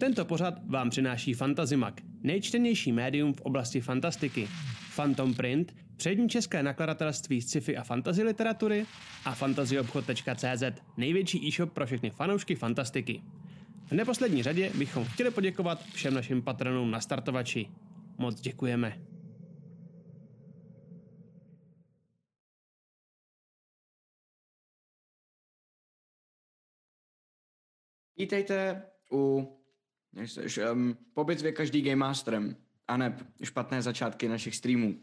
Tento pořad vám přináší Fantazimak, nejčtenější médium v oblasti fantastiky. Phantom Print, přední české nakladatelství sci-fi a fantasy literatury a fantazyobchod.cz, největší e-shop pro všechny fanoušky fantastiky. V neposlední řadě bychom chtěli poděkovat všem našim patronům na startovači. Moc děkujeme. Vítejte u um, pobyt je každý Game Masterem a ne špatné začátky našich streamů.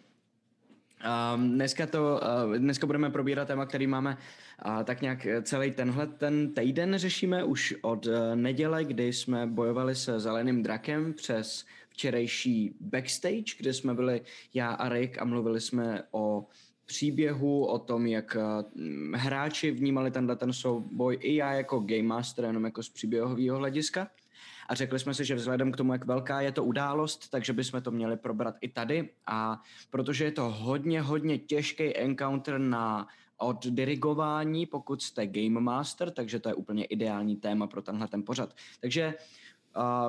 Um, dneska, to, uh, dneska budeme probírat téma, který máme uh, tak nějak celý tenhle ten týden řešíme už od uh, neděle, kdy jsme bojovali se zeleným drakem přes včerejší backstage, kde jsme byli já a Rick a mluvili jsme o příběhu, o tom, jak uh, hráči vnímali tenhle ten souboj i já jako game master, jenom jako z příběhového hlediska a řekli jsme si, že vzhledem k tomu, jak velká je to událost, takže bychom to měli probrat i tady a protože je to hodně, hodně těžký encounter na od dirigování, pokud jste Game Master, takže to je úplně ideální téma pro tenhle ten pořad. Takže Uh,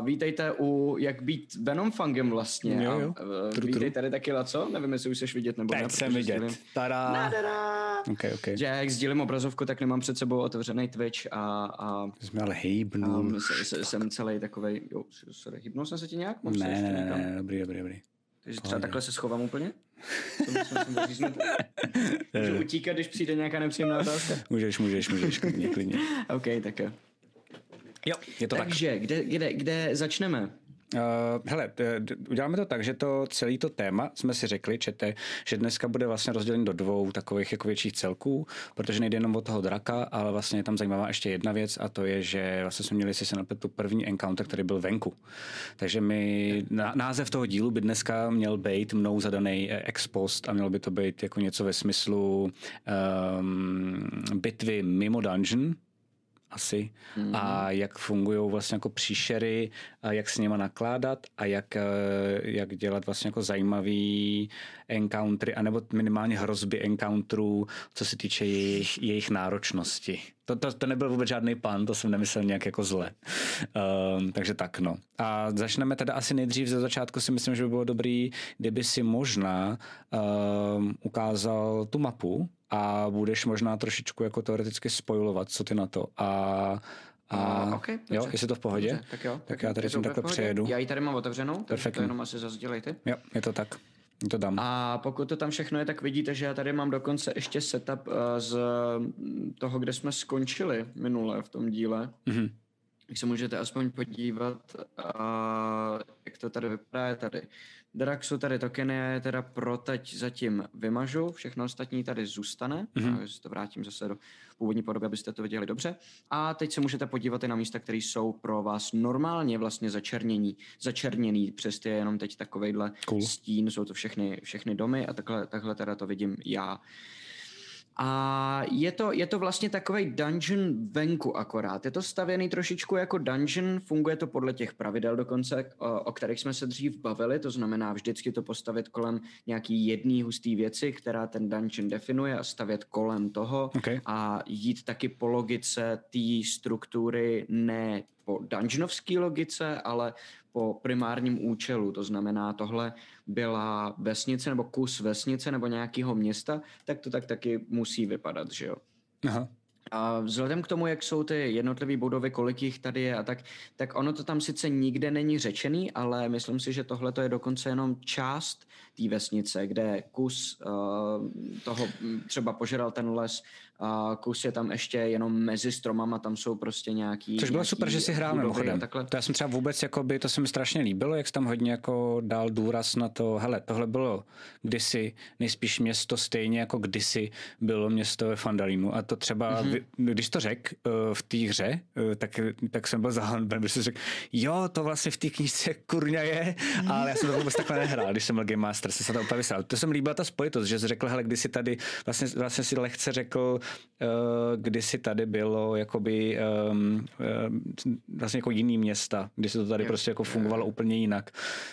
vítejte u Jak být Venom Fangem vlastně. Jo, jo. A, uh, vítej tady taky Laco, nevím, jestli už jsi vidět nebo Teď ne. jsem vidět. Sdílím... Tada. Nadara. Okay, okay. Že jak sdílím obrazovku, tak nemám před sebou otevřený Twitch a, a jsme ale hejbnul. Jsem celý takovej, jo, sorry, hybnul jsem se ti nějak? Mám ne, ne, ne, ne, dobrý, dobrý, dobrý. Takže třeba takhle se schovám úplně? Můžu utíkat, když přijde nějaká nepříjemná otázka? Můžeš, můžeš, můžeš, klidně, klidně. OK, tak jo. Jo, je to Takže, tak. kde, kde, kde začneme? Uh, hele, uděláme to tak, že to celý to téma jsme si řekli, čete, že dneska bude vlastně rozdělen do dvou takových jako větších celků, protože nejde jenom o toho draka, ale vlastně je tam zajímavá ještě jedna věc a to je, že vlastně jsme měli si se napět tu první encounter, který byl venku. Takže my, název toho dílu by dneska měl být mnou zadaný ex post a mělo by to být jako něco ve smyslu um, bitvy mimo dungeon, asi mm. a jak fungují vlastně jako příšery, a jak s nima nakládat a jak, eh, jak dělat vlastně jako zajímavý encountery, anebo minimálně hrozby encounterů, co se týče jejich, jejich náročnosti. To, to, to nebyl vůbec žádný pan, to jsem nemyslel nějak jako zle. Um, takže tak, no. A začneme teda asi nejdřív ze začátku si myslím, že by bylo dobrý, kdyby si možná um, ukázal tu mapu, a budeš možná trošičku jako teoreticky spojovat, co ty na to. A a uh, okay, jo, jestli to v pohodě, dobře, tak, jo, tak já tady jsem takhle přejedu. Já ji tady mám otevřenou, tak to jenom asi zazdělejte. Jo, je to tak. To dám. A pokud to tam všechno je, tak vidíte, že já tady mám dokonce ještě setup uh, z toho, kde jsme skončili minule v tom díle. Mm-hmm. Jak se můžete aspoň podívat, uh, jak to tady vypadá, je tady Draxu tady tokeny je teda pro teď zatím vymažu, všechno ostatní tady zůstane, mm-hmm. to vrátím zase do původní podoby, abyste to viděli dobře. A teď se můžete podívat i na místa, které jsou pro vás normálně vlastně začernění, začerněný, přes ty jenom teď takovejhle cool. stín, jsou to všechny, všechny domy a takhle, takhle teda to vidím já. A je to, je to vlastně takový dungeon venku akorát. Je to stavěný trošičku jako dungeon, funguje to podle těch pravidel dokonce, o, o kterých jsme se dřív bavili, to znamená vždycky to postavit kolem nějaký jedné husté věci, která ten dungeon definuje a stavět kolem toho okay. a jít taky po logice té struktury ne po dungeonovské logice, ale po primárním účelu. To znamená, tohle byla vesnice nebo kus vesnice nebo nějakého města, tak to tak taky musí vypadat, že jo? Aha. A vzhledem k tomu, jak jsou ty jednotlivé budovy, kolik jich tady je a tak, tak ono to tam sice nikde není řečený, ale myslím si, že tohle je dokonce jenom část té vesnice, kde kus uh, toho třeba požeral ten les, a kus je tam ještě jenom mezi stromama, tam jsou prostě nějaký... Což bylo super, že si hrál mimochodem. To já jsem třeba vůbec, jakoby, to se mi strašně líbilo, jak jsi tam hodně jako dal důraz na to, hele, tohle bylo kdysi nejspíš město stejně jako kdysi bylo město ve Fandalínu a to třeba, mm-hmm. když to řek uh, v té hře, uh, tak, tak jsem byl zahanben, protože jsem řekl, jo, to vlastně v té knížce kurňa je, mm-hmm. ale já jsem to vůbec takhle nehrál, když jsem byl Game Master, jsem se to úplně vysál. To jsem líbila ta spojitost, že jsi řekl, hele, kdysi tady vlastně, vlastně si lehce řekl, kdysi tady bylo jakoby um, vlastně jako jiný města, kdy se to tady je, prostě jako fungovalo je. úplně jinak.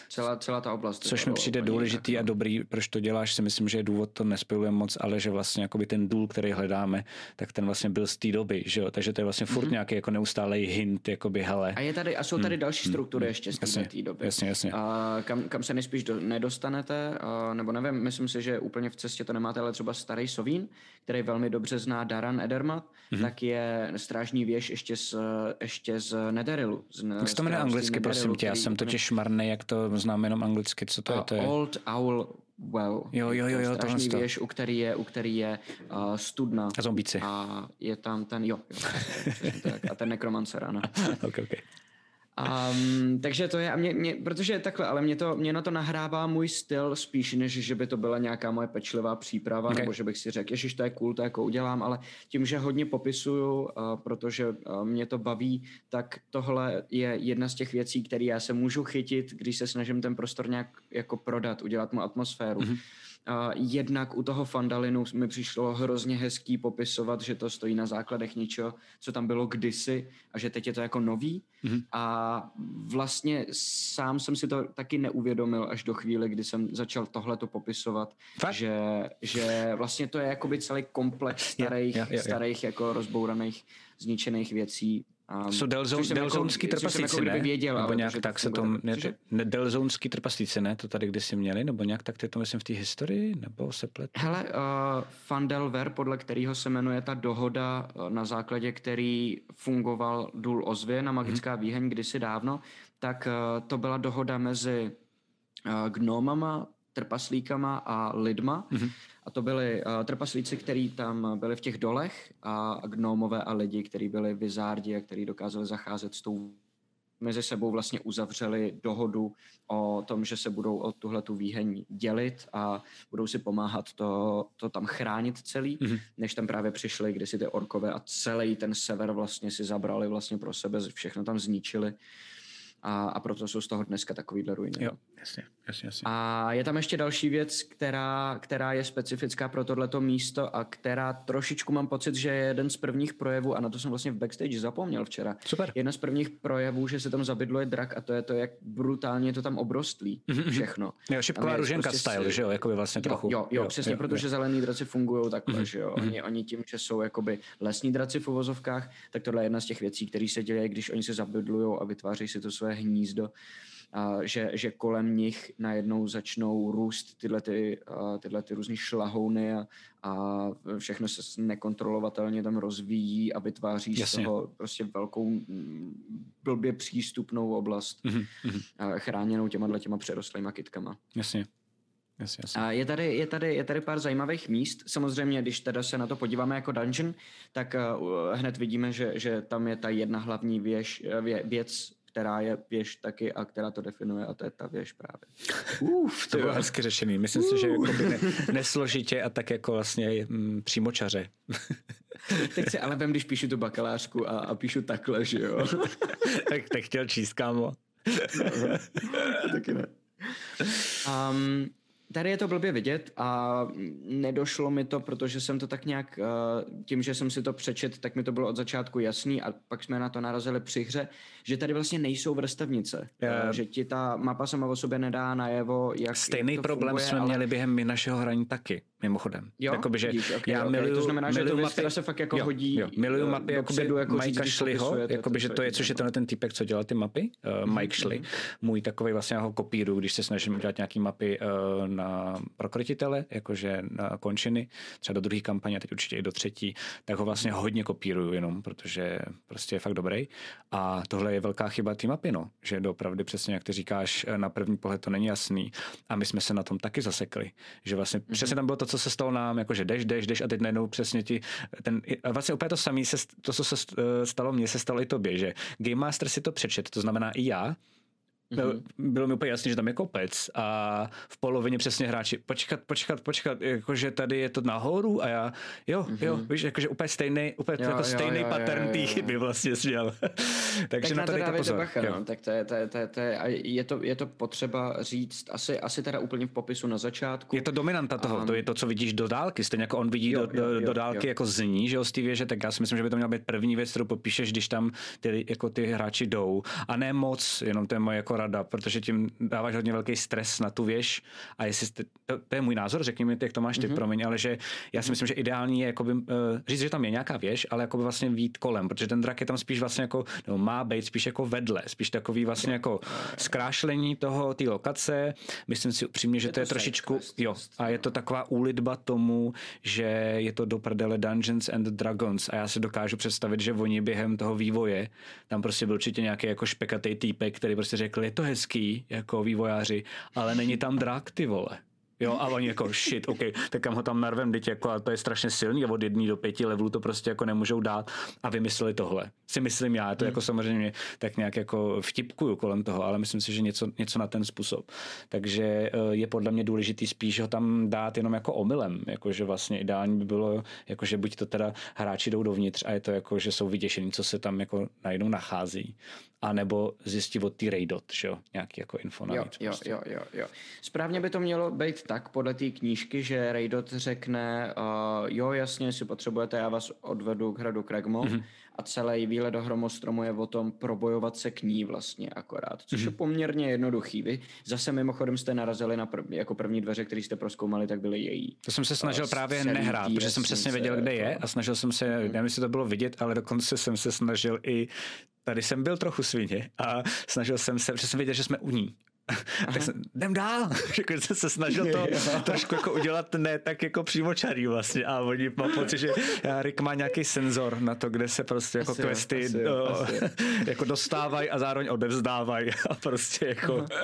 Celá, celá ta oblast. Což mi přijde důležitý jinak, a no. dobrý, proč to děláš, si myslím, že je důvod, to nespojujeme moc, ale že vlastně jakoby ten důl, který hledáme, tak ten vlastně byl z té doby, že jo? takže to je vlastně furt mm-hmm. nějaký jako neustálej hint, jakoby hele. A, je tady, a jsou tady hmm. další struktury hmm. ještě z té doby. Jasně, jasně. A kam, kam se nejspíš do, nedostanete, a, nebo nevím, myslím si, že úplně v cestě to nemáte, ale třeba starý Sovín, který velmi dobře zná Daran Edermat, mm-hmm. tak je strážní věž ještě z, ještě z Nederilu. Z, Jak se to jmenuje anglicky, prosím tě, já jsem totiž marný, jak to znám jenom anglicky, co to uh, je? To je? Old Owl Well. Jo, jo, jo, jo to je věž, u který je, u který je uh, studna. A zombíci. A je tam ten, jo, jo tak. A ten nekromancer, ano. okay, okay. Um, takže to je, a mě, mě, protože takhle, ale mě, to, mě na to nahrává můj styl spíš, než že by to byla nějaká moje pečlivá příprava, okay. nebo že bych si řekl, ježiš, to je cool, to jako udělám, ale tím, že hodně popisuju, uh, protože uh, mě to baví, tak tohle je jedna z těch věcí, které já se můžu chytit, když se snažím ten prostor nějak jako prodat, udělat mu atmosféru. Mm-hmm. Uh, jednak u toho Fandalinu mi přišlo hrozně hezký popisovat, že to stojí na základech něčeho, co tam bylo kdysi a že teď je to jako nový. Mm-hmm. A vlastně sám jsem si to taky neuvědomil až do chvíli, kdy jsem začal tohle to popisovat, že, že vlastně to je jakoby celý komplex starých, yeah, yeah, yeah, starých jako rozbouraných, zničených věcí, Um, jsou delzon, delzonský jako, trpaslíci, jako ne? Věděl, nebo nějak tak se to, ne, ne, delzonský trpaslíci, ne? To tady kdysi měli, nebo nějak tak to myslím v té historii, nebo se plet? Hele, uh, Fandelver, podle kterého se jmenuje ta dohoda, uh, na základě který fungoval důl ozvě na magická mm-hmm. výheň kdysi dávno, tak uh, to byla dohoda mezi uh, gnomama, trpaslíkama a lidma. Mm-hmm. A to byli uh, trpaslíci, kteří tam byli v těch dolech a gnomové a lidi, kteří byli vizárdi a kteří dokázali zacházet s tou mezi sebou vlastně uzavřeli dohodu o tom, že se budou o tuhle tu výheň dělit a budou si pomáhat to, to tam chránit celý, mm-hmm. než tam právě přišli, kdy si ty orkové a celý ten sever vlastně si zabrali vlastně pro sebe, všechno tam zničili a, a proto jsou z toho dneska takovýhle ruiny. Jo, jasně, jasně, jasně. A je tam ještě další věc, která, která je specifická pro tohleto místo a která trošičku mám pocit, že je jeden z prvních projevů, a na to jsem vlastně v backstage zapomněl včera. Super. Jeden z prvních projevů, že se tam zabydluje drak a to je to, jak brutálně to tam obrostlí mm-hmm. všechno. Jo, šipková ruženka prostě style, že jo, jakoby vlastně trochu. Jo, jo, jo přesně, jo, protože jo. zelení draci fungují takhle, mm-hmm. že jo. Mhm. Oni, oni tím, že jsou jakoby lesní draci v uvozovkách, tak tohle je jedna z těch věcí, které se děje, když oni se zabydlují a vytváří si to své hnízdo, a že, že kolem nich najednou začnou růst tyhle, ty, tyhle ty různé šlahouny a, a všechno se nekontrolovatelně tam rozvíjí a vytváří Jasně. z toho prostě velkou blbě přístupnou oblast mm-hmm. chráněnou těma těma přerostlýma kytkama. Jasně. Jasně, jasně. A je tady, je, tady, je tady pár zajímavých míst. Samozřejmě, když teda se na to podíváme jako dungeon, tak uh, hned vidíme, že, že tam je ta jedna hlavní věž, vě, věc, která je věž taky a která to definuje a to je ta věž právě. Uf, to bylo hezky řešený. Myslím Uf. si, že jako ne, nesložitě a tak jako vlastně mm, přímočaře. Teď si ale vem, když píšu tu bakalářku a, a píšu takhle, že jo. tak, tak chtěl číst, kámo. no, taky ne. Um, Tady je to blbě vidět a nedošlo mi to, protože jsem to tak nějak, eh, tím, že jsem si to přečet, tak mi to bylo od začátku jasný a pak jsme na to narazili při hře, že tady vlastně nejsou vrstevnice. Uh, že ti ta mapa sama o sobě nedá najevo, jak Stejný jak to problém funguje, jsme ale... měli během našeho hraní taky, mimochodem. Jo? Jakoby, že Vidíš, okay, já okay. miluju, to znamená, že to věc, mapy, se fakt jako jo, hodí jo, miluju mapy, jakoby jako Mike Šliho, jakoby, že to je, což je tenhle ten týpek, co dělal ty mapy, uh, Mike Šli, mm-hmm. můj takový vlastně ho kopíru, když se snažím dělat nějaký mapy na prokrotitele, jakože na končiny, třeba do druhé kampaně, teď určitě i do třetí, tak ho vlastně hodně kopíruju jenom, protože prostě je fakt dobrý. A tohle je velká chyba té mapy, no, že doopravdy přesně, jak ty říkáš, na první pohled to není jasný. A my jsme se na tom taky zasekli, že vlastně mm-hmm. přesně tam bylo to, co se stalo nám, jakože jdeš, jdeš, jdeš a teď najednou přesně ti ten, a vlastně úplně to samé, se, to, co se stalo mně, se stalo i tobě, že Game Master si to přečet, to znamená i já, Mm-hmm. Bylo mi úplně jasné, že tam je kopec a v polovině přesně hráči počkat, počkat, počkat, jakože tady je to nahoru a já, jo, mm-hmm. jo, víš, jakože úplně stejný, úplně jo, jako jo, stejný jo, pattern té chyby vlastně směl. Takže tak na to dejte pozor. Bacha, no. Tak to je, to je, to je, to je, a je, to, je to potřeba říct, asi, asi teda úplně v popisu na začátku. Je to dominanta toho, um, to je to, co vidíš do dálky, stejně jako on vidí jo, do, jo, jo, do dálky jo. jako zní, že jo, z té věže, tak já si myslím, že by to měla být první věc, kterou popíšeš, když tam ty, jako ty hráči jdou. A ne moc, jenom to je moje jako rada, protože tím dáváš hodně velký stres na tu věž a jestli jste, to, to, je můj názor, řekni mi, jak to máš ty, mm-hmm. promiň, ale že já si myslím, že ideální je jakoby, uh, říct, že tam je nějaká věž, ale jakoby vlastně vít kolem, protože ten drak je tam spíš vlastně jako, no, má být spíš jako vedle, spíš takový vlastně jako zkrášlení toho, té lokace. Myslím si upřímně, že je to, to je trošičku, jo, a je to taková úlitba tomu, že je to do prdele Dungeons and Dragons a já si dokážu představit, že oni během toho vývoje, tam prostě byl určitě nějaký jako špekatý týpek, který prostě řekl, je to hezký, jako vývojáři, ale není tam drak, ty vole. Jo, a oni jako shit, OK, tak kam ho tam narvem, teď jako, a to je strašně silný a od jedný do pěti levelů to prostě jako nemůžou dát a vymysleli tohle. Si myslím já, to hmm. jako samozřejmě tak nějak jako vtipkuju kolem toho, ale myslím si, že něco, něco na ten způsob. Takže eh, je podle mě důležitý spíš ho tam dát jenom jako omylem, jakože vlastně ideální by bylo, jakože buď to teda hráči jdou dovnitř a je to jako, že jsou vyděšení, co se tam jako najednou nachází, a nebo zjistit od té Raydot, že jo, nějaký jako info navíc. Jo, prostě. jo, jo, jo. Správně by to mělo být tak podle té knížky, že Raydot řekne, uh, jo, jasně, si potřebujete, já vás odvedu k hradu Kregmo mm-hmm. A celý výlet do Hromostromu je o tom probojovat se k ní vlastně akorát, což mm-hmm. je poměrně jednoduchý. Vy zase mimochodem jste narazili na prv, jako první dveře, které jste proskoumali, tak byly její. To jsem se snažil uh, právě nehrát, protože jsem přesně věděl, kde je a snažil jsem se, mm-hmm. nevím, jestli to bylo vidět, ale dokonce jsem se snažil i tady jsem byl trochu svině a snažil jsem se, protože jsem věděl, že jsme u ní. tak jsem, jdem dál. Jako jsem se snažil to trošku jako udělat ne tak jako přímočarý vlastně a oni mám pocit, že Rick má nějaký senzor na to, kde se prostě jako asi questy asi do, jako dostávají a zároveň odevzdávají a prostě jako Aha.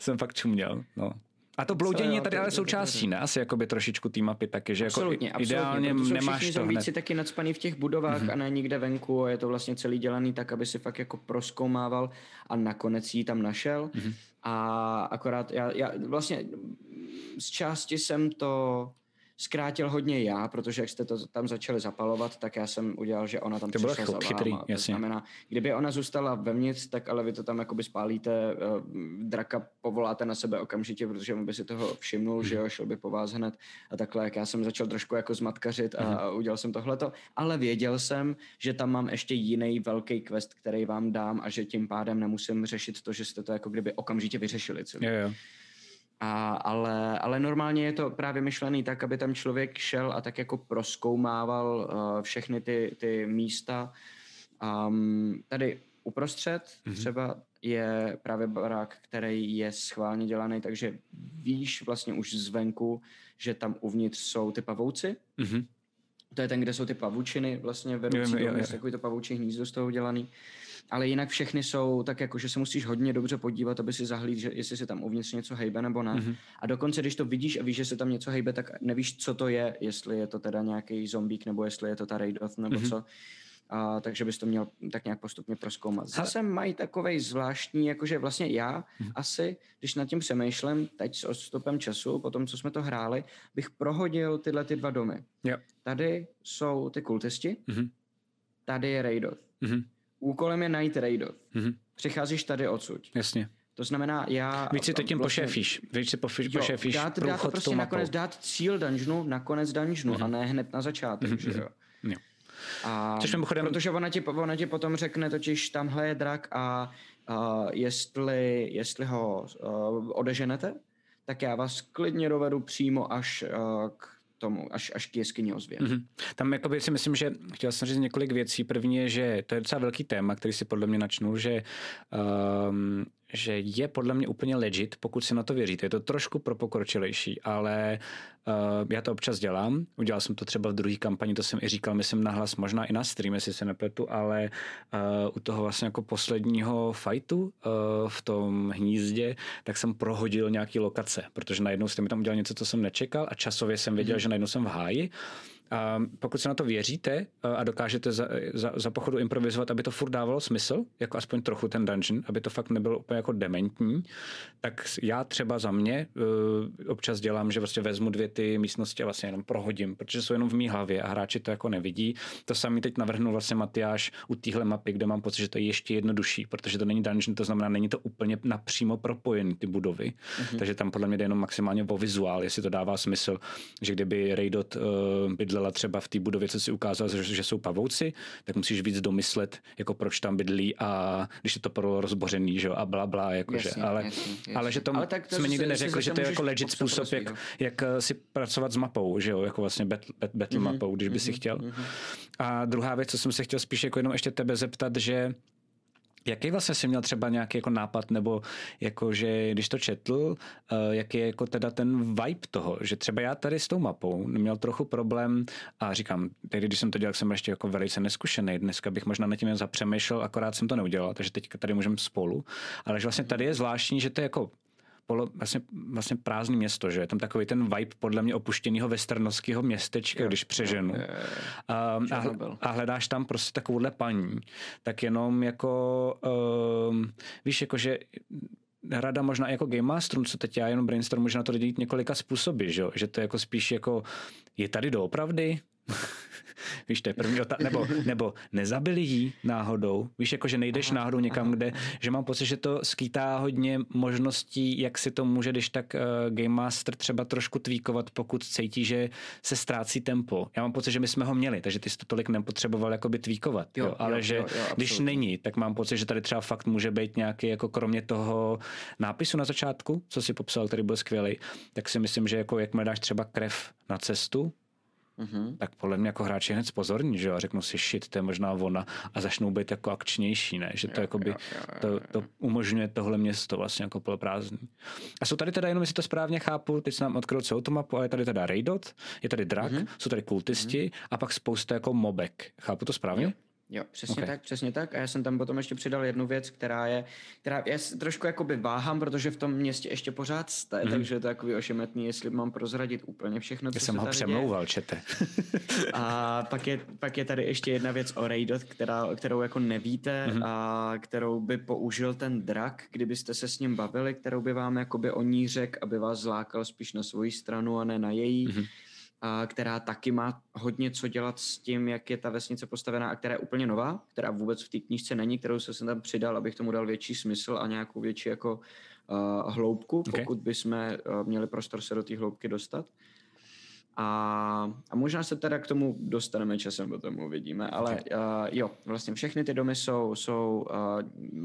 jsem fakt čuměl. No. A to bloudění je tady ale součástí, ne? Asi jakoby trošičku té mapy taky, že absolutně, jako absolutně, ideálně absolutně, nemáš to hned. taky nadspaný v těch budovách mm-hmm. a ne nikde venku a je to vlastně celý dělaný tak, aby si fakt jako proskoumával a nakonec jí tam našel. Mm-hmm. A akorát já, já vlastně z části jsem to zkrátil hodně já, protože jak jste to tam začali zapalovat, tak já jsem udělal, že ona tam to přišla za chytrý, váma. To znamená, kdyby ona zůstala vevnitř, tak ale vy to tam jakoby spálíte, uh, draka povoláte na sebe okamžitě, protože on by si toho všimnul, mm. že jo, šel by po vás hned a takhle, jak já jsem začal trošku jako zmatkařit a, mm. a udělal jsem tohleto, ale věděl jsem, že tam mám ještě jiný velký quest, který vám dám a že tím pádem nemusím řešit to, že jste to jako kdyby okamžitě vyřešili. Celý. Jo, jo. A, ale, ale normálně je to právě myšlený tak, aby tam člověk šel a tak jako proskoumával uh, všechny ty, ty místa. Um, tady uprostřed mm-hmm. třeba je právě barák, který je schválně dělaný, takže víš vlastně už zvenku, že tam uvnitř jsou ty pavouci. Mm-hmm. To je ten, kde jsou ty pavučiny vlastně vedoucí, jo, jo, jo. takový to pavoučí hnízdo z toho dělaný ale jinak všechny jsou tak jako, že se musíš hodně dobře podívat, aby si zahlíd, že jestli se tam uvnitř něco hejbe nebo ne. Mm-hmm. A dokonce, když to vidíš a víš, že se tam něco hejbe, tak nevíš, co to je, jestli je to teda nějaký zombík nebo jestli je to ta Raidoth nebo mm-hmm. co. A, takže bys to měl tak nějak postupně proskoumat. Zase mají takovej zvláštní, jakože vlastně já mm-hmm. asi, když nad tím přemýšlím, teď s odstupem času, po tom, co jsme to hráli, bych prohodil tyhle ty dva domy. Yep. Tady jsou ty kultisti, mm-hmm. tady je Raidoth. Mm-hmm. Úkolem je najít Raido. Mm-hmm. Přicházíš tady odsud. Jasně. To znamená, já... Víc si to tím vlastně, pošéfíš. Víc si pošéfíš dát, dát to prostě nakonec dát cíl dungeonu na konec dungeonu mm-hmm. a ne hned na začátek, mm-hmm. že jo. jo. A, Což mimochodem... Protože ona ti, ona ti potom řekne totiž, tamhle je drak a uh, jestli, jestli ho uh, odeženete, tak já vás klidně dovedu přímo až uh, k tomu, až, až k jeskyni ozvě. Mm-hmm. Tam jakoby si myslím, že chtěl jsem říct několik věcí. První je, že to je docela velký téma, který si podle mě načnul, že um, že je podle mě úplně legit, pokud si na to věříte. Je to trošku pro pokročilejší, ale uh, já to občas dělám. Udělal jsem to třeba v druhé kampani, to jsem i říkal, myslím nahlas, možná i na stream, jestli se nepletu, ale uh, u toho vlastně jako posledního fightu uh, v tom hnízdě, tak jsem prohodil nějaký lokace, protože najednou jste mi tam udělal něco, co jsem nečekal a časově jsem věděl, mm. že najednou jsem v háji A pokud se na to věříte a dokážete za, za, za pochodu improvizovat, aby to furt dávalo smysl, jako aspoň trochu ten dungeon, aby to fakt nebylo úplně jako dementní, tak já třeba za mě uh, občas dělám, že vlastně vezmu dvě ty místnosti a vlastně jenom prohodím, protože jsou jenom v mý hlavě a hráči to jako nevidí. To samý teď navrhnul vlastně Matyáš u téhle mapy, kde mám pocit, že to je ještě jednodušší, protože to není dungeon, to znamená, není to úplně napřímo propojený ty budovy, mm-hmm. takže tam podle mě jde jenom maximálně o vizuál, jestli to dává smysl, že kdyby Raydot uh, bydlela třeba v té budově, co si ukázal, že, že jsou pavouci, tak musíš víc domyslet, jako proč tam bydlí a když je to pro rozbořený, že jo, a bla, bla, jakože, jasně, ale, jasně, jasně. ale že to, ale tak to jsme nikdy neřekli, že to je jako legit způsob, jak, jak eh, si pracovat s mapou, že jo, jako vlastně battle, battle mm-hmm, mapou, když by mm-hmm, si chtěl. Mm-hmm. A druhá věc, co jsem se chtěl spíš jako jenom ještě tebe zeptat, že Jaký vlastně jsi měl třeba nějaký jako nápad, nebo jako, že když to četl, uh, jaký je jako teda ten vibe toho, že třeba já tady s tou mapou měl trochu problém a říkám, tehdy, když jsem to dělal, jsem ještě jako velice neskušený, dneska bych možná na tím zapřemýšlel, akorát jsem to neudělal, takže teď tady můžeme spolu, ale že vlastně tady je zvláštní, že to je jako polo, vlastně, vlastně prázdný město, že je tam takový ten vibe podle mě opuštěného westernovského městečka, jo, když přeženu. Jo, jo, jo. A, a, a hledáš tam prostě takovouhle paní, tak jenom jako um, víš, jako že rada možná jako Game Masterům, co teď já jenom brainstorm, možná to jít několika způsoby, že, že to je jako spíš jako, je tady doopravdy? Víš, to je první otázka. Nebo, nebo nezabili jí náhodou. Víš, jako že nejdeš aha, náhodou někam, aha, kde, že mám pocit, že to skýtá hodně možností, jak si to může, když tak uh, Game Master třeba trošku tweakovat, pokud cítí, že se ztrácí tempo. Já mám pocit, že my jsme ho měli, takže ty jsi to tolik nepotřeboval jakoby tweakovat. Jo, jo, ale jo, že jo, jo, když není, tak mám pocit, že tady třeba fakt může být nějaký, jako kromě toho nápisu na začátku, co si popsal, který byl skvělý, tak si myslím, že jako jakmile dáš třeba krev na cestu, mm-hmm. tak podle mě jako hráči hned pozorní, že jo, a řeknu si, shit, to je možná ona a začnou být jako akčnější, ne, že to, jo, jakoby, jo, jo, jo, to, to umožňuje tohle město vlastně jako poloprázdný. A jsou tady teda jenom, jestli to správně chápu, teď se nám odkryl celou tu mapu, ale je tady teda Raidot, je tady drak, mm-hmm. jsou tady kultisti mm-hmm. a pak spousta jako mobek. Chápu to správně? Jo. Jo, přesně okay. tak, přesně tak. A já jsem tam potom ještě přidal jednu věc, která je, která já trošku jakoby váhám, protože v tom městě ještě pořád jste, mm. takže je to takový ošemetný, jestli mám prozradit úplně všechno, co já jsem ho přemlouval, čete. a pak je, pak je tady ještě jedna věc o Raidot, která, kterou jako nevíte mm. a kterou by použil ten drak, kdybyste se s ním bavili, kterou by vám jakoby o ní řekl, aby vás zlákal spíš na svoji stranu a ne na její. Mm která taky má hodně co dělat s tím, jak je ta vesnice postavená a která je úplně nová, která vůbec v té knížce není, kterou jsem tam přidal, abych tomu dal větší smysl a nějakou větší jako uh, hloubku, okay. pokud bychom uh, měli prostor se do té hloubky dostat. A, a možná se teda k tomu dostaneme časem, potom uvidíme, ale uh, jo, vlastně všechny ty domy jsou, jsou uh,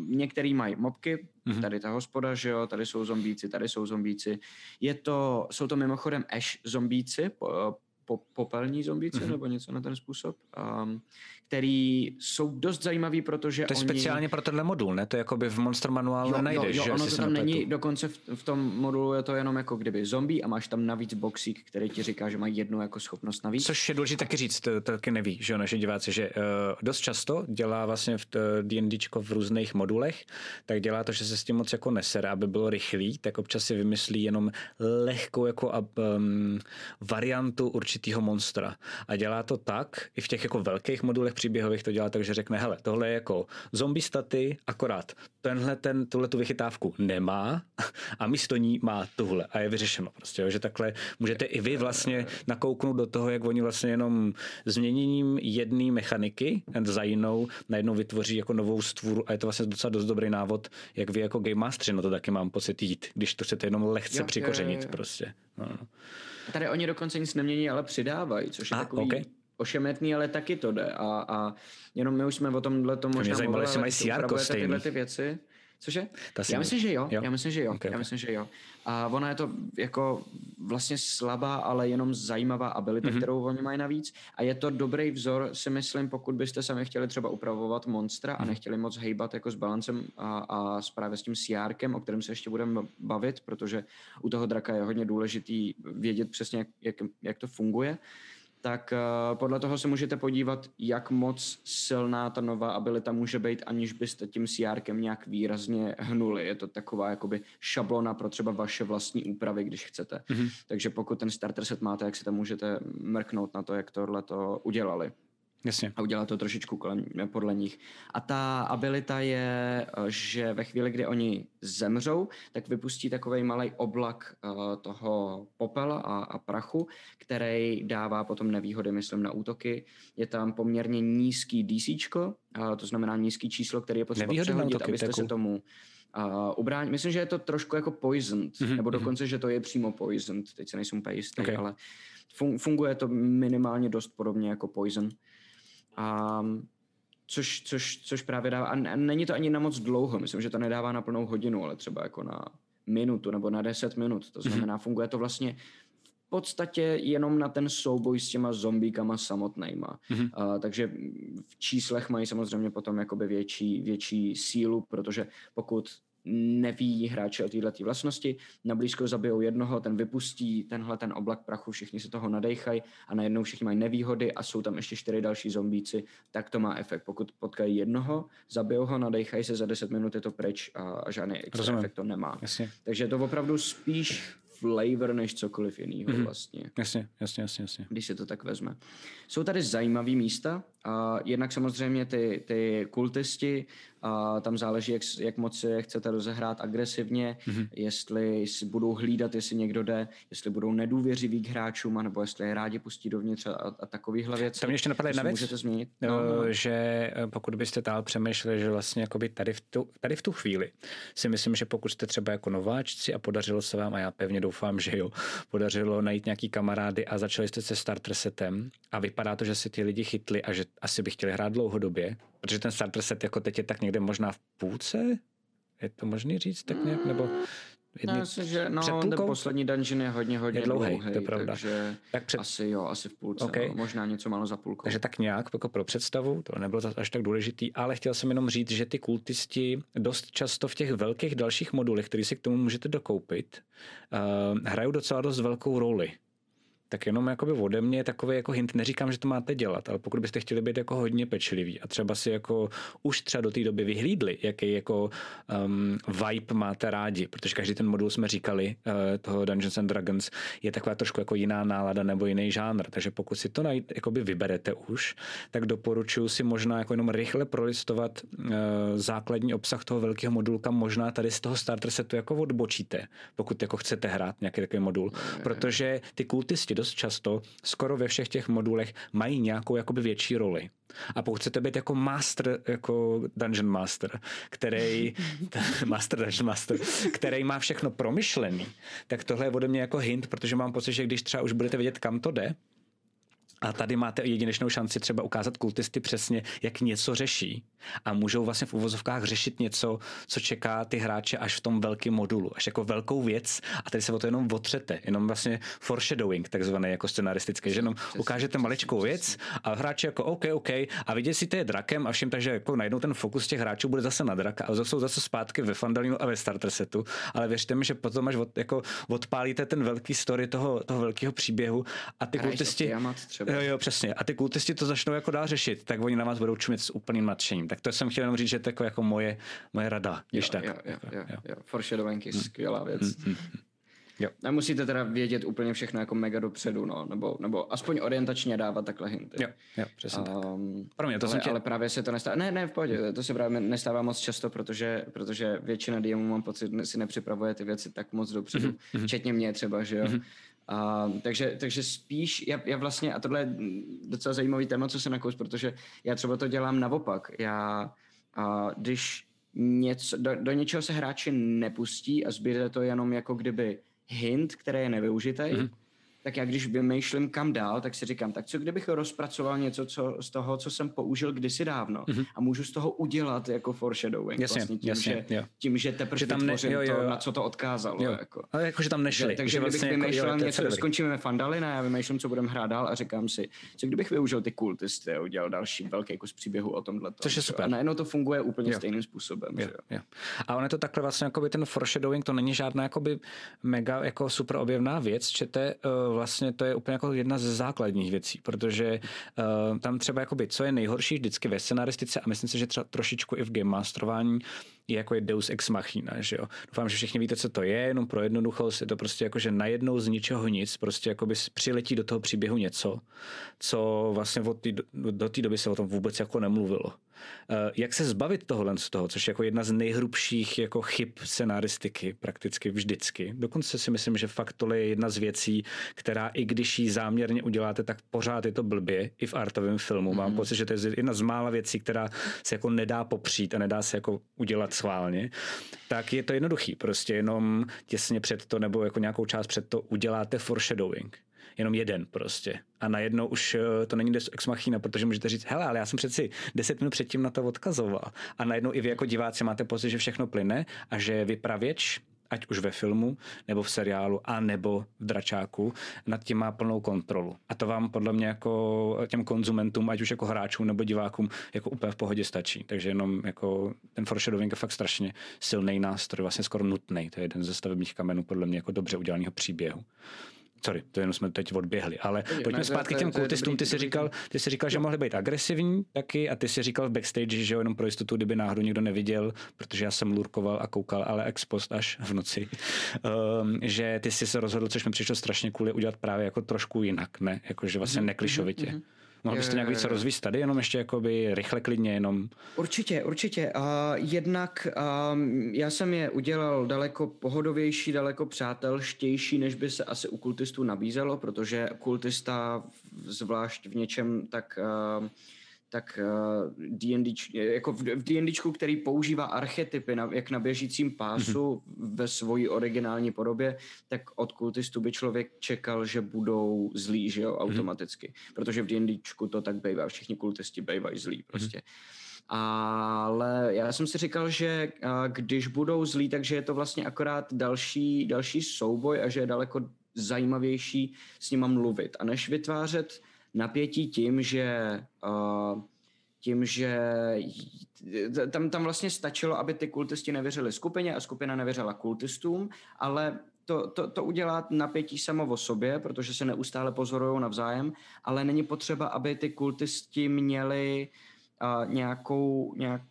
některý mají mobky, mm-hmm. tady ta hospoda, že jo, tady jsou zombíci, tady jsou zombíci. Je to, jsou to mimochodem Ash zombíci, po, po, popelní zombíci mm-hmm. nebo něco na ten způsob. Um, který jsou dost zajímavý, protože To je oni... speciálně pro tenhle modul, ne? To jako by v Monster Manuálu jo, nenajdeš, jo, jo, že? ono to tam není, dokonce v, v, tom modulu je to jenom jako kdyby zombie a máš tam navíc boxík, který ti říká, že má jednu jako schopnost navíc. Což je důležité taky říct, to, to taky neví, že jo, naše diváci, že uh, dost často dělá vlastně v D&Dčko v různých modulech, tak dělá to, že se s tím moc jako nesere, aby bylo rychlý, tak občas si vymyslí jenom lehkou jako um, variantu určitého monstra. A dělá to tak, i v těch jako velkých modulech příběhových to dělá tak, že řekne, hele, tohle je jako zombie staty, akorát tenhle ten, tuhle tu vychytávku nemá a místo ní má tuhle a je vyřešeno prostě, jo, že takhle můžete i vy vlastně nakouknout do toho, jak oni vlastně jenom změněním jedné mechaniky za jinou najednou vytvoří jako novou stvůru a je to vlastně docela dost dobrý návod, jak vy jako game mastery, no to taky mám pocit jít, když to chcete jenom lehce jo, přikořenit jo, jo, jo. prostě. No, no. Tady oni dokonce nic nemění, ale přidávají, což je a, takový okay ošemetný, ale taky to jde. A, a jenom my už jsme o tomhle to možná Mě zajímalo, jestli mají CR tyhle ty věci. Cože? Já myslím, že jo. jo. Já myslím, že jo. Okay, Já myslím, že jo. A ona je to jako vlastně slabá, ale jenom zajímavá abilita, mm-hmm. kterou oni mají navíc. A je to dobrý vzor, si myslím, pokud byste sami chtěli třeba upravovat monstra mm-hmm. a mhm. nechtěli moc hejbat jako s balancem a, a s právě s tím CRkem, o kterém se ještě budeme bavit, protože u toho draka je hodně důležitý vědět přesně, jak, jak, jak to funguje tak uh, podle toho se můžete podívat, jak moc silná ta nová abilita může být, aniž byste tím CRkem nějak výrazně hnuli. Je to taková jakoby šablona pro třeba vaše vlastní úpravy, když chcete. Mm-hmm. Takže pokud ten starter set máte, jak si tam můžete mrknout na to, jak tohle to udělali. Jasně. A udělat to trošičku kolem, podle nich. A ta abilita je, že ve chvíli, kdy oni zemřou, tak vypustí takový malý oblak uh, toho popela a, a prachu, který dává potom nevýhody, myslím, na útoky. Je tam poměrně nízký DC, uh, to znamená nízký číslo, který je potřeba nevýhody přehodit, útoky, abyste se tomu uh, ubránit. Myslím, že je to trošku jako poisoned, mm-hmm, nebo mhm. dokonce, mm-hmm. že to je přímo poisoned, teď se nejsem úplně jistý, okay. ale fun- funguje to minimálně dost podobně jako poison. A což, což, což právě dává, a není to ani na moc dlouho, myslím, že to nedává na plnou hodinu, ale třeba jako na minutu nebo na 10 minut. To mhm. znamená, funguje to vlastně v podstatě jenom na ten souboj s těma zombíkama samotnýma. Mm-hmm. Uh, takže v číslech mají samozřejmě potom jakoby větší, větší sílu, protože pokud neví hráči o této vlastnosti, na blízko zabijou jednoho, ten vypustí tenhle ten oblak prachu, všichni se toho nadejchají a najednou všichni mají nevýhody a jsou tam ještě čtyři další zombíci, tak to má efekt. Pokud potkají jednoho, zabijou ho, nadejchají se za 10 minut, je to pryč a, a žádný extra Rozumím. efekt to nemá. Jasně. Takže je to opravdu spíš flavor než cokoliv jiného mm-hmm. vlastně. Jasně, jasně, jasně, jasně. Když se to tak vezme. Jsou tady zajímavé místa, a jednak samozřejmě ty, ty kultisti, a tam záleží, jak, jak moc je chcete rozehrát agresivně, mm-hmm. jestli si budou hlídat, jestli někdo jde, jestli budou nedůvěřiví k hráčům, nebo jestli je rádi pustí dovnitř a, a takovýhle věci. To mě ještě napadá jedna věc, můžete změnit. No, no, no. že eh, pokud byste tál přemýšleli, že vlastně tady v, tu, tady v tu chvíli si myslím, že pokud jste třeba jako nováčci a podařilo se vám, a já pevně doufám, že jo, podařilo najít nějaký kamarády a začali jste se starter setem a vypadá to, že si ty lidi chytli a že asi by chtěli hrát dlouhodobě, protože ten starter set jako teď je tak někde možná v půlce, je to možný říct tak nějak, nebo jedný, no, že no, ten poslední dungeon je hodně, hodně je dlouhý, dlouhý to je pravda. takže tak před... asi jo, asi v půlce, okay. no, možná něco málo za půlkou. Takže tak nějak jako pro představu, to nebylo až tak důležitý, ale chtěl jsem jenom říct, že ty kultisti dost často v těch velkých dalších modulech, které si k tomu můžete dokoupit, uh, hrajou docela dost velkou roli tak jenom jakoby ode mě takový jako hint, neříkám, že to máte dělat, ale pokud byste chtěli být jako hodně pečliví a třeba si jako už třeba do té doby vyhlídli, jaký jako um, vibe máte rádi, protože každý ten modul jsme říkali, uh, toho Dungeons and Dragons, je taková trošku jako jiná nálada nebo jiný žánr, takže pokud si to najít, jakoby vyberete už, tak doporučuji si možná jako jenom rychle prolistovat uh, základní obsah toho velkého modulu, kam možná tady z toho starter setu jako odbočíte, pokud jako chcete hrát nějaký takový modul, protože ty kultisti dost často skoro ve všech těch modulech mají nějakou jakoby větší roli. A pokud chcete být jako master, jako dungeon master, který, master dungeon master, který má všechno promyšlený, tak tohle je ode mě jako hint, protože mám pocit, že když třeba už budete vědět, kam to jde, a tady máte jedinečnou šanci třeba ukázat kultisty přesně, jak něco řeší. A můžou vlastně v uvozovkách řešit něco, co čeká ty hráče až v tom velkém modulu, až jako velkou věc. A tady se o to jenom otřete, jenom vlastně foreshadowing, takzvaný jako scenaristický, že jenom ukážete maličkou věc a hráči jako OK, OK a vidět si to je drakem a všim, takže jako najednou ten fokus těch hráčů bude zase na draka a jsou zase zpátky ve Fandalinu a ve starter setu. Ale věřte mi, že potom až od, jako odpálíte ten velký story toho, toho velkého příběhu a ty kultisti. Jo, jo, přesně. A ty kultisti to začnou jako dál řešit, tak oni na vás budou čumět s úplným nadšením. Tak to jsem chtěl jenom říct, že to je jako, jako moje, moje rada, když jo, tak. Jo, jo, jo, jo. jo. Foreshadowing je hmm. skvělá věc. Hmm, hmm. Jo. Nemusíte teda vědět úplně všechno jako mega dopředu, no, nebo, nebo aspoň orientačně dávat takhle hinty. Jo, jo přesně um, tak. Pro mě to ale, tě... ale právě se to nestává. Ne, ne, v pohodě, to se právě nestává moc často, protože, protože většina DMů mám pocit, si nepřipravuje ty věci tak moc dopředu, mm-hmm. včetně mě třeba, že jo. Mm-hmm. Uh, takže, takže spíš, já, já vlastně, a tohle je docela zajímavý téma, co se nakous, protože já třeba to dělám naopak. Já, uh, když něco, do, do něčeho se hráči nepustí a zbyde to jenom jako kdyby hint, který je nevyužitý, mm-hmm tak já když vymýšlím kam dál, tak si říkám, tak co kdybych rozpracoval něco co, z toho, co jsem použil kdysi dávno mm-hmm. a můžu z toho udělat jako foreshadowing. Jasně, vlastně tím, jasně, že, jo. tím, že teprve že tam ne, jo, jo, to, na co to odkázalo. Jo. Jako. Ale jako, že tam nešli. Že, takže že vlastně kdybych vymýšlel jako, něco, skončíme Fandalina, já vymýšlím, co budeme hrát dál a říkám si, co kdybych využil ty kultisty a udělal další velký kus příběhu o tomhle. Což je super. A najednou to funguje úplně jo. stejným způsobem. Jo, jo. A on je to takhle vlastně, jakoby ten foreshadowing, to není žádná jakoby mega jako super objevná věc, čete uh, vlastně to je úplně jako jedna z základních věcí, protože uh, tam třeba jakoby, co je nejhorší vždycky ve scenaristice a myslím si, že třeba trošičku i v game masterování je jako je Deus Ex Machina, že jo. Doufám, že všichni víte, co to je, jenom pro jednoduchost je to prostě jako, že najednou z ničeho nic, prostě jako by přiletí do toho příběhu něco, co vlastně od tý, do, do té doby se o tom vůbec jako nemluvilo. Eh, jak se zbavit tohohle z toho, což je jako jedna z nejhrubších jako chyb scenaristiky prakticky vždycky. Dokonce si myslím, že fakt tohle je jedna z věcí, která i když ji záměrně uděláte, tak pořád je to blbě i v artovém filmu. Mm-hmm. Mám mhm. pocit, že to je jedna z mála věcí, která se jako nedá popřít a nedá se jako udělat schválně. Tak je to jednoduchý, prostě jenom těsně před to nebo jako nějakou část před to uděláte foreshadowing jenom jeden prostě. A najednou už eh, to není ex machina, protože můžete říct, hele, ale já jsem přeci deset minut předtím na to odkazoval. A najednou i vy jako diváci máte pocit, že všechno plyne a že vypravěč ať už ve filmu, nebo v seriálu, a nebo v dračáku, nad tím má plnou kontrolu. A to vám podle mě jako těm konzumentům, ať už jako hráčům nebo divákům, jako úplně v pohodě stačí. Takže jenom jako ten foreshadowing je fakt strašně silný nástroj, vlastně skoro nutný. To je jeden ze stavebních kamenů podle mě jako dobře udělaného příběhu. Sorry, to jenom jsme teď odběhli, ale Pojď, pojďme ne, zpátky k těm kultistům. Ty jsi říkal, ty jsi říkal, že mohli být agresivní taky a ty jsi říkal v backstage, že jo, jenom pro jistotu, kdyby náhodou někdo neviděl, protože já jsem lurkoval a koukal, ale ex post až v noci, um, že ty jsi se rozhodl, což mi přišlo strašně kvůli udělat právě jako trošku jinak, ne? Jakože vlastně mm-hmm, neklišovitě. Mm-hmm. Mohl byste nějak více rozvíjet tady, jenom ještě jakoby rychle, klidně, jenom... Určitě, určitě. A jednak um, já jsem je udělal daleko pohodovější, daleko přátelštější, než by se asi u kultistů nabízelo, protože kultista zvlášť v něčem tak... Uh, tak D&D, eh, jako v, D&Dčku, který používá archetypy na, jak na běžícím pásu mm-hmm. ve svojí originální podobě, tak od kultistů by člověk čekal, že budou zlí, že jo, mhm. automaticky. Mm-hmm. Protože v D&Dčku to tak bývá, všichni kultisti bývají zlí mhm. prostě. Mm-hmm. Ale já jsem si říkal, že když budou zlí, takže je to vlastně akorát další, další souboj a že je daleko zajímavější s nima mluvit. A než vytvářet napětí tím, že uh, tím, že tam, tam vlastně stačilo, aby ty kultisti nevěřili skupině a skupina nevěřila kultistům, ale to, to, to udělá napětí samo o sobě, protože se neustále pozorují navzájem, ale není potřeba, aby ty kultisti měli uh, nějakou, nějak,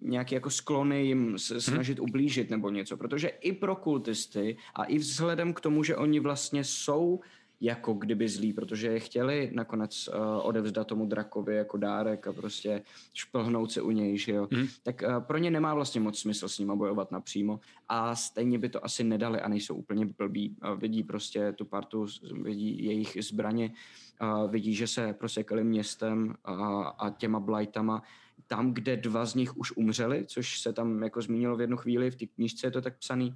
nějaký jako sklony jim mhm. snažit hmm. ublížit nebo něco, protože i pro kultisty a i vzhledem k tomu, že oni vlastně jsou jako kdyby zlí, protože je chtěli nakonec uh, odevzdat tomu drakovi jako dárek a prostě šplhnout se u něj, že jo. Mm. Tak uh, pro ně nemá vlastně moc smysl s nima bojovat napřímo a stejně by to asi nedali a nejsou úplně blbí. Uh, vidí prostě tu partu, vidí jejich zbraně, uh, vidí, že se prosekali městem a, a těma blightama tam, kde dva z nich už umřeli, což se tam jako zmínilo v jednu chvíli, v té knížce je to tak psaný,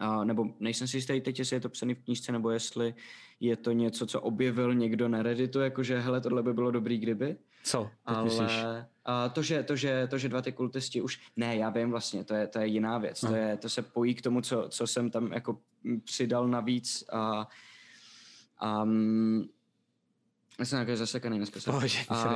a, nebo nejsem si jistý teď, jestli je to psaný v knížce, nebo jestli je to něco, co objevil někdo na Redditu, jakože hele, tohle by bylo dobrý, kdyby. Co? Ale a to, že, to, že, to, že dva ty kultisti už, ne, já vím vlastně, to je, to je jiná věc, to, je, to se pojí k tomu, co, co jsem tam jako přidal navíc a, a já jsem nějaký zasekaný dneska.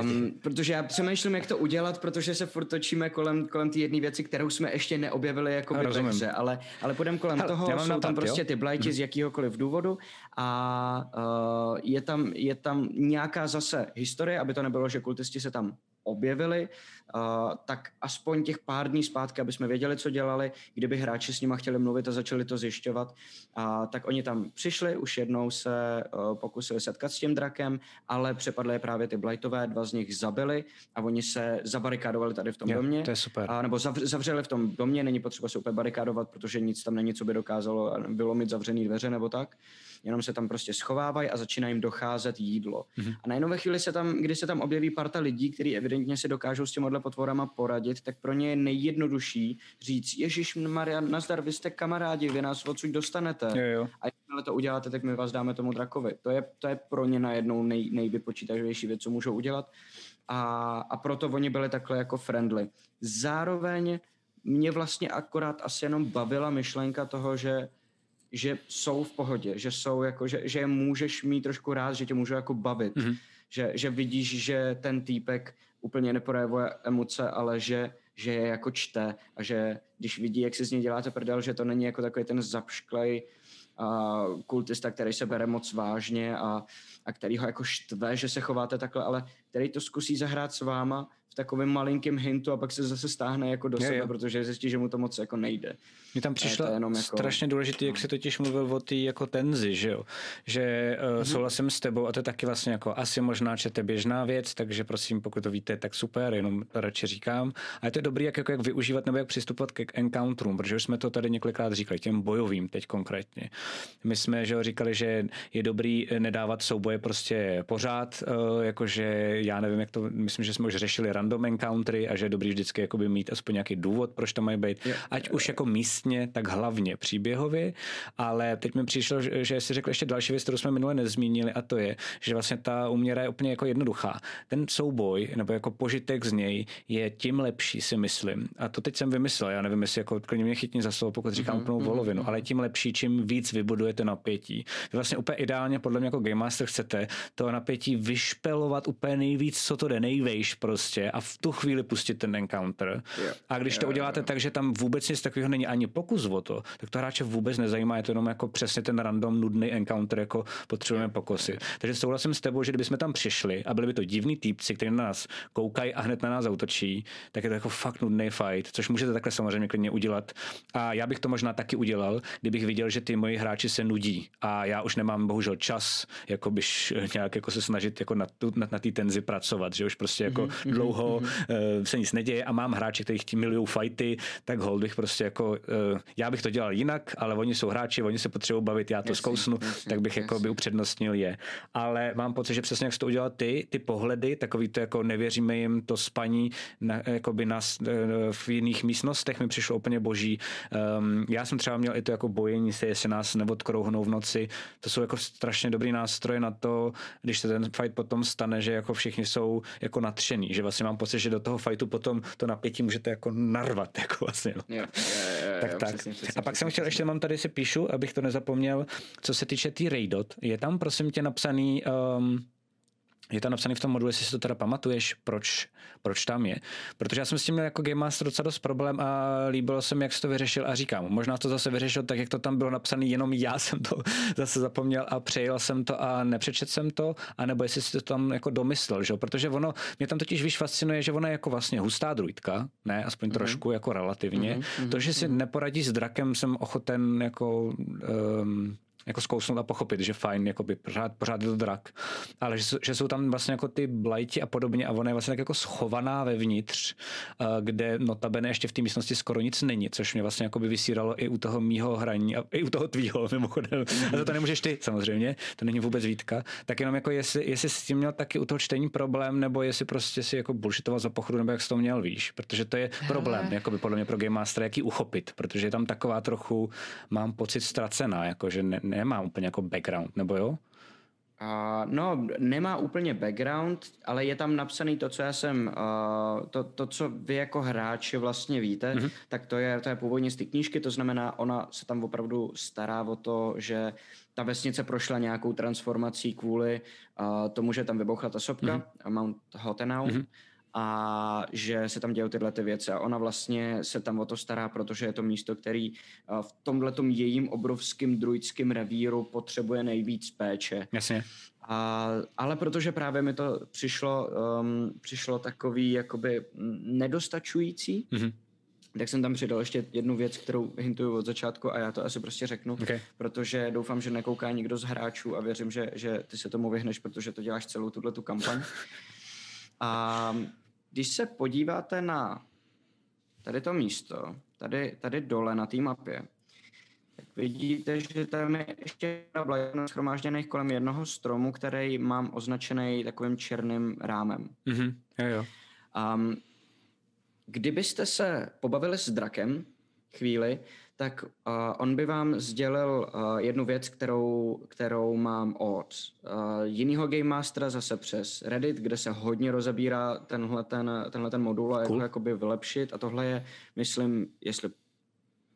Um, protože já přemýšlím, jak to udělat, protože se furt točíme kolem, kolem té jedné věci, kterou jsme ještě neobjevili jako by ale, ale půjdeme kolem Hele, toho, jsou tam tam prostě jo? ty blajti z mhm. jakýhokoliv důvodu a uh, je, tam, je tam nějaká zase historie, aby to nebylo, že kultisti se tam objevili, uh, tak aspoň těch pár dní zpátky, aby jsme věděli, co dělali, kdyby hráči s nima chtěli mluvit a začali to zjišťovat, uh, tak oni tam přišli, už jednou se uh, pokusili setkat s tím drakem, ale přepadly je právě ty Blightové, dva z nich zabili a oni se zabarikádovali tady v tom jo, domě. To je super. A, nebo zav, zavřeli v tom domě, není potřeba se úplně barikádovat, protože nic tam není, co by dokázalo bylo mít zavřený dveře nebo tak jenom se tam prostě schovávají a začíná jim docházet jídlo. Mm-hmm. A najednou ve chvíli se tam, kdy se tam objeví parta lidí, kteří evidentně si dokážou s těmhle potvorama poradit, tak pro ně je nejjednodušší říct, Ježíš Maria, nazdar, vy jste kamarádi, vy nás odsud dostanete. Jo, jo. A jakmile to uděláte, tak my vás dáme tomu drakovi. To je, to je pro ně najednou nej, nejvypočítavější věc, co můžou udělat. A, a proto oni byli takhle jako friendly. Zároveň mě vlastně akorát asi jenom bavila myšlenka toho, že že jsou v pohodě, že jsou jako, že, že je můžeš mít trošku rád, že tě můžou jako bavit, mm-hmm. že, že vidíš, že ten týpek úplně neprojevuje emoce, ale že, že je jako čte a že když vidí, jak si z něj děláte prdel, že to není jako takový ten zapšklej uh, kultista, který se bere moc vážně a, a který ho jako štve, že se chováte takhle, ale který to zkusí zahrát s váma v takovém malinkém hintu a pak se zase stáhne jako do je, sebe, je. protože zjistí, že mu to moc jako nejde. Mně tam přišlo jenom jako... strašně důležité, jak se totiž mluvil o té jako tenzi, že jo? Že uh, mm-hmm. souhlasím s tebou a to je taky vlastně jako asi možná čete běžná věc, takže prosím, pokud to víte, tak super, jenom radši říkám. A je to dobrý, jak, jako, jak využívat nebo jak přistupovat k encounterům, protože už jsme to tady několikrát říkali, těm bojovým teď konkrétně. My jsme, že jo, říkali, že je dobrý nedávat souboje prostě pořád, uh, jakože já nevím, jak to, myslím, že jsme už řešili random encountery a že je dobrý vždycky jakoby mít aspoň nějaký důvod, proč to mají být, yeah. ať už jako místně, tak hlavně příběhově, ale teď mi přišlo, že si řekl ještě další věc, kterou jsme minule nezmínili a to je, že vlastně ta úměra je úplně jako jednoduchá. Ten souboj, nebo jako požitek z něj je tím lepší, si myslím. A to teď jsem vymyslel, já nevím, jestli jako klidně mě chytní za slovo, pokud říkám mm-hmm, úplnou mm-hmm. volovinu, mhm. ale tím lepší, čím víc vybudujete napětí. Vy vlastně úplně ideálně, podle mě jako Game Master chcete to napětí vyšpelovat úplně nejvíc, co to jde, nejvejš prostě a v tu chvíli pustit ten encounter. Yeah. A když yeah, to uděláte yeah. tak, že tam vůbec nic takového není ani pokus o to, tak to hráče vůbec nezajímá, je to jenom jako přesně ten random nudný encounter, jako potřebujeme pokosit. Takže souhlasím s tebou, že kdybychom tam přišli a byli by to divní týpci, kteří na nás koukají a hned na nás zautočí, tak je to jako fakt nudný fight, což můžete takhle samozřejmě klidně udělat. A já bych to možná taky udělal, kdybych viděl, že ty moji hráči se nudí a já už nemám bohužel čas, jako byš nějak jako se snažit jako na, tu, na, na té tenzi pracovat, že už prostě jako mm-hmm, dlouho mm-hmm. Uh, se nic neděje a mám hráče, kteří chtějí milují fighty, tak hold bych prostě jako, uh, já bych to dělal jinak, ale oni jsou hráči, oni se potřebují bavit, já to jasný, zkousnu, jasný, tak bych jasný. jako by upřednostnil je. Ale mám pocit, že přesně jak jsi to udělal ty, ty pohledy, takový to jako nevěříme jim to spaní na, by nás uh, v jiných místnostech mi přišlo úplně boží. Um, já jsem třeba měl i to jako bojení se, jestli nás neodkrouhnou v noci. To jsou jako strašně dobrý nástroje na to, když se ten fight potom stane, že jako všichni jsou jako natřený, že vlastně mám pocit, že do toho fightu potom to napětí můžete jako narvat, jako vlastně. No. Jo, jo, jo, tak, jo, tak. Přesně, přesně, a pak jsem chtěl, ještě mám tady si píšu, abych to nezapomněl, co se týče té tý Raydot, je tam prosím tě napsaný um, je tam napsaný v tom modulu, jestli si to teda pamatuješ, proč, proč tam je. Protože já jsem s tím měl jako Game Master docela dost problém a líbilo se mi, jak jsi to vyřešil a říkám, možná to zase vyřešil tak, jak to tam bylo napsané, jenom já jsem to zase zapomněl a přejel jsem to a nepřečet jsem to, anebo jestli si to tam jako domyslel, že? protože ono, mě tam totiž víš fascinuje, že ona je jako vlastně hustá druidka, ne, aspoň mm-hmm. trošku jako relativně. Mm-hmm. To, že si mm-hmm. neporadí s drakem, jsem ochoten jako um, jako zkousnout a pochopit, že fajn, jako by pořád, pořád je to drak. Ale že, že, jsou tam vlastně jako ty blajti a podobně a ona je vlastně tak jako schovaná vevnitř, eh, kde notabene ještě v té místnosti skoro nic není, což mě vlastně jako by vysíralo i u toho mýho hraní a i u toho tvýho mimochodem. A to, to nemůžeš ty samozřejmě, to není vůbec výtka. Tak jenom jako jestli, jestli s tím měl taky u toho čtení problém, nebo jestli prostě si jako bullshitoval za pochodu, nebo jak jsi to měl, víš. Protože to je problém, jako by podle mě pro Game Master, jaký uchopit, protože je tam taková trochu, mám pocit, ztracená, jako že ne, nemá úplně jako background, nebo jo? Uh, no, nemá úplně background, ale je tam napsaný to, co já jsem, uh, to, to, co vy jako hráči vlastně víte, mm-hmm. tak to je, to je původně z té knížky, to znamená, ona se tam opravdu stará o to, že ta vesnice prošla nějakou transformací kvůli uh, tomu, že tam vybuchla ta sopka, mm-hmm. Mount Hotenau, mm-hmm a že se tam dějí tyhle ty věci a ona vlastně se tam o to stará, protože je to místo, který eh, v tomhle jejím obrovským druidským revíru potřebuje nejvíc péče. Jasně. A, ale protože právě mi to přišlo, um, přišlo takový jakoby nedostačující, mm-hmm. tak jsem tam přidal ještě jednu věc, kterou hintuju od začátku a já to asi prostě řeknu, okay. protože doufám, že nekouká nikdo z hráčů a věřím, že, že ty se tomu vyhneš, protože to děláš celou tuhle tu kampaň. A když se podíváte na tady to místo, tady, tady dole na té mapě, tak vidíte, že tam je ještě blajna schromážděných kolem jednoho stromu, který mám označený takovým černým rámem. Mm-hmm. Jo, jo. Um, kdybyste se pobavili s drakem chvíli, tak uh, on by vám sdělil uh, jednu věc, kterou, kterou mám od uh, jiného Game Mastera zase přes Reddit, kde se hodně rozebírá tenhle ten, tenhle ten modul a cool. jak ho jakoby vylepšit a tohle je, myslím, jestli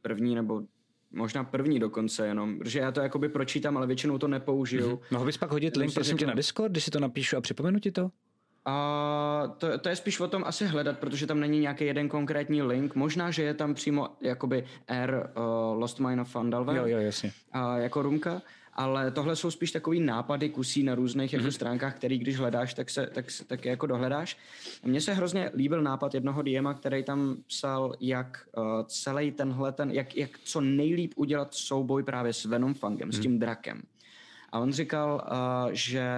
první nebo možná první dokonce jenom, protože já to jakoby pročítám, ale většinou to nepoužiju. Mm-hmm. Mohl bys pak hodit link, prosím tě, na Discord, když si to napíšu a připomenu ti to? A to, to je spíš o tom asi hledat, protože tam není nějaký jeden konkrétní link. Možná, že je tam přímo jakoby R uh, Lost Mine of Fandalver. Jo, jo, jasně. Uh, jako rumka ale tohle jsou spíš takový nápady kusí na různých jako mm-hmm. stránkách, který když hledáš, tak se tak, tak jako dohledáš. Mně se hrozně líbil nápad jednoho DMa, který tam psal, jak uh, celý tenhle ten, jak, jak co nejlíp udělat souboj právě s Venom Fangem, mm-hmm. s mhm. tím drakem. A on říkal, uh, že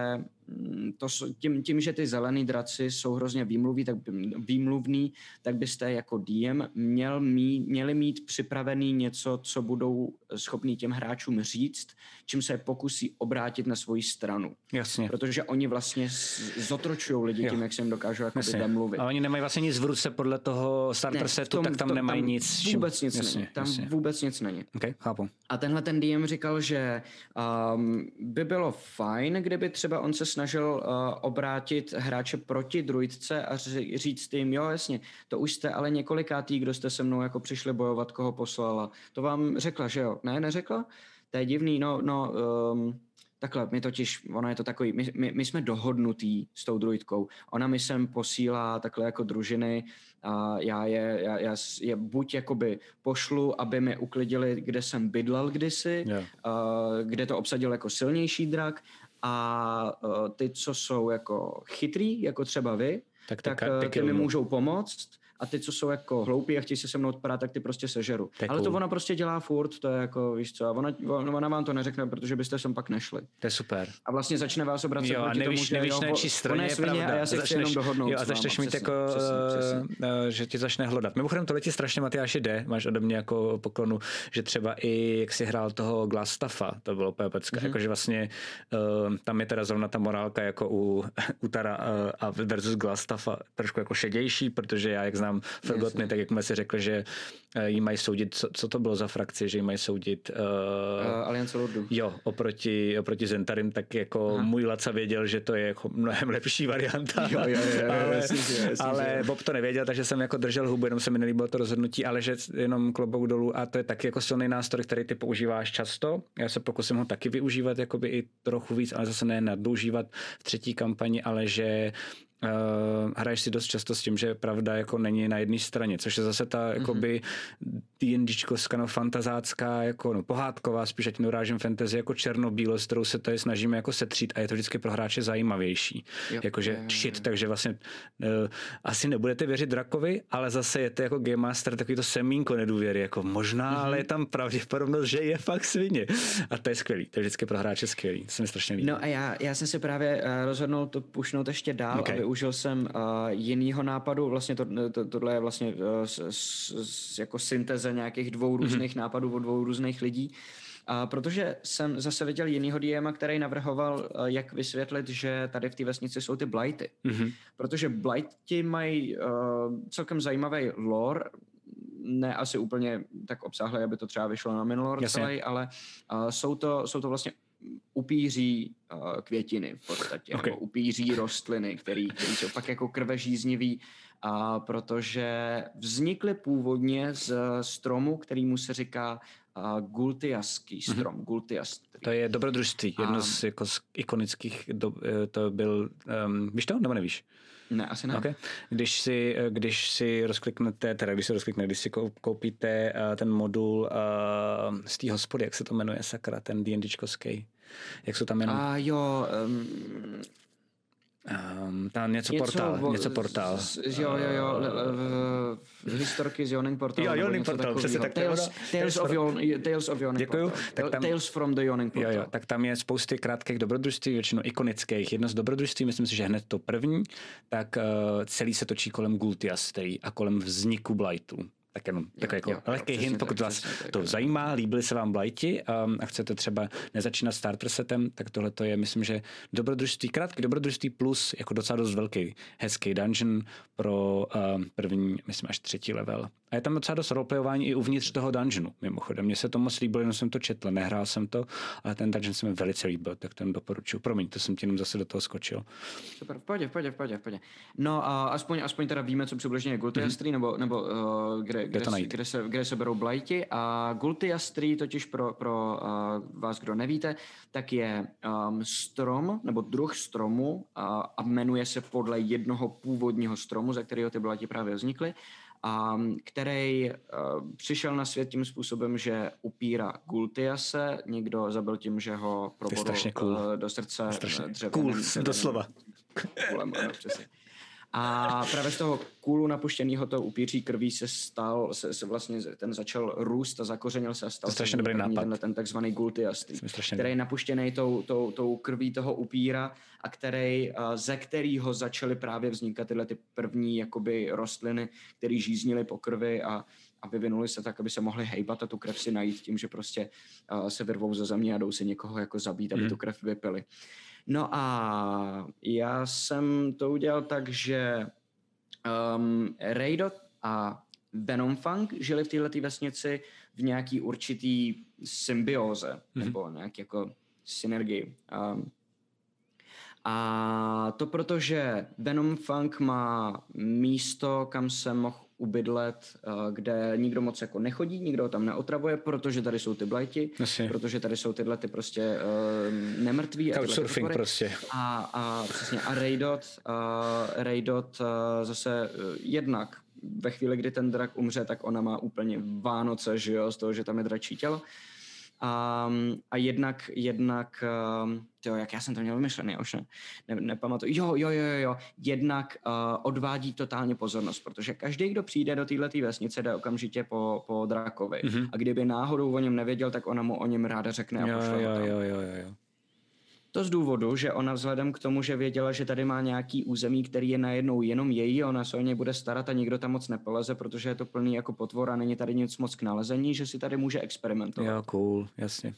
to, tím, tím, že ty zelený draci jsou hrozně výmluví, tak, výmluvný, tak byste jako DM měl mít, měli mít připravený něco, co budou schopní těm hráčům říct, čím se pokusí obrátit na svoji stranu. Jasně. Protože oni vlastně zotročují lidi jo. tím, jak se jim dokážou jako mluvit. A oni nemají vlastně nic v ruce podle toho starter ne, setu, tom, tak tam to, nemají tam nic. Vůbec nic jasně, není. Tam jasně. vůbec nic není. Okay, chápu. A tenhle ten DM říkal, že um, by bylo fajn, kdyby třeba on se snažil uh, obrátit hráče proti druidce a říct jim, jo jasně, to už jste ale několikátý, kdo jste se mnou jako přišli bojovat, koho poslala. To vám řekla, že jo? Ne, neřekla? To je divný, no, no um, takhle, my totiž, ono je to takový, my, my, my jsme dohodnutý s tou druidkou. Ona mi sem posílá takhle jako družiny a já je, já, já je buď jakoby pošlu, aby mi uklidili, kde jsem bydlel kdysi, yeah. uh, kde to obsadil jako silnější drak, a uh, ty, co jsou jako chytrý, jako třeba vy, tak, tak, tak ty mi můžou pomoct a ty, co jsou jako hloupí a chtějí se se mnou odpadat, tak ty prostě sežeru. Tak Ale to ona prostě dělá furt, to je jako, víš co, a ona, ona vám to neřekne, protože byste sem pak nešli. To je super. A vlastně začne vás obracet jo, proti nevíš, tomu, že nevíš, jo, na čí straně je pravda. A já se chci jenom dohodnout jo, a začneš mít jako, přesně, přesně. Uh, že ti začne hledat. Mimochodem, to ti strašně Matyáši jde, máš ode mě jako poklonu, že třeba i jak si hrál toho Glastaffa, to bylo pepecka, mm-hmm. jakože vlastně uh, tam je teda zrovna ta morálka jako u, u Tara uh, a versus Glastaffa trošku jako šedější, protože já, jak znám Forgotny, tak jak jsme si řekli, že eh, jí mají soudit, co, co to bylo za frakci, že jí mají soudit uh, uh, Aliance Lordu. Jo, oproti, oproti Zentarim, tak jako Aha. můj Laca věděl, že to je jako mnohem lepší varianta. Jo, jo, jo, jo, ale, jasný, jasný, ale že... Bob to nevěděl, takže jsem jako držel hubu, jenom se mi nelíbilo to rozhodnutí, ale že jenom klobouk dolů a to je taky jako silný nástroj, který ty používáš často. Já se pokusím ho taky využívat jakoby i trochu víc, ale zase ne nadužívat v třetí kampani, ale že uh, hraješ si dost často s tím, že pravda jako není na jedné straně, což je zase ta mm-hmm. jakoby D&Dčkovská, no fantazácká, jako no pohádková, spíš ať neurážím fantasy jako černobílost, kterou se tady snažíme jako setřít a je to vždycky pro hráče zajímavější. Jakože shit, takže vlastně uh, asi nebudete věřit drakovi, ale zase je to jako Game Master takový to semínko nedůvěry, jako možná, mm-hmm. ale je tam pravděpodobnost, že je fakt svině. A to je skvělý, to je vždycky pro hráče skvělý, to se mi strašně líbí. No a já, já jsem si právě uh, rozhodnul to pušnout ještě dál, okay. aby využil jsem uh, jinýho nápadu, vlastně to, to, tohle je vlastně uh, s, s, jako synteze nějakých dvou mhm. různých mm-hmm. nápadů od dvou různých lidí. A protože jsem zase viděl jinýho DM, který navrhoval, jak vysvětlit, že tady v té vesnici jsou ty blighty. Mm-hmm. Protože blighty mají uh, celkem zajímavý lore, ne asi úplně tak obsáhlé, aby to třeba vyšlo na minulý celý, ale uh, jsou, to, jsou to vlastně upíří uh, květiny v podstatě, okay. nebo upíří rostliny, který, který jsou pak jako krvežíznivý, a protože vznikly původně z stromu, kterýmu se říká uh, gultiaský mhm. strom. Mm-hmm. Gultias. To je dobrodružství, jedno z, jako z ikonických, do, eh, to byl, um, víš to, nebo nevíš? Ne, asi ne. Okay. Když, si, eh, když si rozkliknete, teda když si rozkliknete, když si koupíte uh, ten modul uh, z té hospody, jak se to jmenuje, sakra, ten D&Dčkovský, jak jsou tam jenom... A jo, um, Um, tam něco, něco portál, vo, něco portál. Z, jo, jo, jo, uh, historky z Yawning Portal. Jo, Yawning Portal, přesně tak. Tales, Tales, of Yon, Tales of Yawning Děkuju. Portal. Tak tam, Tales from the Yawning Portal. Jo, jo, tak tam je spousty krátkých dobrodružství, většinou ikonických. Jedno z dobrodružství, myslím si, že hned to první, tak uh, celý se točí kolem Gultias a kolem vzniku Blightu tak jenom takový jako jo, lehký hint, pokud tak, vás to tak, zajímá, líbily se vám Blighti um, a chcete třeba nezačínat starter setem, tak tohle to je, myslím, že dobrodružství, krátký dobrodružství plus jako docela dost velký hezký dungeon pro um, první, myslím, až třetí level A je tam docela dost roleplayování i uvnitř toho dungeonu, mimochodem. Mně se to moc líbilo, jenom jsem to četl, nehrál jsem to, ale ten dungeon se mi velice líbil, tak ten doporučuji. Promiň, to jsem ti jenom zase do toho skočil. Super, v pohodě, v pohodě, v pohodě, v pohodě. No a aspoň, aspoň teda víme, co přibližně je Gultiastry, mm-hmm. nebo, nebo uh, kde, kde, kde, kde, se, kde se berou blajti. A Gultiastry totiž pro, pro uh, vás, kdo nevíte, tak je um, strom, nebo druh stromu uh, a jmenuje se podle jednoho původního stromu, ze kterého ty blajti právě vznikly a který uh, přišel na svět tím způsobem, že upíra Gultiase někdo zabil tím, že ho probodl cool. uh, do srdce dřevěným. Cool, doslova. Kulem, ano, přesně. A právě z toho kůlu napuštěného toho upíří krví se stal, se, se vlastně ten začal růst a zakořenil se a stal to se dobrý nápad. Tenhle, ten takzvaný gultiastý, který je napuštěný tou, tou, tou krví toho upíra a který, ze kterého začaly právě vznikat tyhle ty první jakoby rostliny, které žíznily po krvi a, a vyvinuli se tak, aby se mohli hejbat a tu krev si najít tím, že prostě uh, se vyrvou ze země a jdou si někoho jako zabít, aby mm. tu krev vypili. No a já jsem to udělal tak, že um, Raidot a Venomfang žili v této vesnici v nějaký určitý symbioze, mm-hmm. nebo nějak jako synergii. Um, a to proto, že Venomfang má místo, kam se mohl ubydlet, eh, kde nikdo moc jako nechodí, nikdo tam neotravuje, protože tady jsou ty blajti, Asi. protože tady jsou tyhle ty prostě uh, nemrtví. Couchsurfing prostě. A, a přesně, a Raidot, uh, Raidot uh, zase uh, jednak ve chvíli, kdy ten drak umře, tak ona má úplně Vánoce, že jo, z toho, že tam je dračí tělo. A, a jednak, jednak jo, jak já jsem to měl vymyšlený, už ne, ne, nepamatuju. Jo, jo, jo, jo, jednak uh, odvádí totálně pozornost, protože každý, kdo přijde do této vesnice, jde okamžitě po, po drakovi. Mm-hmm. A kdyby náhodou o něm nevěděl, tak ona mu o něm ráda řekne jo, a pošle jo, jo, jo, jo, jo. To z důvodu, že ona vzhledem k tomu, že věděla, že tady má nějaký území, který je najednou jenom její, ona se o něj bude starat a nikdo tam moc nepoleze, protože je to plný jako potvor a není tady nic moc k nalezení, že si tady může experimentovat. Jo, cool, jasně.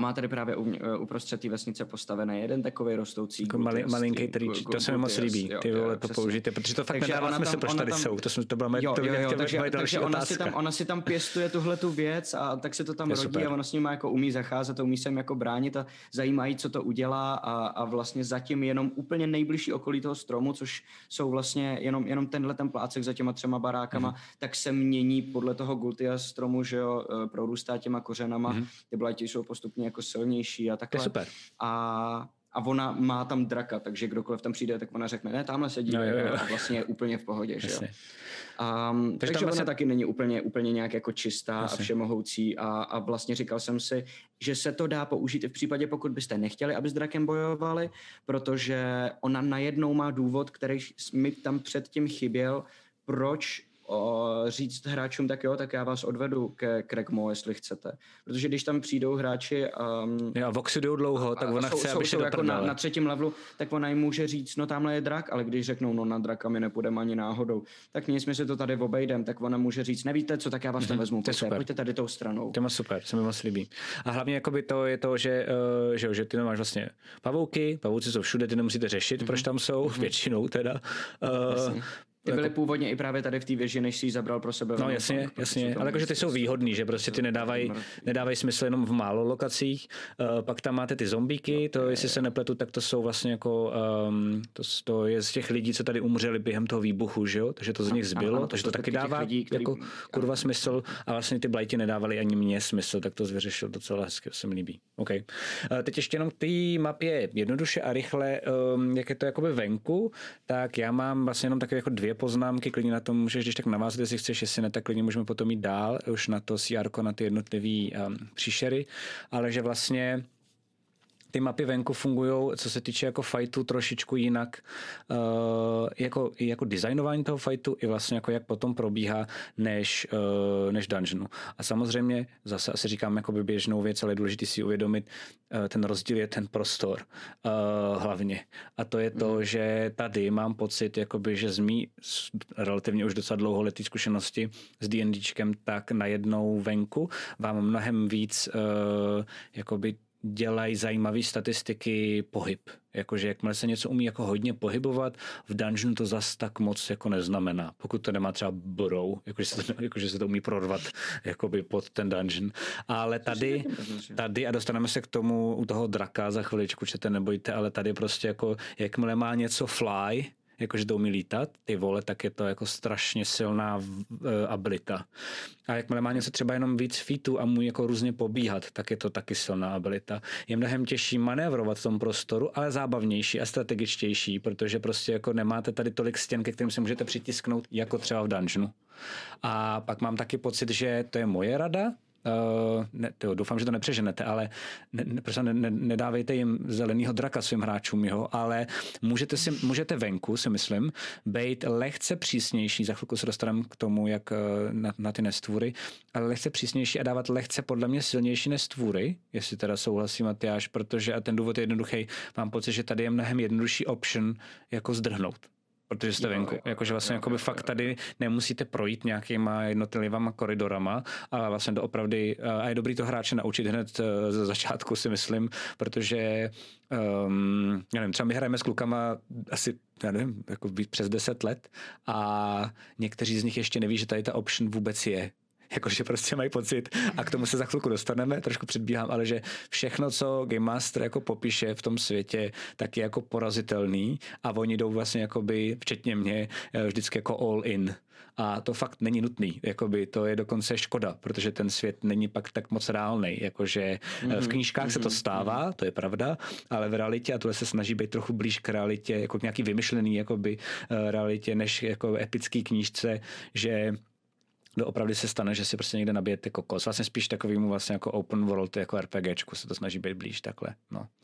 Má tady právě eh, uprostřed té vesnice postavený jeden takový rostoucí jako mali, malinký trič, to se mi moc líbí, ty vole to použijte, protože to fakt takže nedává smysl, proč tady tam, jsou, to, jsme, to byla jo, to jo, jo, takže, takže ona, si tam, ona si tam pěstuje tuhle tu věc a tak se to tam je rodí super. a ona s ním jako umí zacházet a umí se jim jako bránit a zajímají, co to udělá a, a vlastně zatím jenom úplně nejbližší okolí toho stromu, což jsou vlastně jenom, jenom tenhle ten plácek za těma třema barákama, mm. tak se mění podle toho gultia stromu, že jo, eh, prorůstá těma kořenama, mm. ty blatí jsou postupně jako silnější a takhle. To je super. A a ona má tam draka, takže kdokoliv tam přijde, tak ona řekne, ne, tamhle sedí no, jo, jo. a vlastně je úplně v pohodě, že jo. Um, takže, takže ona vlastně... taky není úplně, úplně nějak jako čistá Jasně. a všemohoucí a, a vlastně říkal jsem si, že se to dá použít i v případě, pokud byste nechtěli, aby s drakem bojovali, protože ona najednou má důvod, který mi tam předtím chyběl, proč o, říct hráčům, tak jo, tak já vás odvedu ke Krekmo, jestli chcete. Protože když tam přijdou hráči... Um, já Voxy jdou dlouho, tak ona jsou, chce, aby jsou jako na, na, třetím levelu, tak ona jim může říct, no tamhle je drak, ale když řeknou, no na draka mi nepůjdeme ani náhodou, tak nic, my si to tady obejdem, tak ona může říct, nevíte co, tak já vás mm-hmm, tam vezmu, to pojďte, pojďte tady tou stranou. To je super, se mi moc líbí. A hlavně jakoby to je to, že, uh, že, že ty máš vlastně pavouky, pavouci jsou všude, ty nemusíte řešit, mm-hmm. proč tam jsou, mm-hmm. většinou teda. Uh, ty byly jako... původně i právě tady v té věži, než si ji zabral pro sebe. No jasně, fakt, jasně, ale jakože ty jsou výhodný, že prostě ty nedávají, nedávají smysl jenom v málo lokacích. Uh, pak tam máte ty zombíky, to jestli se nepletu, tak to jsou vlastně jako, um, to, to je z těch lidí, co tady umřeli během toho výbuchu, že jo? Takže to z nich zbylo, ano, takže to, to taky dává lidí, který... jako kurva smysl a vlastně ty blajti nedávali ani mě smysl, tak to vyřešil docela hezky, to se mi líbí. Okay. Uh, teď ještě jenom k té mapě jednoduše a rychle, um, jak je to jakoby venku, tak já mám vlastně jenom takové jako dvě dvě poznámky, klidně na to můžeš, když tak navázat, jestli chceš, jestli ne, tak klidně můžeme potom jít dál, už na to CR, na ty jednotlivé um, příšery, ale že vlastně ty mapy venku fungují, co se týče jako fightu, trošičku jinak, uh, jako, jako designování toho fightu i vlastně jako jak potom probíhá než, uh, než dungeonu. A samozřejmě zase asi říkám jako by běžnou věc, ale je důležité si uvědomit, uh, ten rozdíl je ten prostor uh, hlavně. A to je to, mm. že tady mám pocit, jakoby, že z mý relativně už docela dlouholetý zkušenosti s D&Dčkem, tak najednou venku vám mnohem víc uh, jakoby dělají zajímavé statistiky pohyb. Jakože jakmile se něco umí jako hodně pohybovat, v dungeonu to zas tak moc jako neznamená. Pokud to nemá třeba burrow, jakože se to, jakože se to umí prorvat jakoby pod ten dungeon. Ale tady, tady, a dostaneme se k tomu u toho draka za chviličku, čete nebojte, ale tady prostě jako, jakmile má něco fly, jakože to umí lítat, ty vole, tak je to jako strašně silná uh, abilita. A jakmile má něco třeba jenom víc feetů a může jako různě pobíhat, tak je to taky silná abilita. Je mnohem těžší manévrovat v tom prostoru, ale zábavnější a strategičtější, protože prostě jako nemáte tady tolik stěn, ke kterým se můžete přitisknout, jako třeba v dungeonu. A pak mám taky pocit, že to je moje rada, Uh, ne, tyjo, doufám, že to nepřeženete, ale ne, ne, prostě ne, ne, nedávejte jim zelenýho draka svým hráčům, jo, ale můžete, si, můžete venku, si myslím, být lehce přísnější, za chvilku se dostaneme k tomu, jak uh, na, na ty nestvůry, ale lehce přísnější a dávat lehce podle mě silnější nestvůry, jestli teda souhlasí Matyáš, protože a ten důvod je jednoduchý, mám pocit, že tady je mnohem jednodušší option jako zdrhnout protože jste venku. Jakože vlastně jo, fakt tady nemusíte projít nějakýma jednotlivýma koridorama, ale vlastně to opravdu, a je dobrý to hráče naučit hned eh, ze začátku si myslím, protože um, já nevím, třeba my hrajeme s klukama asi já nevím, jako přes 10 let a někteří z nich ještě neví, že tady ta option vůbec je jakože prostě mají pocit, a k tomu se za chvilku dostaneme, trošku předbíhám, ale že všechno, co Game Master jako popíše v tom světě, tak je jako porazitelný a oni jdou vlastně jakoby, včetně mě, eh, vždycky jako all in. A to fakt není nutný, jakoby to je dokonce škoda, protože ten svět není pak tak moc reálný, jakože mm-hmm. v knížkách mm-hmm. se to mhm, stává, mm-hmm. to je pravda, ale v realitě, a tohle se snaží být trochu blíž k realitě, jako k nějaký vymyšlený jakoby uh, realitě, než jako epický knížce, že opravdu se stane, že si prostě někde nabijete kokos. Vlastně spíš takovýmu vlastně jako open world, jako RPGčku se to snaží být blíž takhle. No.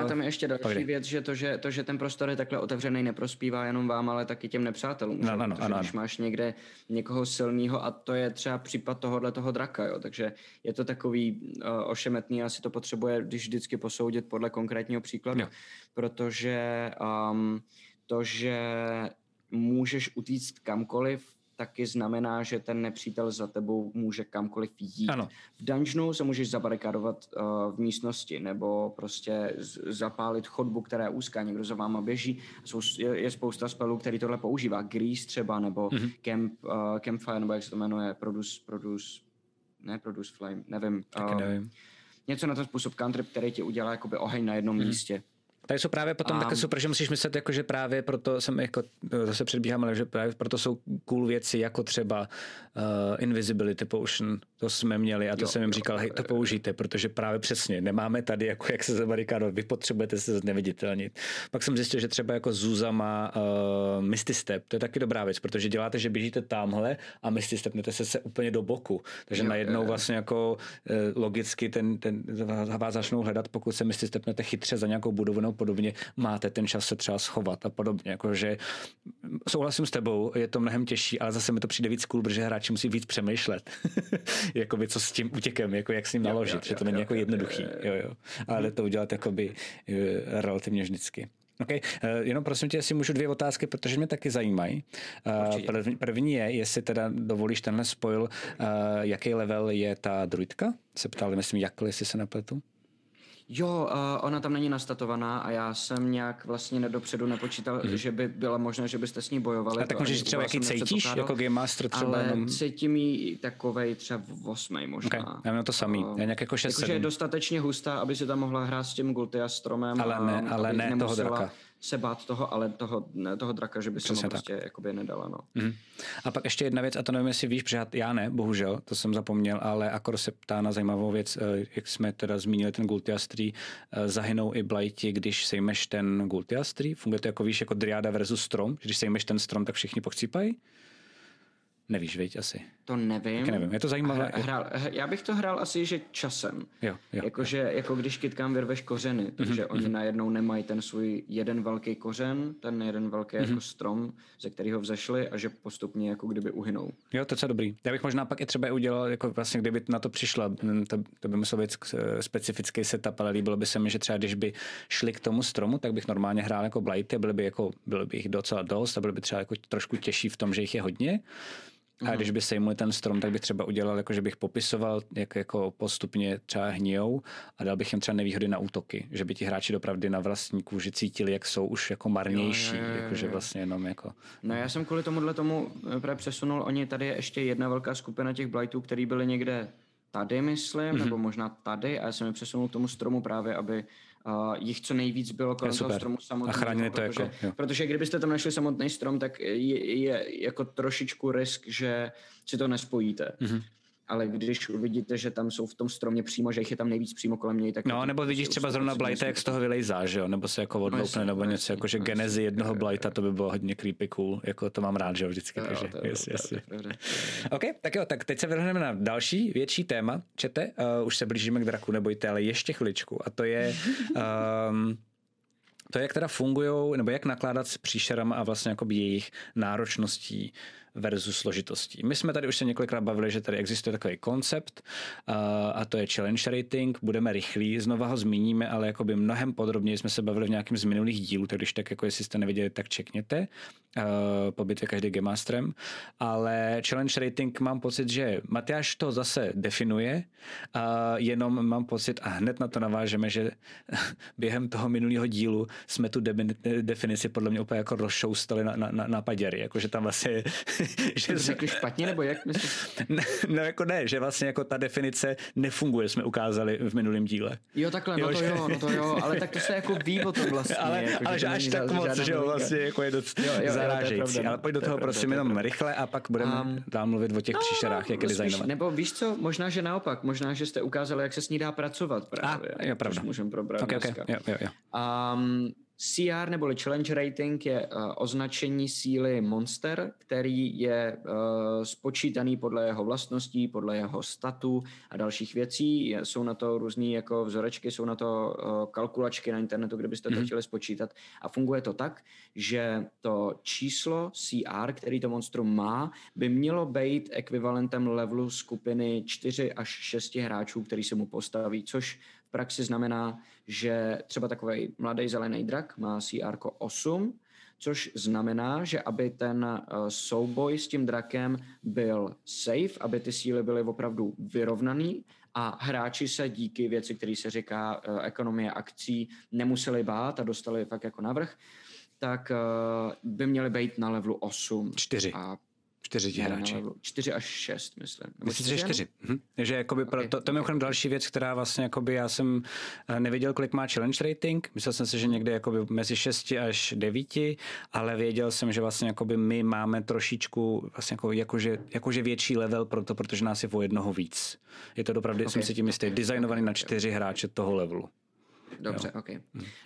Uh, tam je ještě další pojde. věc, že to, že to, že ten prostor je takhle otevřený, neprospívá jenom vám, ale taky těm nepřátelům. No, no, no, ano, když máš někde někoho silného a to je třeba případ tohohle toho draka, jo. takže je to takový uh, ošemetný, asi to potřebuje, když vždycky posoudit podle konkrétního příkladu, jo. protože um, to, že můžeš utíct kamkoliv, taky znamená, že ten nepřítel za tebou může kamkoliv jít. Ano. V dungeonu se můžeš zabarikádovat uh, v místnosti nebo prostě z- zapálit chodbu, která je úzká, někdo za váma běží. Jsou, je, je spousta spelů, který tohle používá. Grease třeba, nebo mm-hmm. camp, uh, Campfire, nebo jak se to jmenuje, Produce, Produce, ne Produce Flame, nevím. Taky uh, nevím. Něco na ten způsob country, který ti udělá jakoby oheň na jednom mm-hmm. místě. Tady jsou právě potom také super, že musíš myslet, jako, že právě proto jsem jako, zase předbíhám, ale že právě proto jsou cool věci, jako třeba uh, Invisibility Potion, to jsme měli a to jo, jsem jim říkal, hej, to použijte, protože právě přesně nemáme tady, jako jak se zabarikádovat, vy potřebujete se neviditelnit. Pak jsem zjistil, že třeba jako Zuza má uh, Misty Step, to je taky dobrá věc, protože děláte, že běžíte tamhle a Misty Stepnete se, se úplně do boku. Takže jo, najednou jo. vlastně jako uh, logicky ten, ten vás začnou hledat, pokud se Misty Stepnete chytře za nějakou budovu podobně, máte ten čas se třeba schovat a podobně. Jakože souhlasím s tebou, je to mnohem těžší, ale zase mi to přijde víc cool, protože hráči musí víc přemýšlet. jakoby co s tím útěkem, jako jak s ním naložit, jo, jo, že to jo, není jo, jako jednoduchý. Jo, jo. Ale to udělat jakoby eh, relativně vždycky. OK, uh, jenom prosím tě, jestli můžu dvě otázky, protože mě taky zajímají. Uh, první, první je, jestli teda dovolíš tenhle spojil, uh, jaký level je ta druidka? Se ptali, myslím, jak, jestli se napletu. Jo, uh, ona tam není nastatovaná a já jsem nějak vlastně nedopředu nepočítal, mm. že by byla možné, že byste s ní bojovali. A tak můžeš třeba jaký cítíš, jako Game Master třeba ale jenom... cítím jí takovej třeba v osmej možná. Okay. Já mám to samý, uh, já nějak jako 6 Jakože je dostatečně hustá, aby si tam mohla hrát s tím Gultia stromem. Ale ne, ale ne toho draka se bát toho, ale toho, ne, toho draka, že by se mu prostě jakoby nedala. No. Mm. A pak ještě jedna věc, a to nevím, jestli víš, protože já ne, bohužel, to jsem zapomněl, ale Akor se ptá na zajímavou věc, eh, jak jsme teda zmínili ten Gultiastri, eh, zahynou i Blighti, když sejmeš ten Gultiastri, funguje to jako víš, jako Driada versus strom, když sejmeš ten strom, tak všichni pochcípají? Nevíš, veď asi. To nevím. Taky nevím, je to zajímavé. Hrál, já bych to hrál asi, že časem. Jo, jo, Jakože, jo. jako když kytkám vyrveš kořeny, takže mm-hmm. oni najednou nemají ten svůj jeden velký kořen, ten jeden velký mm-hmm. jako strom, ze kterého vzešli a že postupně jako kdyby uhynou. Jo, to je dobrý. Já bych možná pak i třeba udělal, jako vlastně kdyby na to přišla, to, to by musel být specifický setup, ale líbilo by se mi, že třeba když by šli k tomu stromu, tak bych normálně hrál jako blighty, byly by, jako, byly by jich docela dost a byly by třeba jako trošku těžší v tom, že jich je hodně A když by sejmul ten strom, tak bych třeba udělal, jako že bych popisoval, jak jako postupně třeba hnijou a dal bych jim třeba nevýhody na útoky, že by ti hráči dopravdy na vlastní kůži cítili, jak jsou už jako marnější, Jo, jo, jo, jo. jakože vlastně jenom jako... No já jsem kvůli tomuhle tomu eh, právě přesunul, oni tady je ještě jedna velká skupina těch blightů, který byly někde tady, myslím, mm-hmm. nebo možná tady a já jsem je přesunul k tomu stromu právě, aby uh, jich co nejvíc bylo kolem Je toho stromu samotného. A chránili to protože, jako, jo. protože kdybyste tam našli samotný strom, tak je, je jako trošičku risk, že si to nespojíte. Mm-hmm. Ale když uvidíte, že tam jsou v tom stromě přímo, že jich je tam nejvíc přímo kolem něj, tak... No, nebo prostě vidíš třeba zrovna prostě Blighta, jak z toho vylejzá, že jo? Nebo se jako odloupne, jasně, nebo no něco, jako že no genezi jednoho Blighta, to by bylo hodně creepy cool, jako to mám rád, že jo, vždycky, takže. OK, tak jo, tak teď se vrhneme na další větší téma. Čete, uh, už se blížíme k draku, nebojte, ale ještě chviličku. A to je um, to, jak teda fungují, nebo jak nakládat s příšerama a vlastně jakoby jejich náročností versus složitostí. My jsme tady už se několikrát bavili, že tady existuje takový koncept a to je challenge rating. Budeme rychlí, znova ho zmíníme, ale jakoby mnohem podrobněji jsme se bavili v nějakém z minulých dílů, tak když tak jako jestli jste neviděli, tak čekněte po bitvě každý Game Masterem. Ale challenge rating mám pocit, že Matyáš to zase definuje, jenom mám pocit a hned na to navážeme, že během toho minulého dílu jsme tu de- definici podle mě úplně jako rozšoustali na, na, na, na paděry, jakože tam vlastně že To řekli špatně, nebo jak myslíš? no jako ne, že vlastně jako ta definice nefunguje, jsme ukázali v minulém díle. Jo, takhle, Jo, no to že- jo, no to jo, ale tak to se jako ví o tom vlastně. ale, jako, ale že to až tak moc, že jo, vlastně jako je dost Jo, jo, jo, zarážející. pravda, no. ale pojď do To toho pravda, prosím to je jenom pravda. rychle a pak budeme Um, dál mluvit o těch příšerách, jak je designovat. nebo víš co, možná, že naopak, možná, že jste ukázali, jak se s ní dá pracovat právě. A, jo, pravda. Můžeme probrat Ok, ok, dneska. jo, jo, jo. Um, CR neboli Challenge Rating je uh, označení síly monster, který je uh, spočítaný podle jeho vlastností, podle jeho statu a dalších věcí. Je, jsou na to různé jako vzorečky, jsou na to uh, kalkulačky na internetu, kde byste to Mhm. chtěli spočítat. A funguje to tak, že to číslo CR, který to monstrum má, by mělo být ekvivalentem levelu skupiny 4 až 6 hráčů, který se mu postaví, což praxi znamená, že třeba takový mladý zelený drak má CR 8, což znamená, že aby ten uh, souboj s tím drakem byl safe, aby ty síly byly opravdu vyrovnaný a hráči se díky věci, který se říká uh, ekonomie akcí, nemuseli bát a dostali fakt jako navrh, tak uh, by měli být na levelu 8. Čtyři. A Čtyři ti hráči. 4 až 6, myslím. Nebo Myslíte, že čtyři? Mhm. Takže jakoby pro Ok, to, to je mimochodem další věc, která vlastně jakoby já jsem eh, nevěděl, kolik má challenge rating. Myslel jsem si, že někde jakoby mezi 6 až 9, ale věděl jsem, že vlastně jakoby my máme trošičku vlastně jako, jakože, jakože větší level pro to, protože nás je o jednoho víc. Je to opravdu, okay. jsem si tím jistý, designovaný na čtyři hráče toho levelu. Dobře, ok.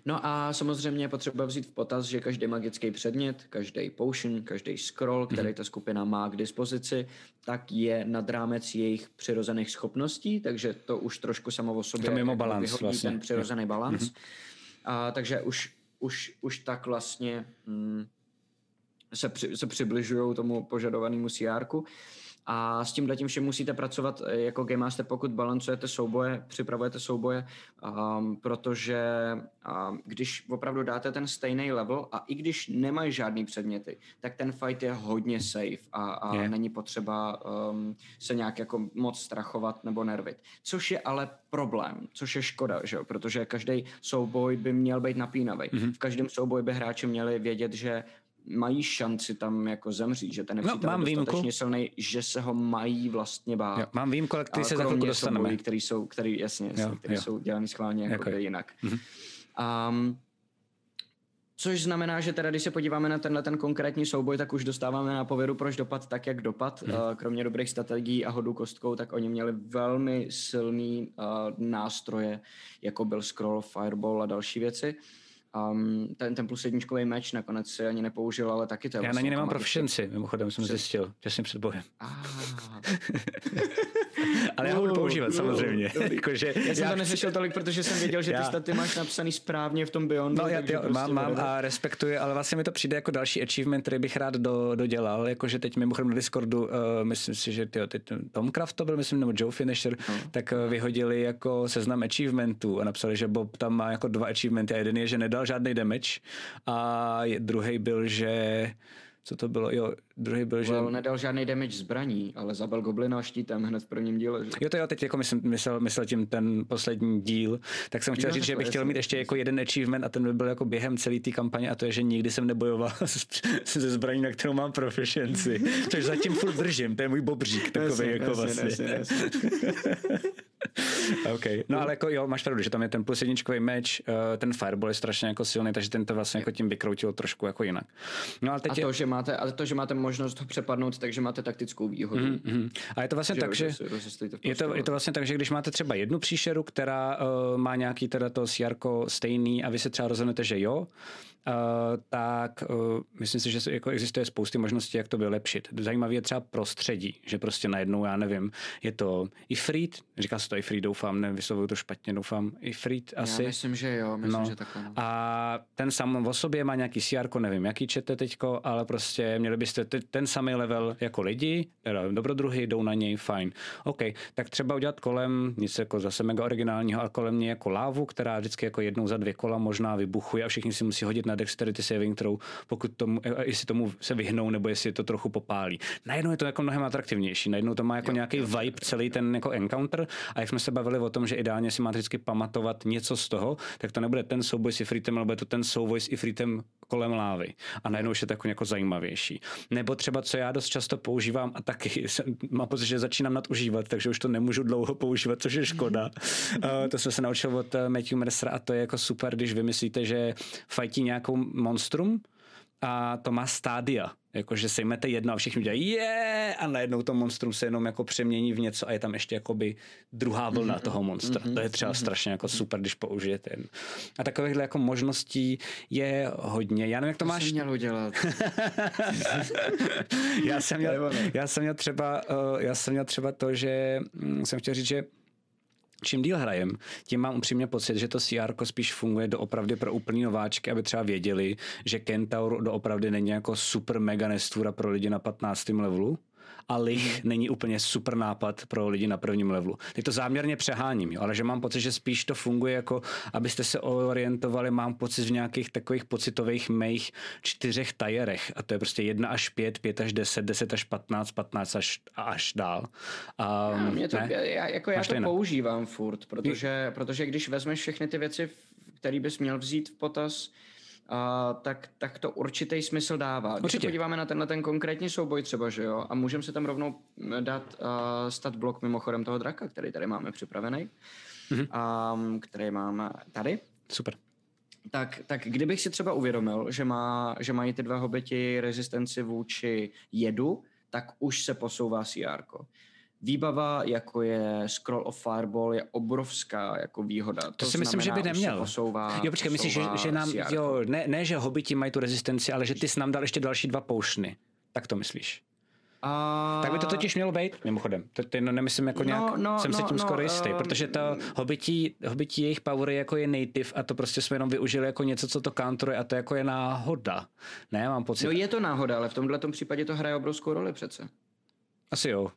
No a samozřejmě je potřeba vzít v potaz, že každý magický předmět, každý potion, každý scroll, který ta skupina má k dispozici, tak je nad rámec jejich přirozených schopností, takže to už trošku samo o sobě to mimo jako balans vyhodí vlastně. ten přirozený balans. A, takže už, už, už tak vlastně hm, se, při, se přibližují tomu požadovanému cr a s tím tím všem musíte pracovat eh, jako Game Master, pokud balancujete souboje, připravujete souboje, um, protože um, když opravdu dáte ten stejný level a i když nemají žádný předměty, tak ten fight je hodně safe a, a Je. není potřeba um, se nějak jako moc strachovat nebo nervit. Což je ale problém, což je škoda, že jo? protože každý souboj by měl být napínavý. Mm-hmm. V každém souboji by hráči měli vědět, že mají šanci tam jako zemřít, že ten No, nepřítel mám je dostatečně silný, že se ho mají vlastně bát. Jo, mám výjimku, ale který se za chvilku dostaneme. soubojí, který jsou, který, jasně, jasně, Jo, který jo. jsou dělaný schválně jako Jako- kde jinak. Mhm. Um, Což znamená, že teda, když se podíváme na tenhle ten konkrétní souboj, tak už dostáváme na pověru, proč dopad tak, jak dopad. Uh, kromě dobrých strategií a hodu kostkou, tak oni měli velmi silný uh, nástroje, jako byl Scroll, Fireball a další věci. Um, ten, ten plus jedničkový meč nakonec si ani nepoužil, ale taky to je Já na vlastně ně nemám proficiency, mimochodem jsem zjistil, těsně před bojem. Ah, Ale já ho budu Uh, používat uh, samozřejmě. dobrý. Jakože Já jsem to chci- neřešil tolik, protože jsem věděl, že ty Já- staty máš napsaný správně v tom Beyondu. No, já, jo, prostě mám, mám a respektuji, ale vlastně mi to přijde jako další achievement, který bych rád do, dodělal, jakože teď mimochodem na Discordu, uh, myslím si, že tyjo, teď Tom Craft to byl, myslím, nebo Joe Finisher, No. tak uh, vyhodili jako seznam achievementů a napsali, že Bob tam má jako dva achievementy a jeden je, že nedal žádný damage a druhý byl, že Co to bylo? Jo, druhý byl, well, že... nedal žádný damage zbraní, ale zabil goblina štítem hned v prvním díle. Že? Jo, to jo, teď jako myslím, myslel, myslel tím ten poslední díl, tak jsem chtěl Jo, říct, že bych chtěl mít ještě jako jeden achievement a ten by byl jako během celé té kampaně a to je, že nikdy jsem nebojoval se zbraní, na kterou mám proficiency. Což zatím furt držím, to je můj bobřík takový Jasně, jako jasně, vlastně. jasně, jasně. OK. No ale jako jo, máš pravdu, že tam je ten plus jedničkový meč, uh, ten fireball je strašně jako silný, takže ten to vlastně jako tím vykroutil trošku jako jinak. No ale teď A je, to, že máte, ale to, že máte možnost ho přepadnout, takže máte taktickou výhodu. mm, mm. A je to vlastně tak, že... rozjezdíte v Je to, je to vlastně tak, že když máte třeba jednu příšeru, která uh, má nějaký teda to sjarko stejný a vy se třeba rozhodnete, že jo, tak uh, myslím si, že jako existuje spousty možností, jak to vylepšit. Zajímavé je třeba prostředí, že prostě najednou, já nevím, je to Ifrit, říká se to Ifrit, doufám, nevyslovuju to špatně, doufám, Ifrit asi. Já myslím, že jo, myslím, No. že takhle. No. A ten sám o sobě má nějaký CR, nevím, jaký čete teďko, ale prostě měli byste ten samý level jako lidi, teda dobrodruhy, jdou na něj, fajn. OK, tak třeba udělat kolem, nic jako zase mega originálního, ale kolem něj jako lávu, která vždycky jako jednou za dvě kola možná vybuchuje a všichni si musí hodit na dexterity saving throw, pokud tomu, eh, jestli tomu se vyhnou, nebo jestli to trochu popálí. Najednou je to jako mnohem atraktivnější, najednou to má jako nějaký vibe celý ten jako encounter. A jak jsme se bavili o tom, že ideálně si máte vždycky pamatovat něco z toho, tak to nebude ten souboj s Ifritem, ale bude to ten souboj s Ifritem kolem lávy. A najednou už je to jako, zajímavější. Nebo třeba, co já dost často používám a taky jsem, mám pocit, že začínám nadužívat, takže už to nemůžu dlouho používat, což je škoda. uh, to jsem se naučil od uh, Matthew Mercera a to je jako super, když vymyslíte, že fajtí nějakou monstrum, a to má stádia. Jakože sejmete jedno a všichni dělají je a najednou to monstrum se jenom jako přemění v něco a je tam ještě jakoby druhá vlna toho monstra. To je třeba strašně jako super, když použijete. A takovýchhle jako možností je hodně. Já nevím, jak to To máš. jsi měl udělat. já, jsem měl, já, jsem měl třeba, uh, já jsem měl třeba to, že mm, jsem chtěl říct, že čím díl hrajem, tím mám upřímně pocit, že to CR spíš funguje doopravdy pro úplný nováčky, aby třeba věděli, že Kentaur doopravdy není jako super mega nestvůra pro lidi na 15. levelu a Lich není úplně super nápad pro lidi na prvním levelu. Teď to záměrně přeháním, jo, ale že mám pocit, že spíš to funguje jako, abyste se orientovali, mám pocit v nějakých takových pocitových mých čtyřech tajerech a to je prostě 1 až 5, 5 až 10, 10 až 15, 15 až, až dál. A Um, mě to, ne? já, jako já to jinak. používám furt, protože, protože když vezmeš všechny ty věci, které bys měl vzít v potaz, a tak, tak to určitý smysl dává. Když Určitě. se podíváme na tenhle ten konkrétní souboj třeba, že jo, a můžeme si tam rovnou dát uh, stat blok mimochodem toho draka, který tady máme připravený, Mhm. mm-hmm. um, který máme tady, Super. tak, tak kdybych si třeba uvědomil, že, má, že mají ty dva hobiti rezistenci vůči jedu, tak už se posouvá CR. Výbava, jako je Scroll of Fireball, je obrovská jako výhoda. To, To, si myslím, že by se neměl. Posouvá, jo, počkej, myslíš, že, že nám, CR. jo, ne, ne, že hobiti mají tu rezistenci, ale že ty jsi nám dal ještě další dva poušny. Tak to myslíš. A... Tak by to totiž mělo být, mimochodem. To, to no, nemyslím jako No, nějak, no, jsem si no, tím no, skoro jistý, ehm, protože to hobití, hobití jejich power jako je native a to prostě jsme jenom využili jako něco, co to counteruje a to jako je náhoda. Ne, mám pocit. No je to náhoda, ale v tomhle případě to hraje obrovskou roli přece. Asi jo.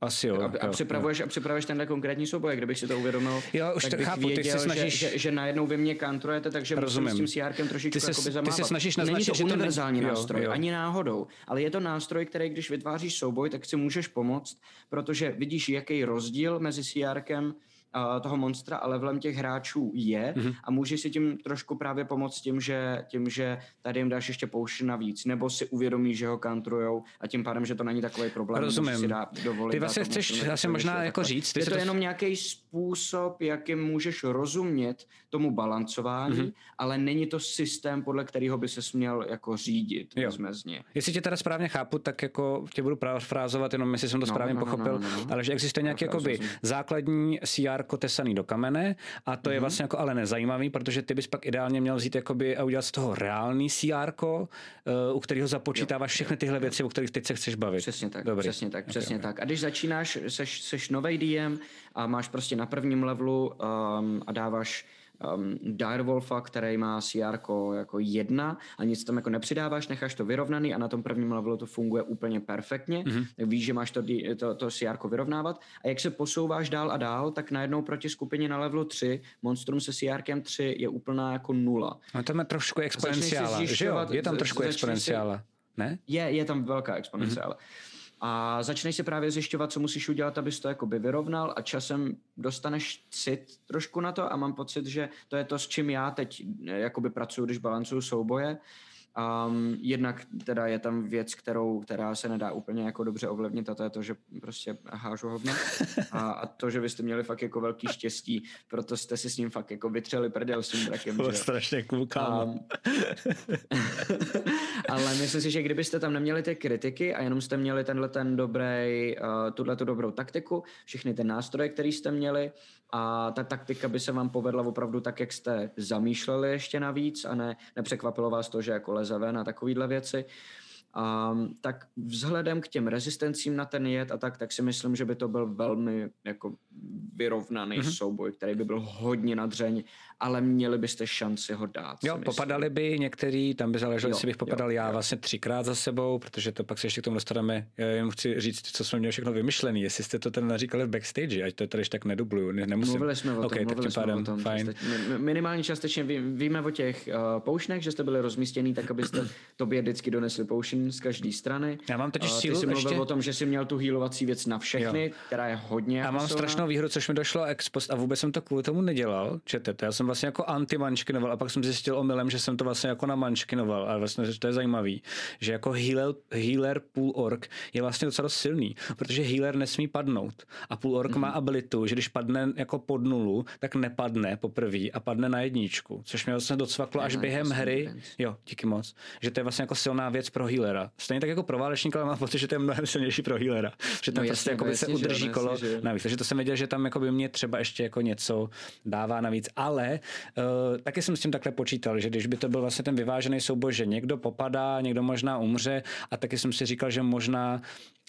Asi jo. A, jo, a, připravuješ, a připravuješ tenhle konkrétní souboj, kdybych si to uvědomil, Jo, už tak bych chápu, ty se věděl, snažíš- že, že, že, najednou vy mě kantrujete, takže Rozumím. musím s tím CRkem trošičku Ty se- jakoby ty se zamávat. snažíš Není naznačit, to že to ne- univerzální jo, nástroj, jo. ani náhodou, ale je to nástroj, který když vytváříš souboj, tak si můžeš pomoct, protože vidíš, jaký rozdíl mezi CRkem a toho monstra a levelem těch hráčů je Mhm. mm-hmm. a můžeš si tím trošku právě pomoct tím, že, tím, že tady jim dáš ještě poušť navíc, nebo si uvědomíš, že ho kantrujou a tím pádem, že to není takový problém. Rozumím. Si dá, dovolit Ty vlastně chceš asi možná jako říct, ty je to, to- jenom nějaký způsob, jakým můžeš rozumět tomu balancování, Mhm. mm-hmm. ale není to systém, podle kterého by se směl jako řídit Jo. Jestli tě teda správně chápu, tak jako tě budu frázovat, jenom jestli jsem to No, správně no, no, pochopil, no, no, no. ale že existuje nějaký jakoby rozumím. základní CR tesaný do kamene a to Mhm. je vlastně jako ale nezajímavý, protože ty bys pak ideálně měl vzít jakoby a udělat z toho reálný CR, u kterého započítáváš všechny tyhle věci, o kterých teď se chceš bavit. Přesně tak, Dobrý. přesně tak, přesně ok. tak. A když začínáš, seš, seš novej DM a máš prostě na prvním levelu um, a dáváš um, Direwolfa, který má CR jako jedna a nic tam jako nepřidáváš, necháš to vyrovnaný a na tom prvním levelu to funguje úplně perfektně, Mhm. mm-hmm. tak víš, že máš to, to, to CR vyrovnávat a jak se posouváš dál a dál, tak najednou proti skupině na levelu 3, Monstrum se CR 3 je úplná jako nula. No tam je trošku exponenciála, že jo? Je tam trošku exponenciála. Ne? Je, je tam velká exponenciála. Mm-hmm. A začneš si právě zjišťovat, co musíš udělat, abys to jakoby vyrovnal a časem dostaneš cit trošku na to a mám pocit, že to je to, s čím já teď eh, jakoby pracuji, když balancuju souboje, Um, jednak teda je tam věc, kterou, která se nedá úplně jako dobře ovlivnit a to je to, že prostě hážu hodně a, a to, že byste měli fakt jako velký štěstí, proto jste si s ním fakt jako vytřeli prdel s tím drakem. To strašně koukám. Um, ale myslím si, že kdybyste tam neměli ty kritiky a jenom jste měli tenhle ten dobrý, uh, tuhle tu dobrou taktiku, všechny ty nástroje, které jste měli, a ta taktika by se vám povedla opravdu tak, jak jste zamýšleli ještě navíc a ne, nepřekvapilo vás to, že jako leze ven a takovýhle věci. Um, tak vzhledem k těm rezistencím na ten jed a tak, tak si myslím, že by to byl velmi jako vyrovnaný mm-hmm. souboj, který by byl hodně nadřeň, ale měli byste šanci ho dát. Jo, popadali by některý, tam by záleželo, jestli bych popadal jo, já jo. vlastně třikrát za sebou, protože to pak se ještě k tomu dostaneme. Já jen chci říct, co jsme měli všechno vymyšlený, jestli jste to ten naříkali v backstage, ať to tady tak nedubluju, ne, nemusím. Mluvili jsme o tom, okay, mluvili jsme pádem, o tom. Fajn. Minimálně částečně ví, víme o těch uh, poušnech, že jste byli rozmístěný tak, abyste tobě vždycky donesli poušň z každé strany. Já mám totiž uh, sílu ty jsi mluvil ještě... o tom, že jsi měl tu healovací věc na všechny, jo. která je hodně. Já mám strašnou výhru, což mi došlo ex post a vůbec jsem to kvůli tomu nedělal. Četete, já jsem vlastně jako anti a pak jsem zjistil omylem, že jsem to vlastně jako namanškinoval a vlastně že to je zajímavý, že jako healer, healer půl ork je vlastně docela silný, protože healer nesmí padnout a půl ork mm-hmm. má abilitu, že když padne jako pod nulu, tak nepadne poprvé a padne na jedničku, což mě vlastně docvaklo až během hry. Jo, díky moc. Že to je vlastně jako silná věc pro healera. Stejně tak jako pro válečníka, ale mám pocit, že to je mnohem silnější pro healera. Že tam no, prostě jako by se udrží že, kolo jasně, navíc. Takže to jsem věděl, že tam jako by mě třeba ještě jako něco dává navíc. Ale uh, taky jsem s tím takhle počítal, že když by to byl vlastně ten vyvážený souboj, že někdo popadá, někdo možná umře a taky jsem si říkal, že možná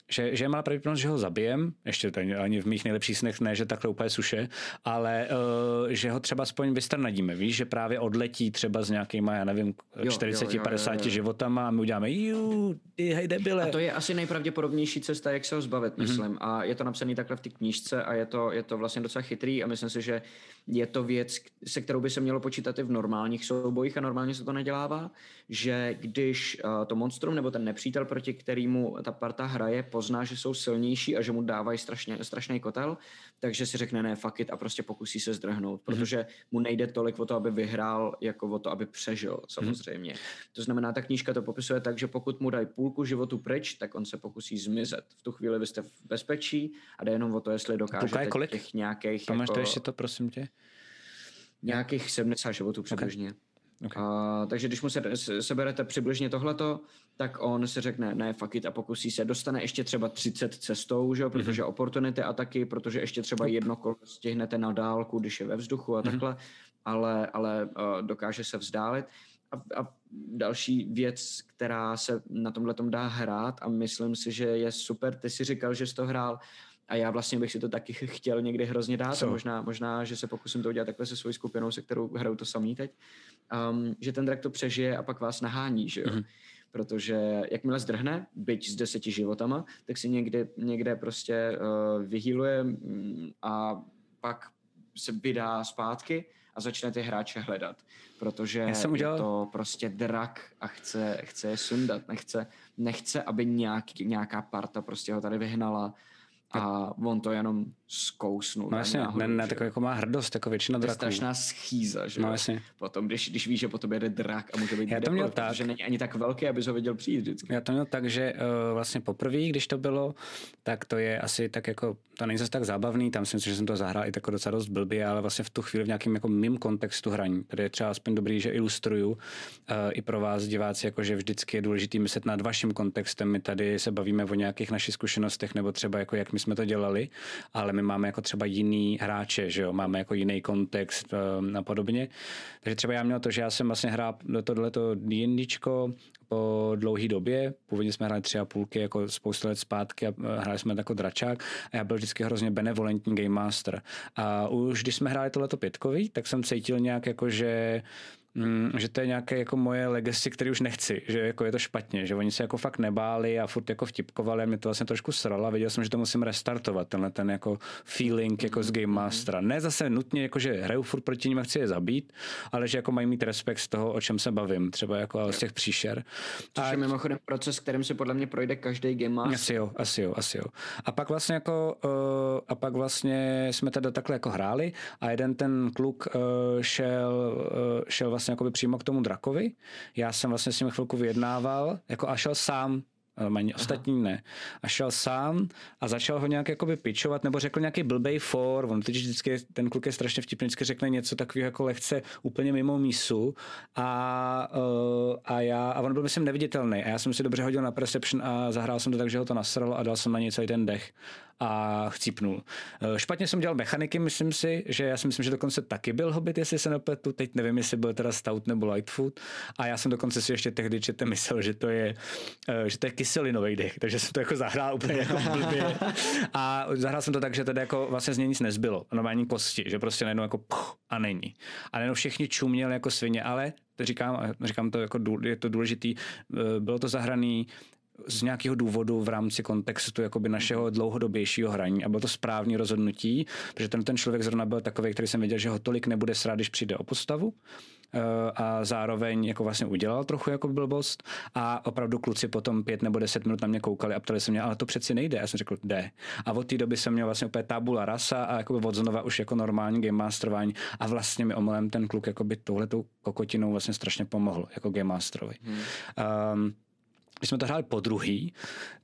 že, že je malá pravděpodobnost, že ho zabijem, ještě tady ani v mých nejlepších snech ne, že takhle úplně suše, ale uh, že ho třeba aspoň vystrnadíme, víš, že právě odletí třeba s nějakýma, já nevím, 40-50 životama a my uděláme, jú, ty hej debile. A to je asi nejpravděpodobnější cesta, jak se ho zbavit, mm-hmm. myslím. A je to napsané takhle v té knížce a je to, je to vlastně docela chytrý a myslím si, že je to věc, se kterou by se mělo počítat i v normálních soubojích a normálně se to nedělává, že když uh, to monstrum nebo ten nepřítel, proti kterému ta parta hraje, pozná, že jsou silnější a že mu dávají strašně, strašný kotel, takže si řekne ne, fuck it a prostě pokusí se zdrhnout, mm-hmm. protože mu nejde tolik o to, aby vyhrál, jako o to, aby přežil mhm. samozřejmě. Mm-hmm. To znamená, ta knížka to popisuje tak, že pokud mu dají půlku životu pryč, tak on se pokusí zmizet. V tu chvíli vy jste v bezpečí a jde jenom o to, jestli dokážete kolik? těch nějakých... Pamatuješ jako, ještě to, prosím tě? Nějakých 70 životů přibližně. Okay. Okay. A, takže když mu se, seberete přibližně tohleto, tak on si řekne, ne, fuck it, a pokusí se. Dostane ještě třeba 30 cestou, že jo, mhm. protože mm-hmm. oportunity ataky, protože ještě třeba jedno kolo stihnete na dálku, když je ve vzduchu a mm-hmm. takhle, ale, ale uh, dokáže se vzdálit. A, a další věc, která se na tomhle dá hrát a myslím si, že je super, ty si říkal, že jsi to hrál, a já vlastně bych si to taky chtěl někdy hrozně dát a možná, možná, že se pokusím to udělat takhle se svojí skupinou, se kterou hraju to samý teď, um, že ten drak to přežije a pak vás nahání, že jo. Mm-hmm. Protože jakmile zdrhne, byť s deseti životama, tak si někde, někde prostě uh, vyhýluje mm, a pak se vydá zpátky a začne ty hráče hledat, protože Já jsem udělal... je to prostě drak a chce, chce je sundat, nechce, nechce, aby nějaký, nějaká parta prostě ho tady vyhnala a on to jenom zkousnul. No jasně, ne, ne, takový jako má hrdost, jako většina draků. To je strašná schýza, že no, jasně. Potom, když, když víš, že po tobě jde drak a může být Já to měl tak. že není ani tak velký, aby ho viděl přijít vždycky. Já to měl tak, že uh, vlastně poprvé, když to bylo, tak to je asi tak jako, to není zase tak zábavný, tam si myslím, že jsem to zahrál i tako docela dost blbě, ale vlastně v tu chvíli v nějakém jako mým kontextu hraní, tady je třeba aspoň dobrý, že ilustruju uh, i pro vás diváci, jako že vždycky je důležité myslet nad vaším kontextem. My tady se bavíme o nějakých našich zkušenostech nebo třeba jako jak my jsme to dělali, ale my máme jako třeba jiný hráče, že jo, máme jako jiný kontext eh, a podobně. Takže třeba já měl to, že já jsem vlastně hrál tohleto D&Dčko po dlouhé době. Původně jsme hráli tři a půlky jako spoustu let zpátky a eh, hráli jsme jako dračák a já byl vždycky hrozně benevolentní game master. A už když jsme hráli tohleto pětkový, tak jsem cítil nějak jako, že mm, že to je nějaké jako moje legacy, který už nechci, že jako je to špatně, že oni se jako fakt nebáli a furt jako vtipkovali a mě to vlastně trošku sralo a věděl jsem, že to musím restartovat, tenhle ten jako feeling jako z Game Mastera. Ne zase nutně jako, že hraju furt proti ním a chci je zabít, ale že jako mají mít respekt z toho, o čem se bavím, třeba jako z těch příšer. Což a... je mimochodem proces, kterým se podle mě projde každý game master. Asi jo, asi jo, asi jo. A pak vlastně jako, uh, a pak vlastně jsme teda takhle jako hráli a jeden ten kluk uh, šel, uh, šel vlastně jako přímo k tomu drakovi. Já jsem vlastně s ním chvilku vyjednával jako a šel sám ani ostatní ne. A šel sám a začal ho nějak jakoby pičovat, nebo řekl nějaký blbej for, on teď vždycky, ten kluk je strašně vtipný, vždycky řekne něco takového jako lehce úplně mimo mísu. A, uh, a já, a on byl myslím neviditelný. A já jsem si dobře hodil na perception a zahrál jsem to tak, že ho to nasralo a dal jsem na něj celý ten dech a chcípnul. Eh, špatně jsem dělal mechaniky, myslím si, že já si myslím, že dokonce taky byl Hobbit, jestli se nepletu, teď nevím, jestli byl teda Stout nebo Lightfoot a já jsem dokonce si ještě tehdy četl myslel, že to je, eh, že to je kyselinový dech, takže jsem to jako zahrál úplně jako blbě. A zahrál jsem to tak, že teda jako vlastně z něj nic nezbylo, normální kosti, že prostě najednou jako puch, a není. A najednou všichni čuměli jako svině, ale to říkám, říkám to jako je to důležitý, eh, bylo to zahraný z nějakého důvodu v rámci kontextu jakoby našeho dlouhodobějšího hraní a bylo to správný rozhodnutí, protože ten, ten člověk zrovna byl takový, který jsem věděl, že ho tolik nebude srát, když přijde o postavu eh, a zároveň jako vlastně udělal trochu jako blbost a opravdu kluci potom pět nebo deset minut na mě koukali a ptali se mě, ale to přeci nejde. Já jsem řekl, jde. A od té doby jsem měl vlastně úplně tabula rasa a jako od znova už jako normální game masterování a vlastně mi omylem ten kluk jako by touhletou kokotinou vlastně strašně pomohl jako game masterovi. Hmm. Um, když jsme to hráli po druhý,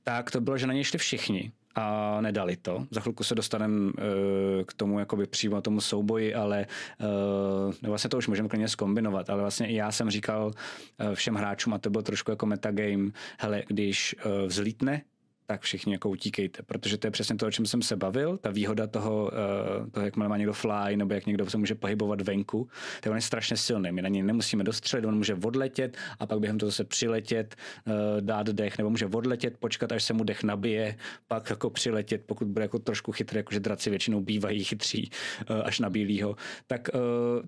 tak to bylo, že na něj šli všichni a nedali to. Za chvilku se dostaneme uh, k tomu jakoby přímo tomu souboji, ale uh, vlastně to už můžeme klidně zkombinovat, ale vlastně i já jsem říkal uh, všem hráčům, a to bylo trošku jako metagame, hele, když uh, vzlítne tak všichni jako utíkejte, protože to je přesně to, o čem jsem se bavil, ta výhoda toho, uh, toho jak má někdo fly, nebo jak někdo se může pohybovat venku, tak on je strašně silný. My na něj nemusíme dostřelit, on může odletět a pak během toho se přiletět, uh, dát dech, nebo může odletět, počkat, až se mu dech nabije, pak jako přiletět, pokud bude jako trošku chytrý, jakože draci většinou bývají chytří uh, až na bílýho. Tak,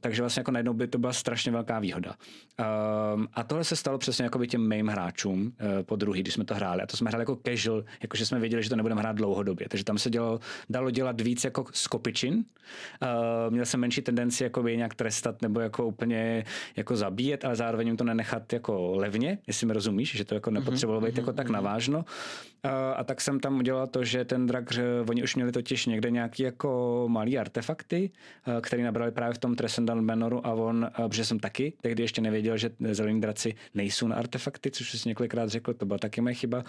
takže vlastně jako najednou by to byla strašně velká výhoda. A tohle se stalo přesně jako by těm main hráčům po druhý, když jsme to hráli. A to jsme hráli jako casual jakože jsme věděli, že to nebudeme hrát dlouhodobě. Takže tam se dělo, dalo dělat víc jako skopičin. Uh, měl jsem menší tendenci jako by nějak trestat nebo jako úplně jako zabíjet, ale zároveň jim to nenechat jako levně, jestli mi rozumíš, že to jako nepotřebovalo být mm-hmm. jako tak mhm. navážno. Uh, a tak jsem tam udělal to, že ten drak, že oni už měli totiž někde nějaký jako malý artefakty, uh, které nabrali právě v tom Transcendent Manoru a on, uh, protože jsem taky tehdy ještě nevěděl, že zelení draci nejsou na artefakty, což jsi několikrát řekl, to byla taky moje chyba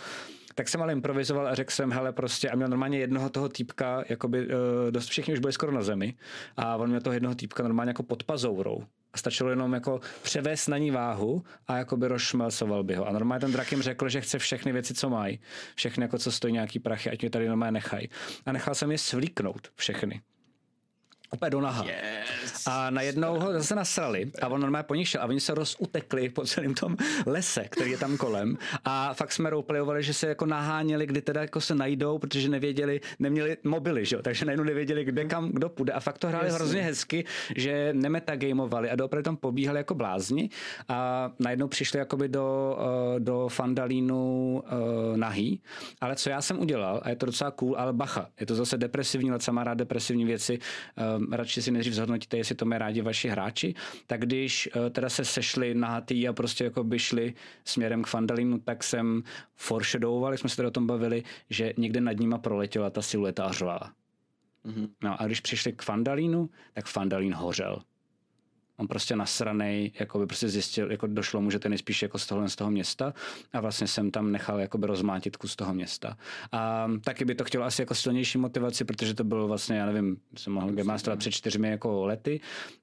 tak jsem ale improvizoval a řekl jsem, hele, prostě, a měl normálně jednoho toho týpka, jakoby, uh, dost všichni už byli skoro na zemi, a on měl toho jednoho týpka normálně jako pod pazourou. A stačilo jenom jako převést na ní váhu a jako by rozšmelcoval by ho. A normálně ten drak jim řekl, že chce všechny věci, co mají. Všechny, jako co stojí nějaký prachy, ať mě tady normálně nechají. A nechal jsem je svlíknout všechny úplně do naha. Yes. A najednou ho zase nasrali a on normálně po nich šel a oni se rozutekli po celém tom lese, který je tam kolem a fakt jsme roleplayovali, že se jako naháněli, kdy teda jako se najdou, protože nevěděli, neměli mobily, že jo, takže najednou nevěděli, kde kam, kdo půjde a fakt to hráli yes. hrozně hezky, že nemetagamovali a opravdu tam pobíhali jako blázni a najednou přišli jakoby do, eh, do Fandalínu uh, nahý, ale co já jsem udělal, a je to docela cool, ale bacha, je to zase depresivní, ale má rád depresivní věci, uh, radši si nejdřív zhodnotíte, jestli to mají rádi vaši hráči, tak když uh, teda se sešli na tý a prostě jako by šli směrem k Fandalinu, tak jsem foreshadowoval, jsme se tady o tom bavili, že někde nad nima proletěla ta silueta a řvala. Mm-hmm. No a když přišli k Fandalínu, tak Fandalín hořel on prostě nasranej, jako by prostě zjistil, jako došlo mu, že ten je spíš jako z toho, z toho města a vlastně jsem tam nechal jako by rozmátit kus toho města. A taky by to chtělo asi jako silnější motivaci, protože to bylo vlastně, já nevím, jsem mohl Game před čtyřmi jako lety,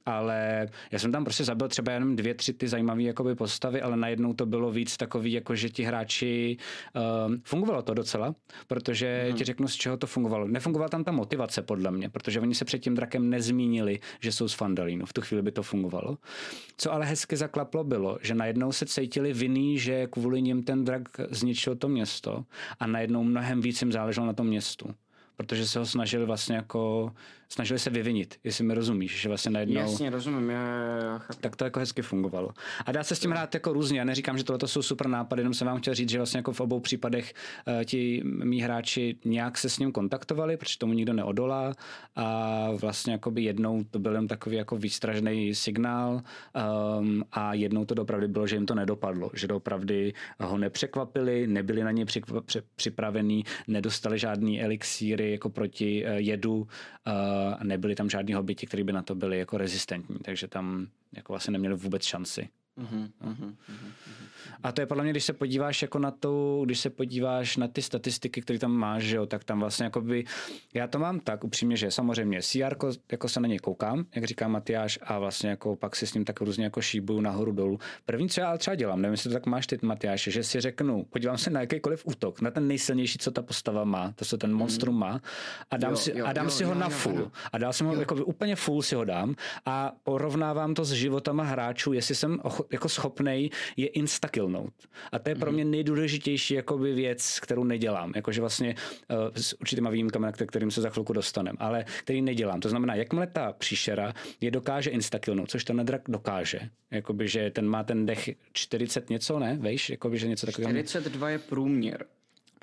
ale já jsem tam prostě zabil třeba jenom dvě, tři ty zajímavé jakoby postavy, ale najednou to bylo víc takový, jako že ti hráči, um, fungovalo to docela, protože hmm. ti řeknu, z čeho to fungovalo. Nefungovala tam ta motivace podle mě, protože oni se před tím drakem nezmínili, že jsou z Fandalínu. V tu chvíli by to fungovalo fungovalo. Co ale hezky zaklaplo bylo, že najednou se cítili vinný, že kvůli nim ten drak zničil to město a najednou mnohem víc jim záleželo na tom městu protože se ho snažili vlastně jako snažili se vyvinit, jestli mi rozumíš, že vlastně najednou... Jasně, rozumím, já, já chápu. Tak to jako hezky fungovalo. A dá se s tím hrát jako různě. Já neříkám, že tohle jsou super nápady, jenom jsem vám chtěl říct, že vlastně jako v obou případech uh, ti mý hráči nějak se s ním kontaktovali, protože tomu nikdo neodolá a vlastně jako by jednou to byl jen takový jako výstražný signál um, a jednou to opravdu bylo, že jim to nedopadlo, že opravdu ho nepřekvapili, nebyli na ně připravení, nedostali žádný elixíry jako proti uh, jedu uh, a nebyli tam žádní hobiti, kteří by na to byli jako rezistentní, takže tam jako vlastně neměli vůbec šanci. Uh-huh, uh-huh, uh-huh. A to je podle mě, když se podíváš jako na to, když se podíváš na ty statistiky, které tam máš, že jo, tak tam vlastně jako by, já to mám tak upřímně, že samozřejmě CR, jako se na něj koukám, jak říká Matyáš, a vlastně jako pak si s ním tak různě jako šíbuju nahoru dolů. První, co já třeba dělám, nevím, jestli to tak máš ty, Matyáš, že si řeknu, podívám se na jakýkoliv útok, na ten nejsilnější, co ta postava má, to, co ten mhm. monstrum má, a dám jo, si, jo, a dám jo, si ho jo, na jo, full. Jo. A dál jsem ho jako úplně full si ho dám a porovnávám to s životama hráčů, jestli jsem jako schopnej je instakilnout. A to je pro mhm. mě nejdůležitější jakoby věc, kterou nedělám. Jakože vlastně uh, s určitýma výjimkami, kterým se za chvilku dostaneme, ale který nedělám. To znamená, jakmile ta příšera je dokáže instakilnout, což ten drak dokáže. Jakoby, že ten má ten dech 40 něco, ne? Vejš? Jakoby, že něco takového. 42 je průměr.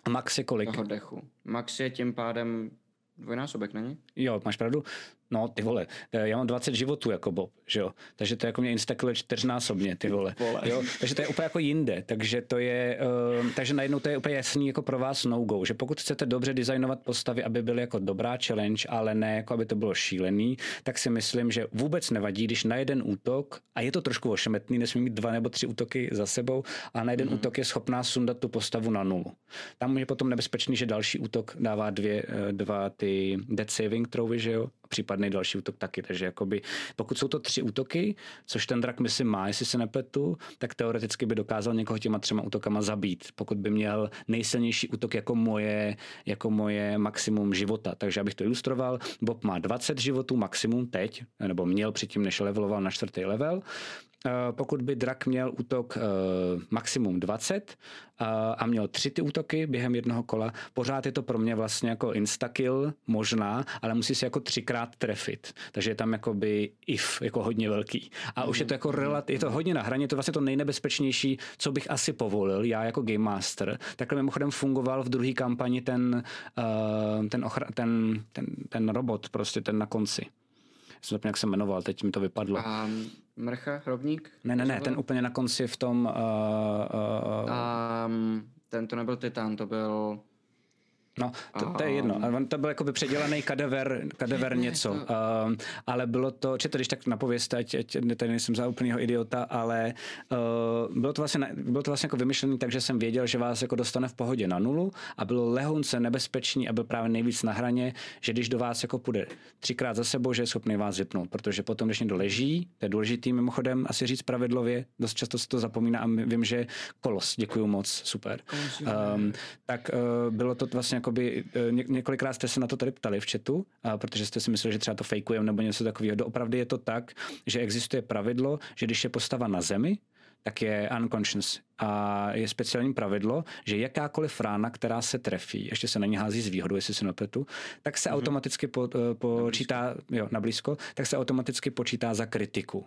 Max je kolik? Toho dechu. Max je tím pádem dvojnásobek, není? Jo, máš pravdu. No, ty vole, já mám 20 životů jako Bob, že jo? Takže to je jako mě instakuje čtyřnásobně, ty vole. vole. Jo? Takže to je úplně jako jinde. Takže to je, uh, takže najednou to je úplně jasný jako pro vás no-go, že pokud chcete dobře designovat postavy, aby byly jako dobrá challenge, ale ne jako aby to bylo šílený, tak si myslím, že vůbec nevadí, když na jeden útok, a je to trošku ošemetný, nesmí mít dva nebo tři útoky za sebou, a na jeden mm-hmm. útok je schopná sundat tu postavu na nulu. Tam je potom nebezpečný, že další útok dává dvě, eh, dva ty dead saving throwy, že jo? Případný další útok taky. Takže jakoby, pokud jsou to tři útoky, což ten drak myslím má, jestli se nepletu, tak teoreticky by dokázal někoho těma třema útokama zabít, pokud by měl nejsilnější útok jako moje, jako moje maximum života. Takže abych to ilustroval, Bob má 20 životů maximum teď, nebo měl předtím, než leveloval na čtvrtý level. Eh, pokud by drak měl útok eh, maximum 20 eh, a měl tři ty útoky během jednoho kola, pořád je to pro mě vlastně jako instakill možná, ale musí se jako třikrát trefit. Takže je tam jakoby if, jako hodně velký. A už je to jako relat, je to hodně na hraně, to vlastně to nejnebezpečnější, co bych asi povolil, já jako Game Master. Takhle mimochodem fungoval v druhé kampani ten, ten, ochra, ten, ten, ten robot, prostě ten na konci. Jsem jak se jmenoval, teď mi to vypadlo. Um, Mrcha, hrobník? Ne, ne, ne, ten úplně na konci v tom... Uh, uh, um, ten to nebyl Titan, to byl... No, to, to je jedno. On to byl jako předělaný kadever, kadever něco. Uh, ale bylo to, či to když tak napověste, ať, ať tady nejsem za úplného idiota, ale uh, bylo to vlastně, bylo to vlastně jako vymyšlené tak, že jsem věděl, že vás jako dostane v pohodě na nulu a bylo lehonce nebezpečný a byl právě nejvíc na hraně, že když do vás jako půjde třikrát za sebou, že je schopný vás vypnout, protože potom, když někdo leží, to je důležitý mimochodem asi říct pravidlově, dost často se to zapomíná a vím, že kolos, děkuju moc, super. Um, tak uh, bylo to vlastně jakoby, eh, ně, několikrát jste se na to tady ptali v chatu, a protože jste si mysleli, že třeba to fejkujeme nebo něco takového. Doopravdy je to tak, že existuje pravidlo, že když je postava na zemi, tak je unconscious. A je speciální pravidlo, že jakákoliv rána, která se trefí, ještě se na ní hází z výhodu, jestli se nepletu, tak se mm-hmm. automaticky po, počítá, na jo, na blízko, tak se automaticky počítá za kritiku.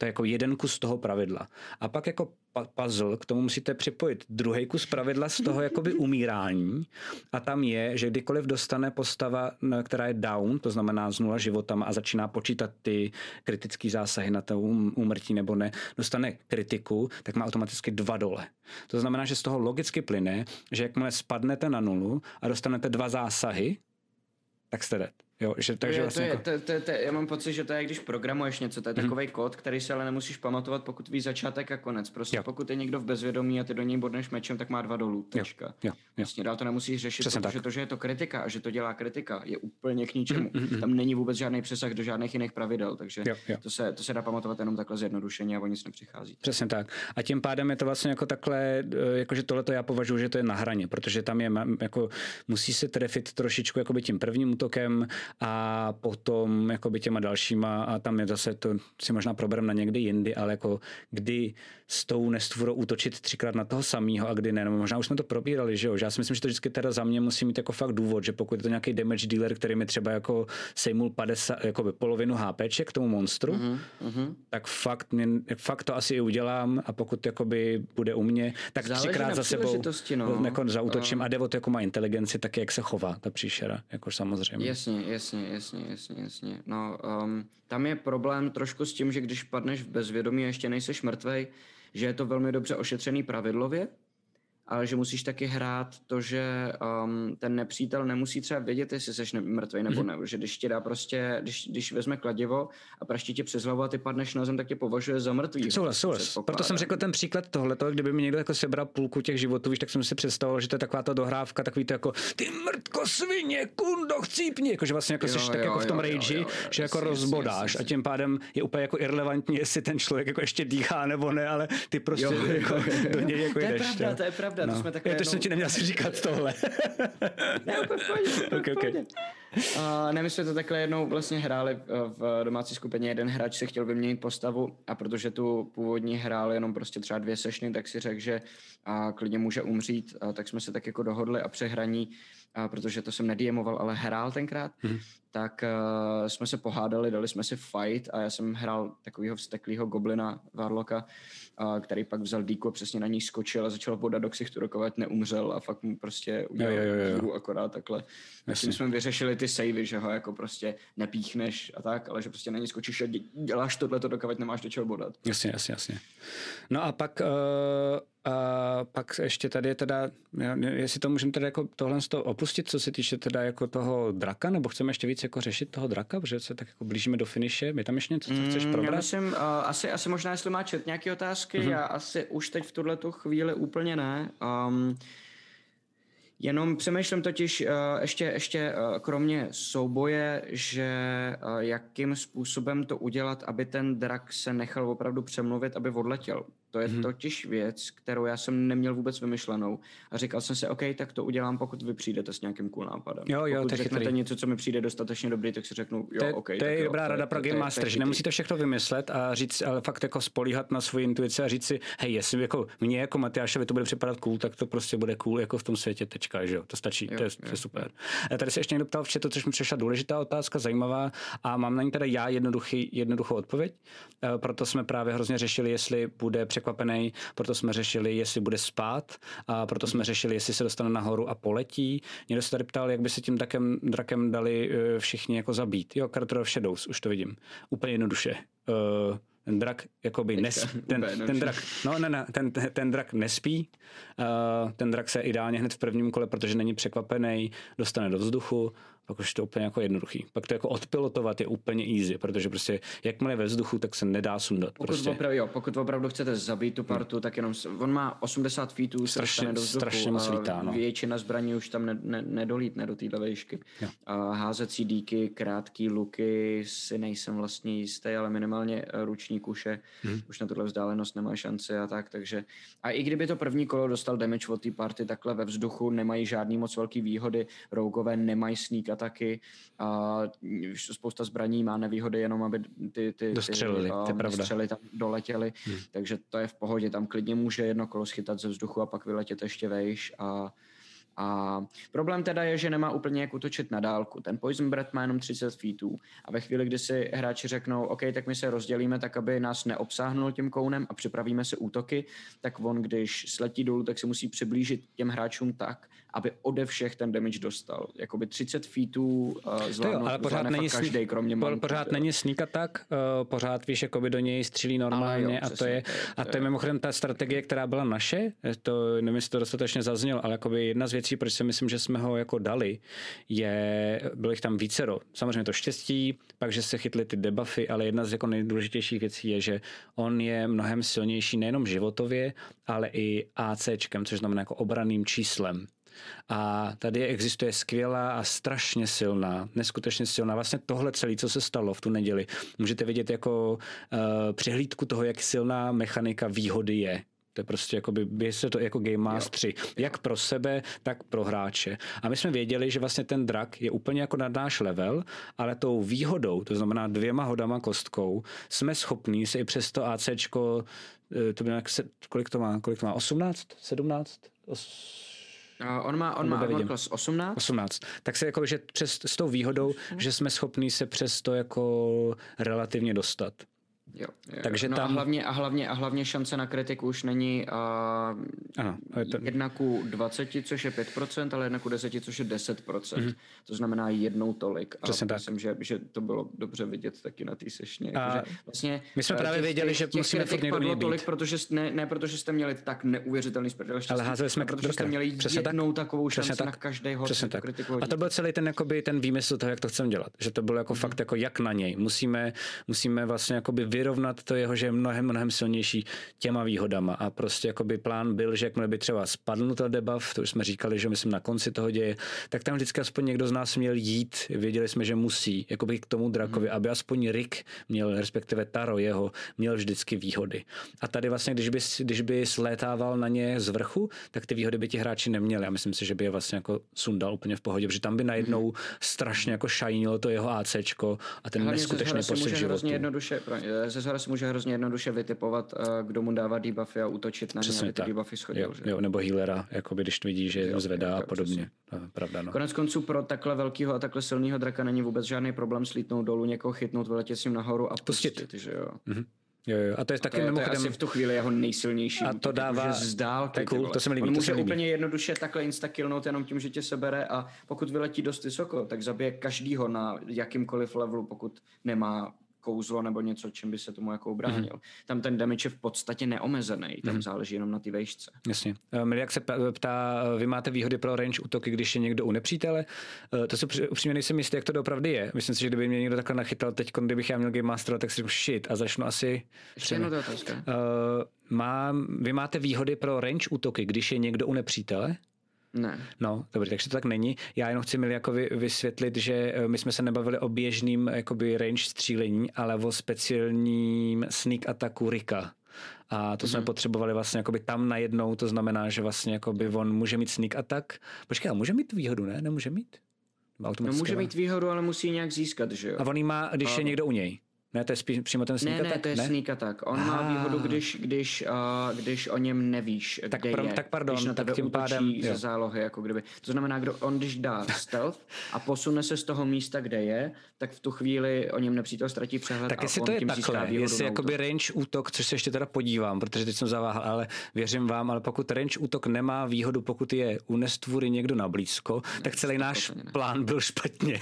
To je jako jeden kus toho pravidla. A pak jako puzzle, k tomu musíte připojit druhý kus pravidla z toho jakoby umírání a tam je, že kdykoliv dostane postava, která je down, to znamená z nula životama a začíná počítat ty kritické zásahy na to úmrtí nebo ne, dostane kritiku, tak má automaticky dva dole. To znamená, že z toho logicky plyne, že jakmile spadnete na nulu a dostanete dva zásahy, tak jste dead. Jo, že, takže je, vlastně to je, jako... to, to, to, já mám pocit, že to je, když programuješ něco, to je mm-hmm. takový kód, který se ale nemusíš pamatovat, pokud víš začátek a konec. Prostě jo. pokud je někdo v bezvědomí a ty do něj bodneš mečem, tak má dva dolů. Tečka. Jo. Jo. Vlastně dál to nemusíš řešit, Přesně protože tak. to, že je to kritika a že to dělá kritika, je úplně k ničemu. Mm-hmm. Tam není vůbec žádný přesah do žádných jiných pravidel, takže jo, jo. To, se, to se dá pamatovat jenom takhle zjednodušeně a o nic nepřichází. Přesně tak. A tím pádem je to vlastně jako takhle, eh, jakože tohle já považuji, že to je na hraně, protože tam je jako musí se trefit trošičku jakoby tím prvním útokem a potom jako by těma dalšíma a tam je zase to si možná proberem na někdy jindy, ale jako kdy s tou nestvůrou útočit třikrát na toho samého a kdy ne. No, možná už jsme to probírali, že jo. Že já si myslím, že to vždycky teda za mě musí mít jako fakt důvod, že pokud je to nějaký damage dealer, který mi třeba jako sejmul 50, jako by polovinu HP k tomu monstru, mm-hmm. tak fakt, mě, fakt to asi i udělám a pokud jakoby bude u mě, tak Záleží třikrát za sebou no. jako zautočím a jde o to, jako má inteligenci, tak jak se chová ta příšera, jako samozřejmě. Jasně, jasně, jasně, jasně, jasně. No, um, tam je problém trošku s tím, že když padneš v bezvědomí a ještě nejseš mrtvej, že je to velmi dobře ošetřený pravidlově, ale že musíš taky hrát to, že um, ten nepřítel nemusí třeba vědět, jestli jsi mrtvý nebo mm-hmm. ne. Že když ti dá prostě, když, když vezme kladivo a praští tě přes hlavu a ty padneš na zem, tak tě považuje za mrtvý. Souhlas, souhlas. Proto jsem řekl ten příklad tohle, kdyby mi někdo jako sebral půlku těch životů, víš, tak jsem si představoval, že to je taková ta dohrávka, takový to jako ty mrtko svině, kundo, chcípni, jako že vlastně jako jo, jsi jo, tak jako v tom jo, rage, jo, jo, že jako rozbodáš a tím pádem je úplně jako irrelevantní, jestli ten člověk jako ještě dýchá nebo ne, ale ty prostě jo, jako jo, jo. do něj jako to je jdeš. Pravda, to je pravda, pravda, no. to jsme takové... to jsem ti neměl si říkat tohle. ne, úplně v pohodě, okay, okay. Uh, ne, my jsme to takhle jednou vlastně hráli v domácí skupině, jeden hráč si chtěl vyměnit postavu a protože tu původní hrál jenom prostě třeba dvě sešny, tak si řekl, že uh, klidně může umřít, uh, tak jsme se tak jako dohodli a přehraní, uh, protože to jsem nediemoval, ale hrál tenkrát, hmm. Tak uh, jsme se pohádali, dali jsme si fight a já jsem hrál takového vzteklého goblina Varloka, a který pak vzal díku a přesně na ní skočil a začal podat do ksichtu rokovat, neumřel a fakt mu prostě udělal jo, jo, jo, jo. akorát takhle. Myslím, jsme vyřešili ty savey, že ho jako prostě nepíchneš a tak, ale že prostě na ní skočíš a děláš tohle, dokud nemáš do čeho bodat. Jasně, jasně, jasně. No a pak uh a pak ještě tady je teda, jestli to můžeme teda jako tohle z toho opustit, co se týče teda jako toho draka, nebo chceme ještě víc jako řešit toho draka, protože se tak jako blížíme do finiše. Je tam ještě něco, co chceš mm, probrat? Já myslím, uh, asi, asi možná, jestli má čet nějaké otázky, mm-hmm. já asi už teď v tuhle chvíli úplně ne. Um, Jenom přemýšlím totiž uh, ještě, ještě uh, kromě souboje, že uh, jakým způsobem to udělat, aby ten drak se nechal opravdu přemluvit, aby odletěl. To je hmm. totiž věc, kterou já jsem neměl vůbec vymyšlenou. A říkal jsem si, OK, tak to udělám, pokud vy přijdete s nějakým cool nápadem. Jo, jo, pokud řeknete chytrý. něco, co mi přijde dostatečně dobrý, tak si řeknu, jo, to, OK. To je jo, dobrá rada pro Game Master, že nemusíte všechno vymyslet a říct, ale fakt jako spolíhat na svoji intuici a říct si, hej, jestli jako mě jako Matyášovi to bude připadat cool, tak to prostě bude cool jako v tom světě, tečka, že jo, to stačí, jo, to, je, jo, to je super. Tady se ještě někdo ptal v chatu, což mi přišla důležitá otázka, zajímavá a mám na ní teda já jednoduchý, jednoduchou odpověď, e, proto jsme právě hrozně řešili, jestli bude překvapený proto jsme řešili, jestli bude spát, a proto jsme řešili, jestli se dostane nahoru a poletí. Někdo se tady ptal, jak by se tím drakem, drakem dali eh, všichni jako zabít. Jo, Carter of Shadows, už to vidím. Úplně jednoduše. Uh, ten drak jakoby nes, ten, ten drak, no ne, ne, ten, ten drak nespí, uh, ten drak se ideálně hned v prvním kole, protože není překvapený, dostane do vzduchu, pak už to úplně jako jednoduchý. Pak to jako odpilotovat je úplně easy, protože prostě jakmile ve vzduchu, tak se nedá sundat. Pokud, prostě. opravdu, jo, pokud opravdu chcete zabít tu partu, hmm. tak jenom, on má 80 feetů, strašně, se do vzduchu, strašně moc lítá, no. většina zbraní už tam ne, ne, nedolítne do téhle výšky. A házecí díky, krátký luky, si nejsem vlastně jistý, ale minimálně eh, ruční kuše, hmm. už na tuhle vzdálenost nemá šanci a tak, takže a i kdyby to první kolo dostal damage od té party, takhle ve vzduchu nemají žádný moc velký výhody, rougové nemají sneak ataky a spousta zbraní má nevýhody jenom, aby ty, ty, Dostřelili, ty, ty střely tam doletěly, hmm. takže to je v pohodě, tam klidně může jedno kolo schytat ze vzduchu a pak vyletět ještě vejš a a problém teda je, že nemá úplně jak útočit na dálku. Ten Poison Breath má jenom 30 feetů a ve chvíli, kdy si hráči řeknou, OK, tak my se rozdělíme tak, aby nás neobsáhnul tím kounem a připravíme se útoky, tak on, když sletí dolů, tak se musí přiblížit těm hráčům tak, aby ode všech ten damage dostal. Jakoby 30 feetů uh, zvládnout, ale pořád není každý, kromě mantu, Pořád jo. není sneak attack, uh, pořád víš, jakoby do něj střílí normálně jo, a to je, a to je mimochodem ta strategie, která byla naše, to nevím, jestli to dostatečně zaznělo, ale jakoby jedna z věcí, proč si myslím, že jsme ho jako dali, je, bylo jich tam vícero. Samozřejmě to štěstí, pak, že se chytly ty debuffy, ale jedna z jako nejdůležitějších věcí je, že on je mnohem silnější nejenom životově, ale i ACčkem, což znamená jako obraným číslem. A tady existuje skvělá a strašně silná, neskutečně silná. Vlastně tohle celé, co se stalo v tu neděli, můžete vidět jako uh, přehlídku toho, jak silná mechanika výhody je To je prostě jako by se to jako Game Mastery, jak pro sebe, tak pro hráče. A my jsme věděli, že vlastně ten drak je úplně jako nad náš level, ale tou výhodou, to znamená dvěma hodama kostkou, jsme schopní si i přes to ACčko, eh, to by nějak, kolik to má, kolik to má, 18, 17? Os... Uh, on má, on má armor class 18. 18. Tak se jako, že přes, s tou výhodou, že jsme schopní se přes to jako relativně dostat. Jo, jo, Takže no tam... a, hlavně, a, hlavně, a hlavně šance na kritiku už není uh, ano, to... jedna ku 20, což je 5%, ale jedna ku 10, což je 10%. Mm-hmm. To znamená jednou tolik. Přesně a tak. myslím, že, že to bylo dobře vidět taky na té sešně. A vlastně, my jsme právě těch, věděli, že těch musíme furt někdo být. tolik, protože, ne, ne protože jste měli tak neuvěřitelný sprdel ale házeli jsme protože jste měli Přesně jednou tak. takovou šanci tak. na Přesně tak. kritiku A to byl celý ten, jakoby, ten výmysl toho, jak to chceme dělat. Že to bylo jako mm-hmm. fakt jako jak na něj. Musíme, musíme vlastně jakoby vyrovnat to jeho že je mnohem, mnohem silnější těma výhodama. A prostě jakoby plán byl, že jakmile by třeba spadl ten debuff, to už jsme říkali, že myslím na konci toho děje, tak tam vždycky aspoň někdo z nás měl jít. Věděli jsme, že musí, jakoby k tomu drakovi, hmm. aby aspoň Rick měl, respektive Taro jeho, měl vždycky výhody. A tady vlastně, když by, když by slétával na ně z vrchu, tak ty výhody by ti hráči neměli. A myslím si, že by je vlastně jako sundal úplně v pohodě, protože tam by najednou hmm. strašně jako šajnilo to jeho ACčko a ten neskutečný pocit životu. Jednoduše, ze zhora si může hrozně jednoduše vytipovat, eh, kdo mu dává debuffy a útočit na ně, aby ty debuffy schodil. Jo, jo, nebo healera, jakoby, když vidí, že jo, zvedá jo, a podobně. Pravda, no. Konec konců pro takhle velkého a takhle silného draka není vůbec žádný problém slítnout dolů, někoho chytnout, vyletět s ním nahoru a pustit, pustit že jo. Mm-hmm. Jo, jo. A to je a taky to je, mimochodem... To je asi v tu chvíli jeho nejsilnější. A to dává... Z dálky, cool, to se mi líbí. On to může úplně jednoduše takhle instakillnout jenom tím, že tě sebere a pokud vyletí dost vysoko, tak zabije každýho na jakýmkoliv levelu, pokud nemá kouzlo nebo něco, čím by se tomu jako ubránil. Mm-hmm. Tam ten damage je v podstatě neomezený, tam mm-hmm. záleží jenom na ty vejšce. Jasně. Eh, Miliak se ptá, vy máte výhody pro range útoky, když je někdo u nepřítele? Eh, to se upřímně nejsem jistý, jak to doopravdy je. Myslím si, že kdyby mě někdo takhle nachytal teď, kdybych já měl Game Master, tak si řeknu shit a začnu asi... Ještě jedno to otázka. Uh, má, vy máte výhody pro range útoky, když je někdo u nepřítele? Ne. No, dobře, takže to tak není. Já jenom chci mi jako vysvětlit, že eh, my jsme se nebavili o běžným jakoby range střílení, ale o speciálním sneak ataku Rika. A to mm-hmm. jsme mhm. potřebovali vlastně jakoby tam najednou, to znamená, že vlastně jakoby on může mít sneak attack. Počkej, a může mít výhodu, ne? Nemůže mít? No může mít výhodu, ale musí nějak získat, že jo? A on ji má, když a... je někdo u něj. Ne, to je spíš přímo ten sneak ne, attack? Ne, to je ne? sneak attack. On ah. má výhodu, když, když, uh, když o něm nevíš, tak kde pro, je. Tak pardon, když na tak tím pádem... ze zálohy, jako kdyby. To znamená, kdo on když dá stealth a posune se z toho místa, kde je, tak v tu chvíli o něm nepřítel ztratí přehled tak jestli to je takhle, jestli jakoby range útok, což se ještě teda podívám, protože teď jsem zaváhal, ale věřím vám, ale pokud range útok nemá výhodu, pokud je u nestvůry někdo na blízko, ne, tak celý náš plán byl špatně.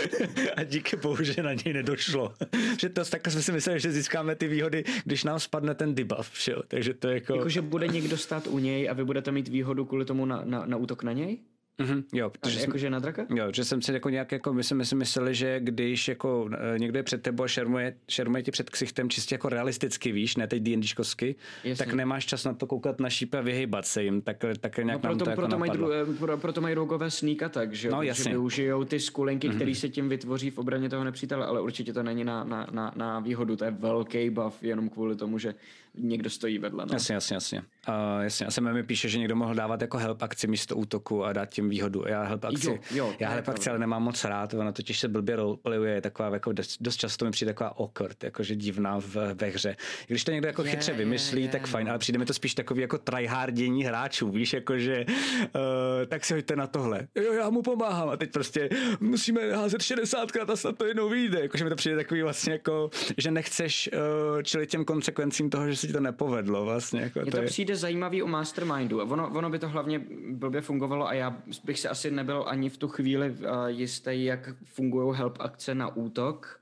a díky bohu, že na něj nedošlo. to takhle jsme si mysleli, že získáme ty výhody, když nám spadne ten debuff, že jo? takže to je jako... Jako, že bude někdo stát u něj a vy budete mít výhodu kvůli tomu na, na, na útok na něj? Mm-hmm, jo, protože jakože na draka? Jo, že jsem si jako nějak jako, my jsme si mysleli, že když jako e, někdo je před tebou a šermuje, šermuje ti před ksichtem čistě jako realisticky, víš, ne teď D&Dčkovsky, tak nemáš čas na to koukat na šípe a vyhybat se jim, tak, tak nějak no, proto, to jako proto, mají dru, pro, proto mají rogové sníka tak, že, no, že využijou ty skulinky, mm-hmm. které se tím vytvoří v obraně toho nepřítele, ale určitě to není na, na, na, na výhodu, to je velký buff jenom kvůli tomu, že někdo stojí vedle. No. Jasně, jasně, jasně. Uh, jasně. A se mi píše, že někdo mohl dávat jako help akci místo útoku a dát tím výhodu. Já help akci, jo, jo, já help akci ale nemám moc rád, ona totiž se blbě roleplayuje, je taková jako dost, dost často mi přijde taková awkward, jakože divná v, ve hře. Když to někdo jako je, chytře vymyslí, je, tak je, fajn, ale přijde mi to spíš takový jako tryhardění hráčů, víš, jakože uh, tak si hoďte na tohle. Jo, já mu pomáhám a teď prostě musíme házet 60 krát a snad to jednou vyjde. Jakože mi to přijde takový vlastně jako, že nechceš uh, čelit těm konsekvencím toho, že ti to nepovedlo vlastně. Jako Mně to, to je... přijde zajímavý u Mastermindu. Ono, ono by to hlavně blbě fungovalo a já bych se asi nebyl ani v tu chvíli uh, jistý, jak fungují help akce na útok.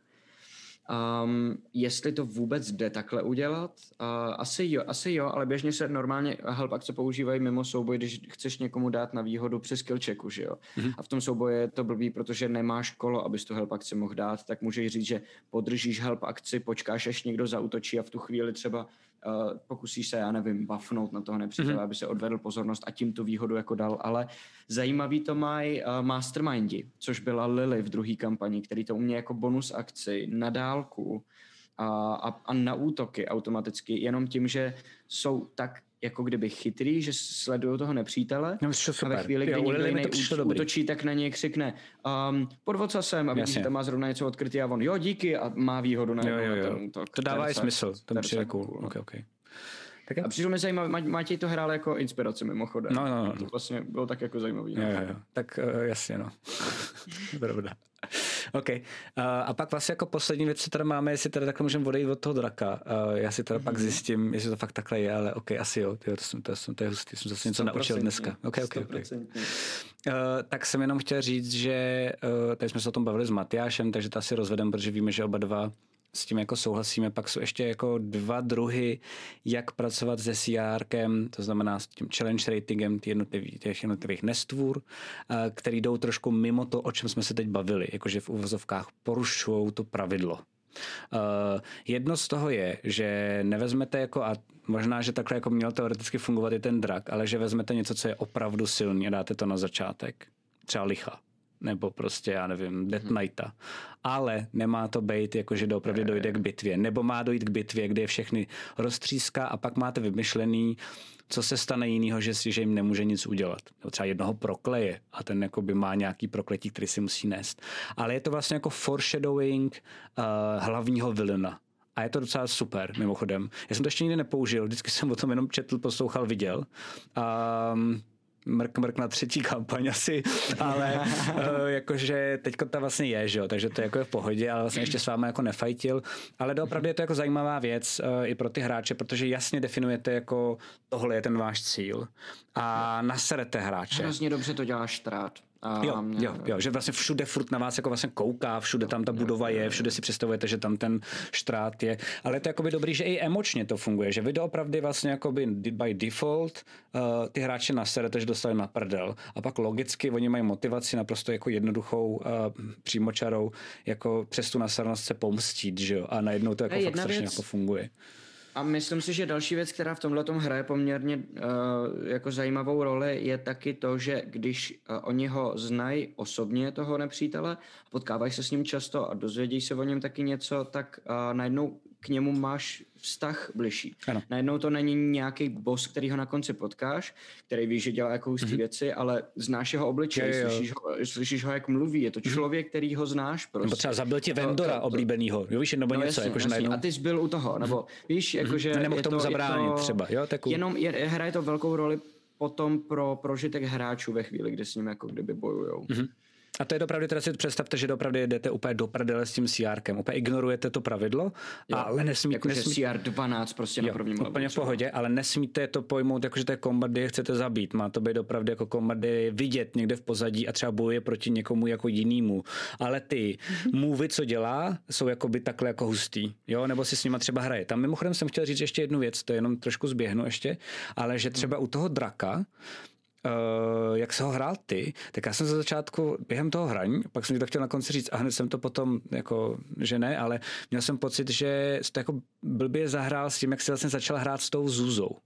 Um, jestli to vůbec jde takhle udělat? Uh, asi jo, asi jo, ale běžně se normálně help akce používají mimo souboj, když chceš někomu dát na výhodu při skill checku, že jo? Mm-hmm. A v tom souboji je to blbý, protože nemáš kolo, abys tu help akci mohl dát, tak můžeš říct, že podržíš help akci, počkáš, až někdo zautočí a v tu chvíli třeba uh, pokusíš se, já nevím, buffnout na toho nepřítele, mm-hmm. aby se odvedl pozornost a tím tu výhodu jako dal, ale zajímavý to mají uh, mastermindi, což byla Lily v druhé kampani, který to umě jako bonus akci na dálku a, a, a na útoky automaticky, jenom tím, že jsou tak jako kdyby chytrý, že sledují toho nepřítele no, a ve chvíli, kdy jo, někdo jiný útočí, tak na něj křikne um, podvodca jsem a vidí, že tam má zrovna něco odkrytý a on jo díky a má výhodu na jo, jo, jo. Ten, to dává i smysl, to mi přijde cool. cool. Okay, okay. Tak a přišlo mi zajímavé, Matěj to hrál jako inspiraci mimochodem. No, no, no. To vlastně bylo tak jako zajímavý. Jo, jo, jo. Tak uh, jasně, no. Pravda. OK. Uh, a pak vlastně jako poslední věc, co tady máme, jestli tady takhle můžeme odejít od toho draka. Uh, já si teda mm-hmm. pak mhm. zjistím, jestli to fakt takhle je, ale OK, asi jo. Tyjo, to, jsem, to, jsem, to je hustý, jsem zase něco naučil dneska. OK, OK, OK. Uh, tak jsem jenom chtěl říct, že uh, tady jsme se o tom bavili s Matyášem, takže to asi rozvedem, protože víme, že oba dva s tím jako souhlasíme. Pak jsou ještě jako dva druhy, jak pracovat se CRkem, to znamená s tím challenge ratingem těch jednotlivých, těch jednotlivých nestvůr, který jdou trošku mimo to, o čem jsme se teď bavili, jakože v uvozovkách porušují to pravidlo. Uh, jedno z toho je, že nevezmete jako, a možná, že takhle jako měl teoreticky fungovat i ten drak, ale že vezmete něco, co je opravdu silný a dáte to na začátek. Třeba licha nebo prostě, já nevím, Death mhm. Knighta. Ale nemá to být, jako že doopravdy dojde k bitvě. Nebo má dojít k bitvě, kde je všechny roztříská a pak máte vymyšlený, co se stane jinýho, že, si, že jim nemůže nic udělat. Nebo třeba jednoho prokleje a ten jako by má nějaký prokletí, který si musí nést. Ale je to vlastně jako foreshadowing uh, hlavního vilena. A je to docela super, mimochodem. Já jsem to ještě nikdy nepoužil, vždycky jsem o tom jenom četl, poslouchal, viděl. Um, mrk, mrk na třetí kampaň asi, ale uh, jakože teďko ta vlastně je, že jo, takže to je jako v pohodě, ale vlastně ještě s vámi jako nefajtil, ale doopravdy je to jako zajímavá věc uh, i pro ty hráče, protože jasně definujete jako tohle je ten váš cíl a naserete hráče. Hrozně dobře to děláš štrát. Um, jo, jo, jo, že vlastně všude furt na vás jako vlastně kouká, všude tam ta budova je, všude si představujete, že tam ten štrát je, ale je to jakoby dobrý, že i emočně to funguje, že vy doopravdy vlastně jakoby by default uh, ty hráče naserete, že dostali na prdel. A pak logicky oni mají motivaci naprosto jako jednoduchou uh, přímočarou, jako přes tu nasarnost se pomstit, že jo, a najednou to jako fakt strašně věc, jako funguje. A myslím si, že další věc, která v tomhle hraje poměrně uh, jako zajímavou roli, je taky to, že když uh, oni ho znají osobně, toho nepřítele, potkávají se s ním často a dozvědí se o něm taky něco, tak uh, najednou k němu máš vztah bližší. Ano. Najednou to není nějaký boss, který ho na konci potkáš, který víš, že dělá jako hustý mm-hmm. věci, ale znáš jeho obličej, je, slyšíš, ho, slyšíš ho, jak mluví, je to mhm. člověk, který ho znáš. Prostě. Nebo třeba zabil tě Vendora to, to, oblíbenýho, jo, víš, nebo no, něco, jasný, jakože najednou... A ty jsi byl u toho, nebo mhm. víš, jakože... Mm-hmm. Nemohl tomu to, zabránit to, třeba, jo, tak Jenom je, hraje to velkou roli potom pro prožitek hráčů ve chvíli, kdy s ním jako kdyby bojujou. Mm-hmm. A to je opravdu, teda si představte, že opravdu jdete úplně do prdele s tím CRkem, úplně ignorujete to pravidlo, jo, ale nesmíte... Jako nesmí... CR 12 prostě jo, na prvním. Úplně v pohodě, ale nesmíte to pojmout jako, že to je kombat, kde je chcete zabít. Má to být opravdu jako kombat, kde je vidět někde v pozadí a třeba bojuje proti někomu jako jinému. Ale ty mluvy, co dělá, jsou jako by takhle jako hustý, jo, nebo si s nima třeba hraje. Tam mimochodem jsem chtěl říct ještě jednu věc, to je jenom trošku zběhnu ještě, ale že třeba u toho draka, uh, jak se ho hrál ty, tak já jsem za začátku během toho hraní, pak jsem to chtěl na konci říct a hned jsem to potom, jako, že ne, ale měl jsem pocit, že jsi to jako blbě zahrál s tím, jak jsi vlastně začal hrát s tou Zuzou.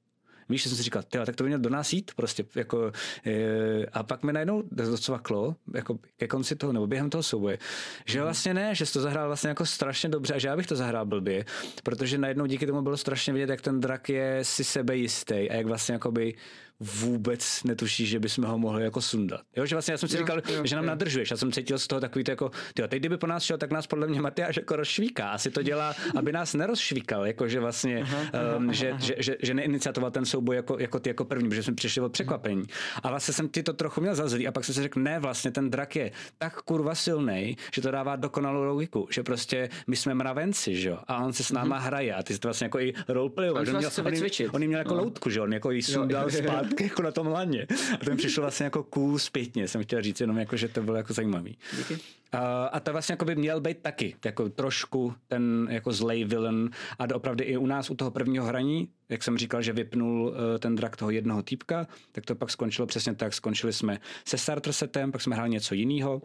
Víš, že jsem si říkal, tyjo, tak to by měl do nás jít prostě, jako, e, a pak mi najednou docvaklo, jako ke konci toho, nebo během toho souboje, že mhm. vlastně ne, že jsi to zahrál vlastně jako strašně dobře a že já bych to zahrál blbě, protože najednou díky tomu bylo strašně vidět, jak ten drak je si sebe jistý a jak vlastně jakoby vůbec netuší, že bychom ho mohli jako sundat. Jo, že vlastně já jsem si jo, říkal, jo, že nám jo. nadržuješ. Já jsem cítil z toho takový to jako, tyjo, teď kdyby po nás šel, tak nás podle mě Matyáš jako rozšvíká. Asi to dělá, aby nás nerozšvíkal, jako že vlastně, aha, um, aha, že, aha. Že, že, že, neiniciatoval ten souboj jako, jako ty jako první, protože jsme přišli od překvapení. A vlastně jsem ti to trochu měl za zlý a pak jsem si řekl, ne, vlastně ten drak je tak kurva silný, že to dává dokonalou logiku, že prostě my jsme mravenci, že jo, a on se s náma mm-hmm. hraje a ty jsi to vlastně jako i roleplay. On, měl, on, on, měl jako no. loutku, že on jako jí sundal spát jako na tom laně. A to mi přišlo vlastně jako cool zpětně, jsem chtěl říct, jenom jako, že to bylo jako zajímavý. Díky. A, a to vlastně jako by měl být taky, jako trošku ten jako zlej villain a opravdu i u nás u toho prvního hraní, jak jsem říkal, že vypnul uh, ten drak toho jednoho týpka, tak to pak skončilo přesně tak, skončili jsme se starter setem, pak jsme hráli něco jiného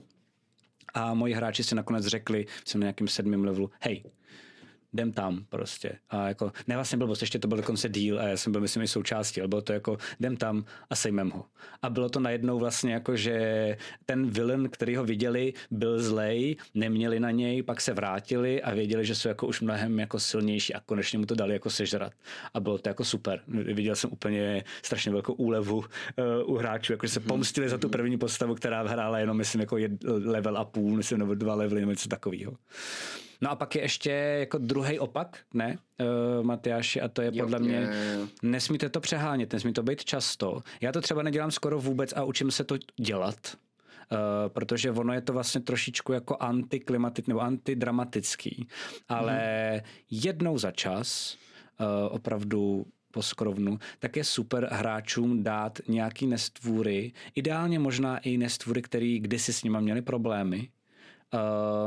a moji hráči si nakonec řekli, jsem na nějakým sedmém levelu, hej, jdem tam prostě. A jako, ne vlastně blbost, ještě to byl dokonce deal a já jsem byl myslím i součástí, ale bylo to jako, jdem tam a sejmem ho. A bylo to najednou vlastně jako, že ten villain, který ho viděli, byl zlej, neměli na něj, pak se vrátili a věděli, že jsou jako už mnohem jako silnější a konečně mu to dali jako sežrat. A bylo to jako super. Viděl jsem úplně strašně velkou úlevu uh, u hráčů, jako že se mhm. pomstili za tu první postavu, která hrála jenom, myslím, jako jed, level a půl, myslím, nebo dva levely, nebo něco takového. No a pak je ještě jako druhý opak, ne, uh, Matyáši, a to je jo, podle mě, je, je. nesmíte to přehánět, nesmí to být často. Já to třeba nedělám skoro vůbec a učím se to dělat, Uh, protože ono je to vlastně trošičku jako antiklimatic nebo antidramatický, ale mm. jednou za čas uh, opravdu po skrovnu, tak je super hráčům dát nějaký nestvůry, ideálně možná i nestvůry, který kdysi s nima měli problémy,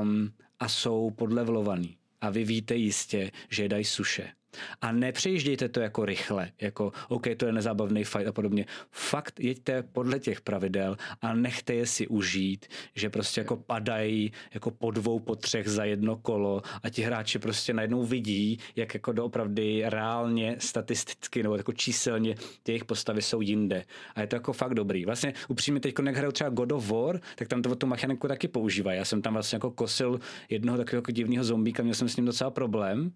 um, a jsou podlevlovaný. A vy víte jistě, že dají suše. A nepřejiždějte to jako rychle, jako OK, to je nezábavný fight a podobně. Fakt jeďte podle těch pravidel a nechte je si užít, že prostě jako padají jako po dvou, po třech za jedno kolo a ti hráči prostě najednou vidí, jak jako doopravdy reálně, statisticky nebo jako číselně ty jejich postavy jsou jinde. A je to jako fakt dobrý. Vlastně upřímně teď, jak hraju třeba God of War, tak tam to tu mechaniku taky používají. Já jsem tam vlastně jako kosil jednoho takového jako divného zombíka, měl jsem s ním docela problém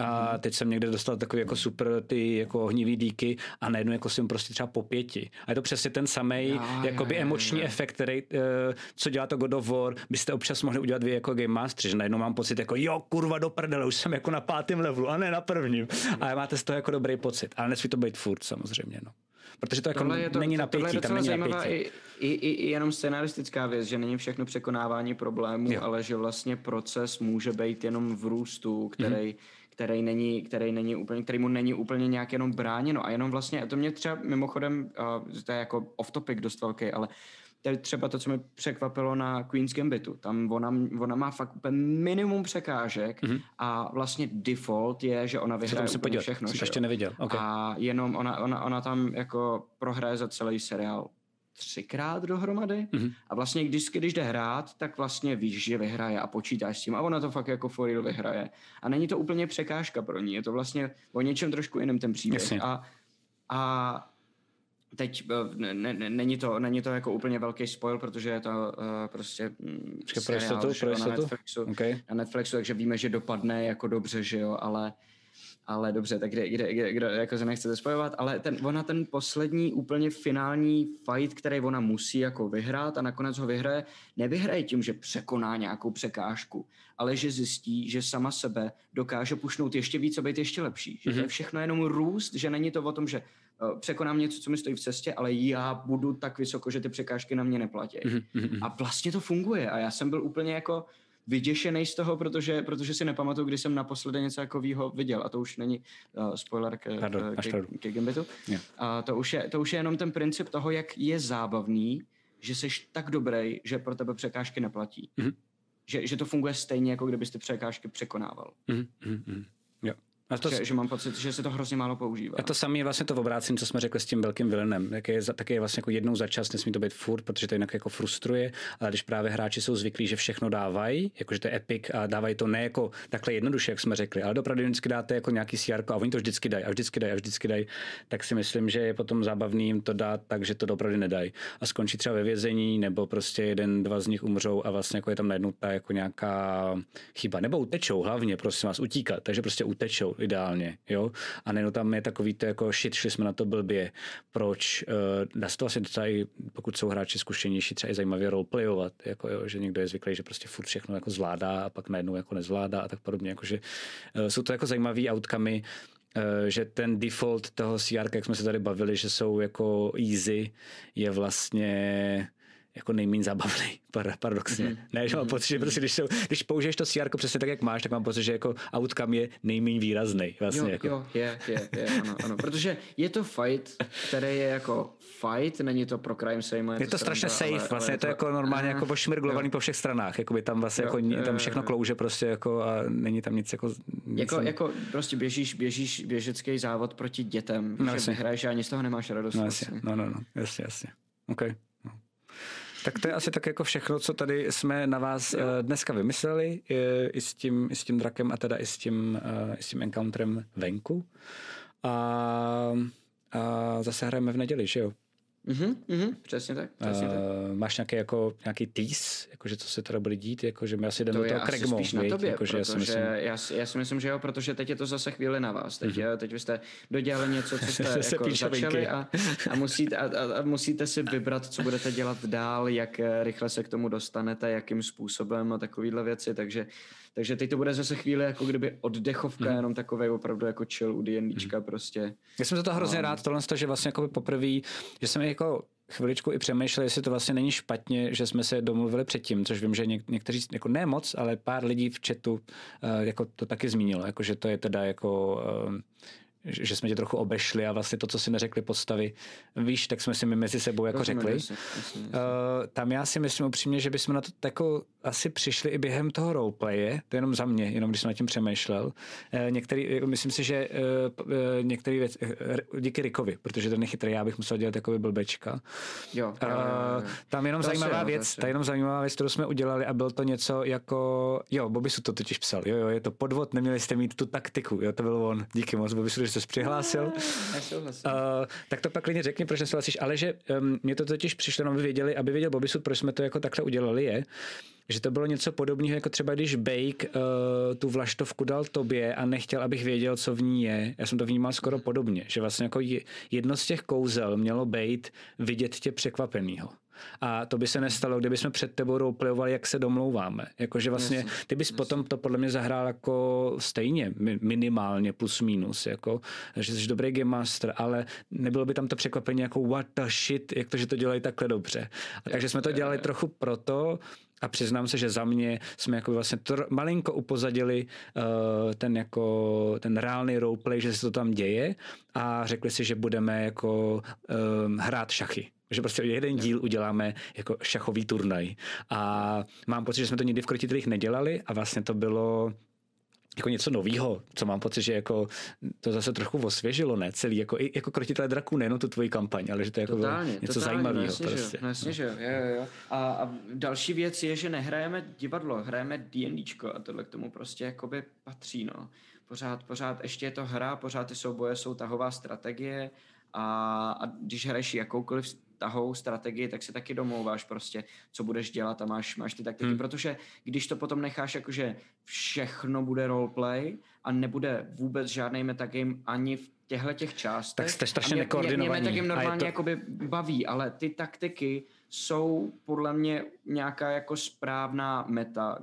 a teď jsem někde dostal takový jako super ty jako ohnivý díky a najednou jako jsem prostě třeba po pěti. A je to přesně ten samý jakoby já, emoční já, já. efekt, který, uh, co dělá to God of War, byste občas mohli udělat vy jako Game Master, že najednou mám pocit jako jo, kurva do prdele, už jsem jako na pátém levelu a ne na prvním. A máte z toho jako dobrý pocit. Ale nesmí to být furt samozřejmě, no. Protože to jako je to, není to, napětí, je tam není napětí. I, i, i, jenom scenaristická věc, že není všechno překonávání problémů, jo. ale že vlastně proces může být jenom v růstu, který mm-hmm který není, který není úplně, který mu není úplně nějak jenom bráněno a jenom vlastně, a to mě třeba mimochodem, uh, to je jako off topic dost velký, ale to je třeba to, co mi překvapilo na Queen's Gambitu. Tam ona, ona má fakt úplně minimum překážek mm-hmm. a vlastně default je, že ona vyhraje úplně podívat, všechno. Jsem ještě neviděl. Okay. A jenom ona, ona, ona tam jako prohraje za celý seriál třikrát dohromady mm-hmm. a vlastně když, když jde hrát, tak vlastně víš, že vyhraje a počítáš s tím a ona to fakt jako for real vyhraje. A není to úplně překážka pro ní, je to vlastně o něčem trošku jiném ten příběh. A, a teď ne, ne, není, to, není to jako úplně velký spoil, protože je to uh, prostě mm, seriál, to, na Netflixu, okay. na Netflixu, takže víme, že dopadne jako dobře, že jo, ale ale dobře, tak kde, kde, kde, kde jako se nechcete spojovat, ale ten, ona ten poslední úplně finální fight, který ona musí jako vyhrát a nakonec ho vyhraje, nevyhraje tím, že překoná nějakou překážku, ale že zjistí, že sama sebe dokáže pušnout ještě víc a být ještě lepší. Že mm-hmm. je všechno jenom růst, že není to o tom, že uh, překonám něco, co mi stojí v cestě, ale já budu tak vysoko, že ty překážky na mě neplatí. Mm-hmm. A vlastně to funguje a já jsem byl úplně jako vyděšený z toho, protože, protože si nepamatuju, kdy jsem naposledy něco takového viděl. A to už není uh, spoiler k, Pardon, k, k, k Gambitu. Yeah. A to už, je, to už je jenom ten princip toho, jak je zábavný, že jsi tak dobrý, že pro tebe překážky neplatí. Mm-hmm. Že, že to funguje stejně, jako kdybyste překážky překonával. Mm-hmm. Jo. A to, že, že, mám pocit, že se to hrozně málo používá. A to samé je vlastně to obrácení, co jsme řekli s tím velkým vilenem. Jak je, tak je vlastně jako jednou za čas, nesmí to být furt, protože to jinak jako frustruje, ale když právě hráči jsou zvyklí, že všechno dávají, jakože to je epic a dávají to ne jako takhle jednoduše, jak jsme řekli, ale opravdu vždycky dáte jako nějaký CR a oni to vždycky dají a vždycky dají a vždycky dají, tak si myslím, že je potom zábavný jim to dát tak, že to opravdu nedají. A skončí třeba ve vězení, nebo prostě jeden, dva z nich umřou a vlastně jako je tam najednou ta jako nějaká chyba. Nebo utečou hlavně, prosím vás, utíkat, takže prostě utečou ideálně. Jo? a nejenom tam je takový to jako shit, šli jsme na to blbě, proč, uh, dá se to asi docela i, pokud jsou hráči zkušenější, třeba i zajímavě roleplayovat, jako jo, že někdo je zvyklý, že prostě furt všechno jako zvládá a pak najednou jako nezvládá a tak podobně, jakože uh, jsou to jako zajímavý outcome, uh, že ten default toho CR, jak jsme se tady bavili, že jsou jako easy, je vlastně jako nejméně zábavný, paradoxně. Mm-hmm. Ne, že mám pocit, že prostě, když, když použiješ to CR přesně tak, jak máš, tak mám pocit, že jako outcome je nejméně výrazný. Vlastně, jo, jako. jo, je, je, je, ano, ano. Protože je to fight, který je jako fight, není to pro crime same. Je, je to, to strašně safe, ale, vlastně ale je to, to jako normálně jako pošmirglovaný po všech stranách, jako by tam vlastně jo, jako, tam všechno klouže prostě jako a není tam nic jako... Nic jako, tam... jako prostě běžíš, běžíš běžecký závod proti dětem, no, že hraješ a ani z toho nemáš radost. No, jasně, vlastně. no, no, no, jasně, jasně. Okay. Tak to je asi tak jako všechno, co tady jsme na vás jo. dneska vymysleli, i s tím, i s tím drakem a teda i s tím, i s tím encounterem venku. A, a zase hrajeme v neděli, že jo? Mhm, mhm, přesně tak, přesně uh, tak. Máš nějaký, jako, nějaký tease, jakože co se teda bude dít, jakože my asi jdeme to do toho Kregmo, spíš na tobě, jako, protože já si, myslím... já, já, si myslím, že jo, protože teď je to zase chvíli na vás. Teď, mm-hmm. teď vy jste dodělali něco, co jste jako začali a, a, musíte, a, a, a musíte si vybrat, co budete dělat dál, jak rychle se k tomu dostanete, jakým způsobem a takovýhle věci, takže takže teď to bude zase chvíli jako kdyby oddechovka, mm. jenom takový opravdu jako chill u D&Dčka mm. prostě. Já jsem za to hrozně no. rád, tohle, že vlastně jako poprvé, že jsem jako chviličku i přemýšlel, jestli to vlastně není špatně, že jsme se domluvili předtím, což vím, že něk- někteří, jako ne moc, ale pár lidí v chatu uh, jako to taky zmínilo, jako že to je teda jako uh, že jsme tě trochu obešli a vlastně to, co si neřekli postavy, víš, tak jsme si my mezi sebou jako Rozumím, řekli. Jasně, jasně, jasně. Uh, tam já si myslím upřímně, že bychom na to jako asi přišli i během toho roleplaye, to je jenom za mě, jenom když jsem nad tím přemýšlel. Uh, některý, jako myslím si, že uh, uh, některý věc, uh, díky Rikovi, protože ten je chytrý, já bych musel dělat jako blbečka. Jo, jo, jo, jo. Tam jenom to zajímavá je, věc, ta jenom zajímavá věc, kterou jsme udělali a byl to něco jako, jo, Bobisu to totiž psal, jo, jo, je to podvod, neměli jste mít tu taktiku, jo, to byl on, díky moc, Bobisu, jsi přihlásil. Uh, tak to pak klidně řekni, proč nesouhlasíš, ale že um, mě to totiž přišlo, aby věděli, aby věděl Bobisu, proč jsme to jako takhle udělali, je, že to bylo něco podobného, jako třeba když Bake uh, tu vlaštovku dal tobě a nechtěl, abych věděl, co v ní je. Já jsem to vnímal skoro podobně, že vlastně jako jedno z těch kouzel mělo být vidět tě překvapenýho. A to by se nestalo, kdyby jsme před tebou roleplayovali, jak se domlouváme. Jakože vlastně, ty bys potom to podle mě zahrál jako stejně, minimálně plus minus, jako, že jsi dobrý game master, ale nebylo by tam to překvapení jako what the shit, jak to, že to dělají takhle dobře. A takže jsme to dělali trochu proto, a přiznám se, že za mě jsme jako vlastně tr- malinko upozadili uh, ten jako ten reálný roleplay, že se to tam děje a řekli si, že budeme jako um, hrát šachy. Že prostě jeden díl uděláme jako šachový turnaj. A mám pocit, že jsme to nikdy v krotitelích nedělali a vlastně to bylo jako něco nového, co mám pocit, že jako to zase trochu osvěžilo, ne? Celý, jako, jako krotitelé draků, nejenom tu tvoji kampaň, ale že to je jako totálně, něco totálně, zajímavého. No, prostě. no, jasně, že jo. Jo, jo. A, a, další věc je, že nehrajeme divadlo, hrajeme D&Dčko a tohle k tomu prostě jakoby patří, no. Pořád, pořád ještě je to hra, pořád ty souboje jsou tahová strategie a, a když hraješ jakoukoliv tahou strategii, tak si taky domlouváš prostě, co budeš dělat a máš, máš ty taktiky, hmm. protože když to potom necháš jakože všechno bude roleplay a nebude vůbec žádný metagame ani v těchto těch částech. Tak jste strašně mě, nekoordinovaní. Mě, mě normálně to... jakoby baví, ale ty taktiky jsou podle mě nějaká jako správná meta,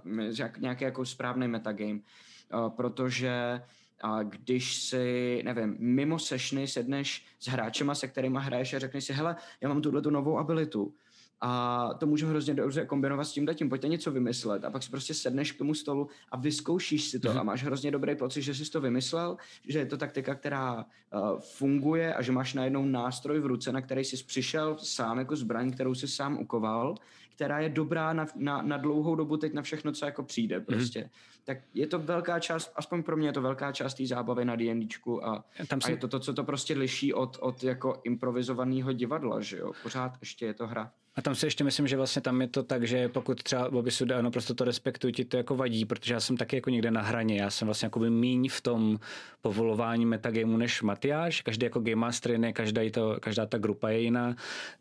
nějaký jako správný metagame, uh, protože a když si, nevím, mimo sešny sedneš s hráčema, se kterými hraješ a řekneš si, hele, já mám tuhle tu novou abilitu a to můžu hrozně dobře kombinovat s tím tím, pojďte něco vymyslet a pak si prostě sedneš k tomu stolu a vyzkoušíš si to mm-hmm. a máš hrozně dobrý pocit, že jsi to vymyslel, že je to taktika, která uh, funguje a že máš najednou nástroj v ruce, na který jsi přišel sám jako zbraň, kterou jsi sám ukoval, která je dobrá na, na, na dlouhou dobu teď na všechno, co jako přijde mhm. prostě. Mm-hmm tak je to velká část, aspoň pro mě je to velká část té zábavy na D&Dčku a, Tam si... a je to to, co to prostě liší od, od jako improvizovaného divadla, že jo, pořád ještě je to hra. A tam si ještě myslím, že vlastně tam je to tak, že pokud třeba Bobby Suda, ano, prostě to respektuji, ti to jako vadí, protože já jsem taky jako někde na hraně, já jsem vlastně jako míň v tom povolování metagameu než Matyáš, každý jako game master jiný, každá, to, každá ta grupa je jiná,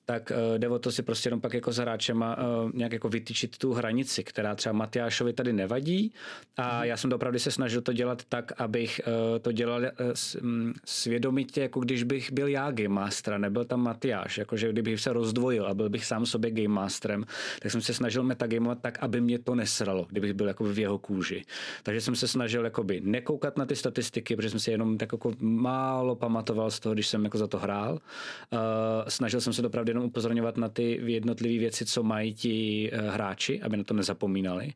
tak uh, jde o to si prostě jenom pak jako s hráčema uh, nějak jako vytyčit tu hranici, která třeba Matyášovi tady nevadí a já jsem opravdu se snažil to dělat tak, abych uh, to dělal uh, svědomitě, jako když bych byl já game master, nebyl tam Matyáš, jakože kdybych se rozdvojil a byl bych sám sobě game masterem, tak jsem se snažil metagamovat tak, aby mě to nesralo, kdybych byl jako v jeho kůži. Takže jsem se snažil jakoby nekoukat na ty statistiky, protože jsem si jenom tak jako málo pamatoval z toho, když jsem jako za to hrál. Uh, snažil jsem se opravdu jenom upozorňovat na ty jednotlivé věci, co mají ti hráči, aby na to nezapomínali.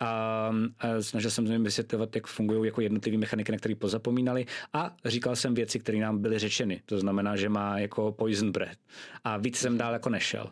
A, a jsem jim vysvětlovat, jak fungují jako jednotlivé mechaniky, na které pozapomínali. A říkal jsem věci, které nám byly řečeny. To znamená, že má jako poison breath. A víc jsem dál jako nešel.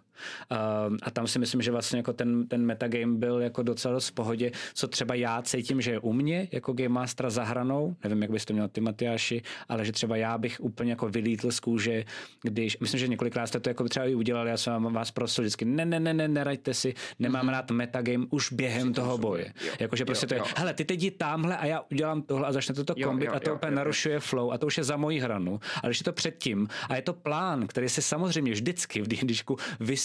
A tam si myslím, že vlastně jako ten, ten metagame byl jako docela dost v pohodě, co třeba já cítím, že je u mě jako Game Mastera za hranou, nevím, jak bys to měl ty Matyáši, ale že třeba já bych úplně jako vylítl z kůže, když, myslím, že několikrát jste to jako třeba i udělali, já jsem vás prosil vždycky, ne, ne, ne, ne, neraďte si, nemám mm-hmm. rád metagame už během toho boje. Jakože prostě jo, to je, jo. hele, ty teď jdi tamhle a já udělám tohle a začne to, to kombit a to jo, úplně jo, narušuje jo. flow a to už je za mojí hranu. Ale když je to předtím a je to plán, který se samozřejmě vždycky v D&Dčku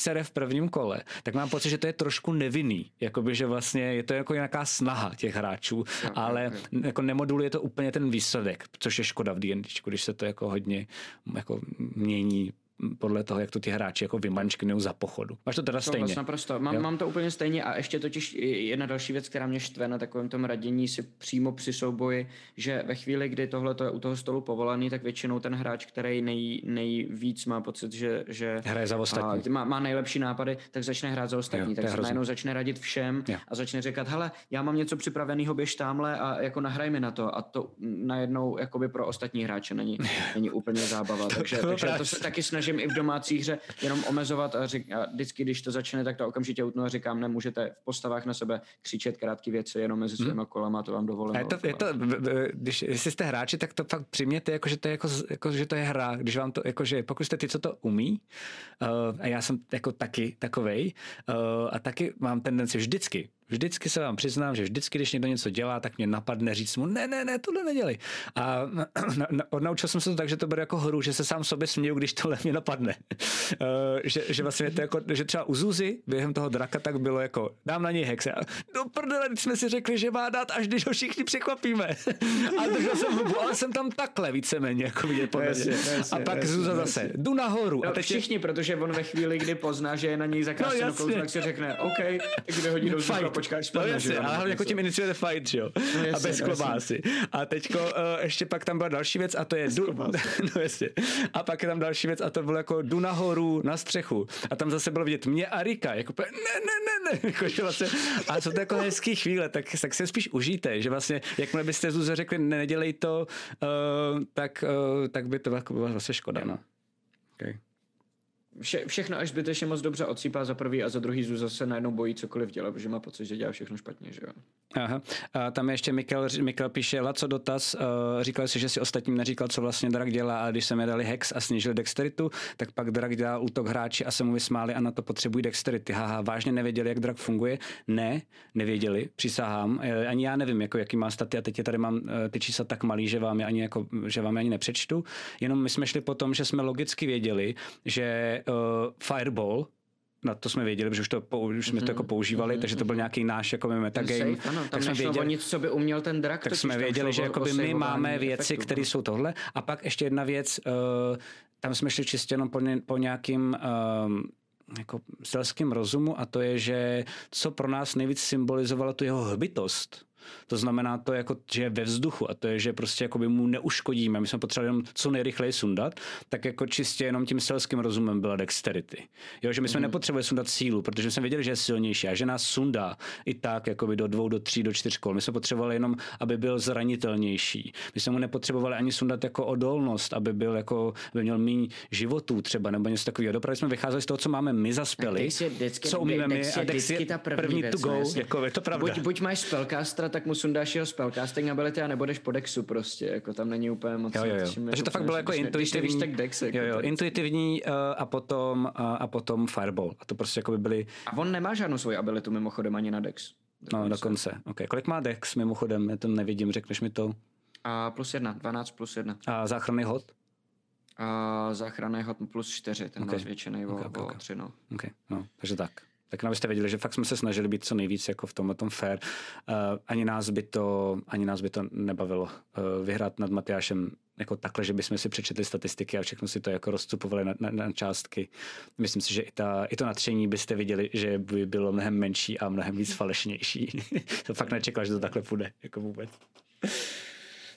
vysere v prvním kole, tak mám pocit, že to je trošku nevinný. Jakoby, že vlastně je to jako nějaká snaha těch hráčů, jo, ale jo. jako nemoduluje to úplně ten výsledek, což je škoda v D&Dčku, když se to jako hodně jako mění podle toho, jak to ty hráči jako vymančknou za pochodu. Máš to teda to stejně? Naprosto. Mám, mám to úplně stejně a ještě totiž jedna další věc, která mě štve na takovém tom radění si přímo při souboji, že ve chvíli, kdy tohle je u toho stolu povolaný, tak většinou ten hráč, který nej, nejvíc má pocit, že, že hraje za ostatní. A, má, má, nejlepší nápady, tak začne hrát za ostatní. Jo, tak se najednou začne radit všem jo. a začne říkat, hele, já mám něco připraveného, běž tamhle a jako nahraj mi na to. A to najednou jakoby pro ostatní hráče není, není úplně zábava. takže, takže to se taky snažím snažím i v domácí hře jenom omezovat a, řík, a vždycky, když to začne, tak to okamžitě utnu a říkám, nemůžete v postavách na sebe křičet krátké věci jenom mezi svýma hmm. kolama, to vám dovolím. Je to, je to, když jestli jste hráči, tak to fakt přiměte, jako, že to je, jako, jako, že to je hra, když vám to, jako, že pokud jste ty, co to umí, uh, a já jsem jako taky takovej, uh, a taky mám tendenci vždycky, Vždycky se vám přiznám, že vždycky, když někdo něco dělá, tak mě napadne říct mu, ne, ne, ne, tohle nedělej. A odnaučil jsem se to tak, že to bude jako hru, že se sám sobě směju, když tohle mě napadne. uh, že, že, vlastně to jako, že třeba u Zuzi během toho draka tak bylo jako, dám na něj hexe. Do prdele, jsme si řekli, že má dát, až když ho všichni překvapíme. a držel jsem hubu, ale jsem tam takhle víceméně, jako vidět podle jasně, jasně, A pak jasně, Zuza jasně. zase, jdu nahoru. No, a teď všichni, je... protože on ve chvíli, kdy pozná, že je na něj zakrácenou no, kouzlo, tak si řekne, OK, tak vyhodí do počkáš no, jasně, ale hlavně jako tím iniciujete fight, že jo? No, jasně, a bez klobásy. A teďko uh, ještě pak tam byla další věc a to je... Du, no jasně. A pak je tam další věc a to bylo jako jdu nahoru na střechu. A tam zase bylo vidět mě a Rika. Jako ne, ne, ne, ne. Jako, že vlastně, a jsou to jako hezký chvíle, tak, tak se spíš užijte, že vlastně, jakmile byste Zuze řekli, ne, nedělej to, uh, tak, uh, tak by to jako bylo zase škoda, no. Okay. Vše, všechno až zbytečně moc dobře odsýpá za prvý a za druhý Zuza se najednou bojí cokoliv dělat, protože má pocit, že dělá všechno špatně, že jo. Aha. A tam ještě Mikel, Mikel píše, co dotaz, uh, říkal si, že si ostatním neříkal, co vlastně Drak dělá a když jsme dali hex a snížil dexteritu, tak pak Drak dělá útok hráči a se mu vysmáli a na to potřebují dexterity. Haha, vážně nevěděli, jak Drak funguje? Ne, nevěděli, přísahám. Uh, ani já nevím, jako, jaký má staty a teď je tady mám uh, ty čísla tak malý, že vám je ani, jako, že vám je ani nepřečtu. Jenom my jsme šli po tom, že jsme logicky věděli, že uh, Fireball, na to jsme věděli, protože už, to, už jsme mm-hmm. to jako používali, mm-hmm. takže to byl nějaký náš jako metagame. Safe, ano, tam tak jsme věděli, nic, co by uměl ten drak. Tak jsme věděli, že jakoby my máme věci, které jsou tohle. A pak ještě jedna věc, uh, tam jsme šli čistě jenom po, ně, po nějakým um, jako selským rozumu a to je, že co pro nás nejvíc symbolizovalo tu jeho hbitost, to znamená to, jako, že je ve vzduchu a to je, že prostě jako by mu neuškodíme. My jsme potřebovali jenom co nejrychleji sundat, tak jako čistě jenom tím selským rozumem byla dexterity. Jo, že my jsme mm. nepotřebovali sundat sílu, protože jsme věděli, že je silnější a že nás sundá i tak jako by do dvou, do tří, do čtyř kol. My jsme potřebovali jenom, aby byl zranitelnější. My jsme mu nepotřebovali ani sundat jako odolnost, aby byl jako, aby měl méně životů třeba nebo něco takového. Dopravy jsme vycházeli z toho, co máme my zaspěli, co umíme my a Dex je první, první to go, jako je to pravda. Buď, buď máš spellcastra, tak mu sundáš jeho spellcasting ability a nebudeš po dexu prostě, jako tam není úplně moc. Jo, jo, jo. Takže to fakt bylo jako intuitivní. Když tak dex, jako jo, jo, intuitivní uh, a potom, uh, a potom fireball. A to prostě jako by byly... A on nemá žádnou svoji abilitu mimochodem ani na dex. Dokonce. No, dokonce. Okay. Kolik má dex mimochodem? Já to nevidím, řekneš mi to. A plus jedna, 12 plus jedna. A záchranný hod? A záchranný hod plus 4, ten okay. má zvětšený okay, o, okay, okay. o 3, no. Okay. no. Takže tak tak abyste věděli, že fakt jsme se snažili být co nejvíc jako v tomhle tom fair. Uh, ani, nás by to, ani nás by to nebavilo uh, vyhrát nad Matyášem jako takhle, že bychom si přečetli statistiky a všechno si to jako rozcupovali na, na, na částky. Myslím si, že i, ta, i to nadšení byste viděli, že by bylo mnohem menší a mnohem víc falešnější. to fakt nečekal, že to takhle půjde, jako vůbec.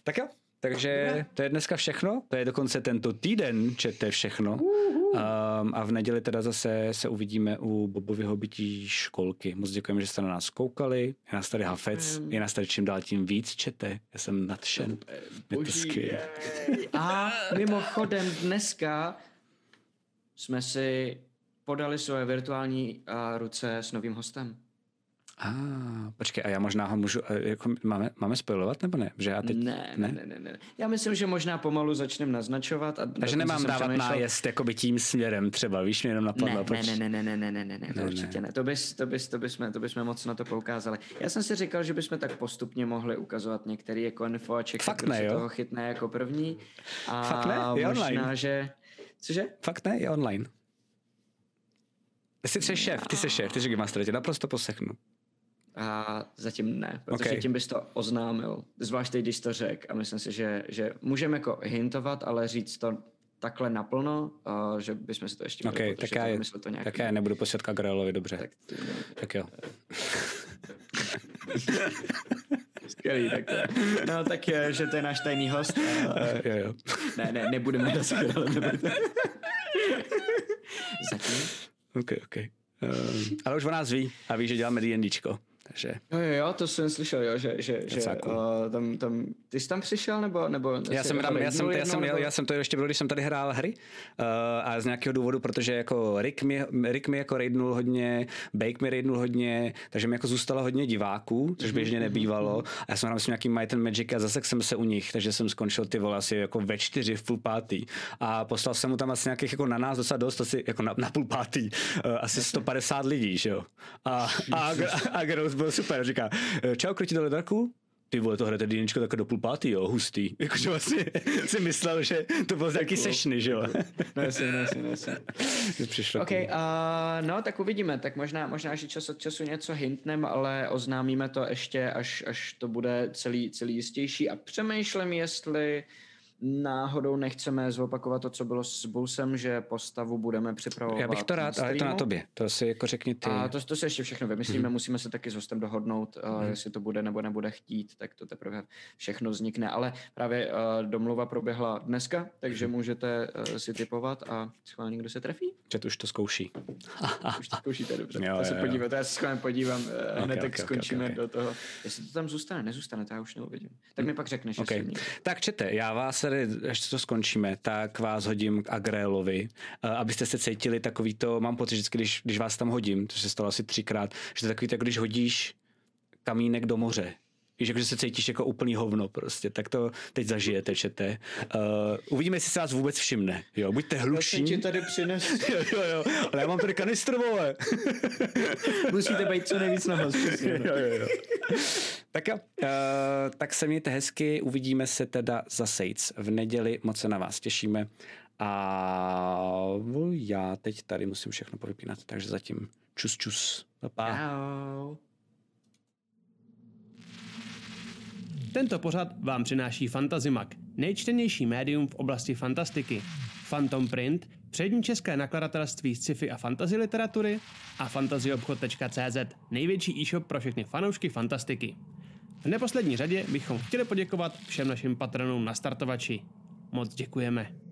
tak jo, takže to je dneska všechno, to je dokonce tento týden, čete všechno. Um, a v neděli teda zase se uvidíme u Bobovyho bytí školky. Moc děkujeme, že jste na nás koukali. Je nás tady Hafec, je nás tady čím dál tím víc čete. Já jsem nadšen. Je to A mimochodem dneska jsme si podali svoje virtuální uh, ruce s novým hostem. A ah, počkej, a já možná ho můžu, jako máme, máme spojovat nebo ne? Že já teď, ne, ne, ne, ne, ne. Já myslím, že možná pomalu začneme naznačovat. A Takže nemám dávat přemýšlel... nájezd jakoby tím směrem třeba, víš, mě jenom napadlo. Ne, ne, ne, ne, ne, ne, ne, ne, ne, to ne, určitě ne. ne. To, bys, to, bys, to, bysme, to bysme moc na to poukázali. Já jsem si říkal, že bychom tak postupně mohli ukazovat některé jako info a čekat, Fakt ne, jo? toho chytne jako první. A Fakt ne? Je možná, online. že... Cože? Fakt ne, je online. Jsi šéf, ty jsi šéf, ty jsi master, tě naprosto posechnu. A zatím ne, protože Okay. tím bys to oznámil, zvlášť teď, když to řek. A myslím si, že, že můžeme jako hintovat, ale říct to takhle naplno, uh, že bychom si to ještě měli, OK, protože tak já, to je, myslel to nějak. tak já nebudu posílat k Agrelovi, dobře. Tak, Tak, tak jo. skvělý, tak to. No tak je, že to je náš tajný host. Uh, jo, jo. ne, ne, nebudeme to ale nebudeme. Zatím. OK, OK. Um, ale už o nás ví a ví, že děláme D&Dčko. Takže Jo, jo, jo, to jsem slyšel, jo, že, že, že uh, tam, tam, ty jsi tam přišel, nebo, nebo já jsem, tam, já, jsem, jednou, já, jsem, nebo- já jsem to ještě byl, když jsem tady hrál hry uh, a z nějakého důvodu, protože jako Rick mi, Rick mi jako raidnul hodně, Bake mi raidnul hodně, takže mi jako zůstalo hodně diváků, což běžně nebývalo. A já jsem hrál myslím nějaký Might and Magic a zase jsem se u nich, takže jsem skončil ty vole asi jako ve čtyři v půl pátý. A poslal jsem mu tam asi nějakých jako na nás docela dost, asi jako na, na půl pátý, uh, asi 150 lidí, že jo. A, a, a, a Gross byl super, říká, čau, kroti dole draku, ty vole, to hrajete dýničko takhle do půl pátý, jo, hustý. Jakože vlastně si myslel, že to bylo nějaký sešny, že jo. No jasně, no jasně, no jasně. Přišlo OK, uh, no tak uvidíme, tak možná, možná, že čas od času něco hintnem, ale oznámíme to ještě, až, až to bude celý, celý jistější a přemýšlím, jestli náhodou nechceme zopakovat to, co bylo s Bulsem, že postavu budeme připravovat Já bych to rád, ale je to na tobě. To si jako řekni ty. A to, to se ještě všechno vymyslíme, hmm. musíme se taky s hostem dohodnout, uh, hmm. jestli to bude nebo nebude chtít, tak to teprve všechno vznikne. Ale právě uh, domluva proběhla dneska, takže Mhm. můžete uh, si typovat a schválně kdo se trefí. Že to už to zkouší. Už to zkoušíte dobře. Jo, Jo, se podívat, já se schválně podívám, uh, hned Ok, tak ok, ok, skončíme ok, ok. do toho. Jestli to tam zůstane, nezůstane, to já už neuvidím. Tak mi pak řekneš, OK. jestli není. Tak čete, já vás tady, až to skončíme, tak vás hodím k Agrélovi, eh, abyste se cítili takový to, mám pocit vždycky, když, když vás tam hodím, to se stalo asi třikrát, že to takový to, jako když hodíš kamínek do moře. Víš, jako, že se cítíš jako úplný hovno prostě, tak to teď zažijete, čete. Uh, uvidíme, jestli se vás vůbec všimne. Jo, buďte Já hluší. jsem ti tady přines. jo, jo, jo, ale já mám tady kanistr, vole. Musíte být co nejvíc na přesně, no. jo, jo, jo. tak jo, uh, tak se mějte hezky, uvidíme se teda za Sejc v neděli, moc se na vás těšíme a já teď tady musím všechno povypínat, takže zatím čus čus, pa, pa. Čau. Tento pořad vám přináší Fantazimak, nejčtenější médium v oblasti fantastiky. Phantom Print, přední české nakladatelství sci-fi a fantasy literatury a fantazyobchod.cz, největší e-shop pro všechny fanoušky fantastiky. V neposlední řadě bychom chtěli poděkovat všem našim patronům na startovači. Moc děkujeme.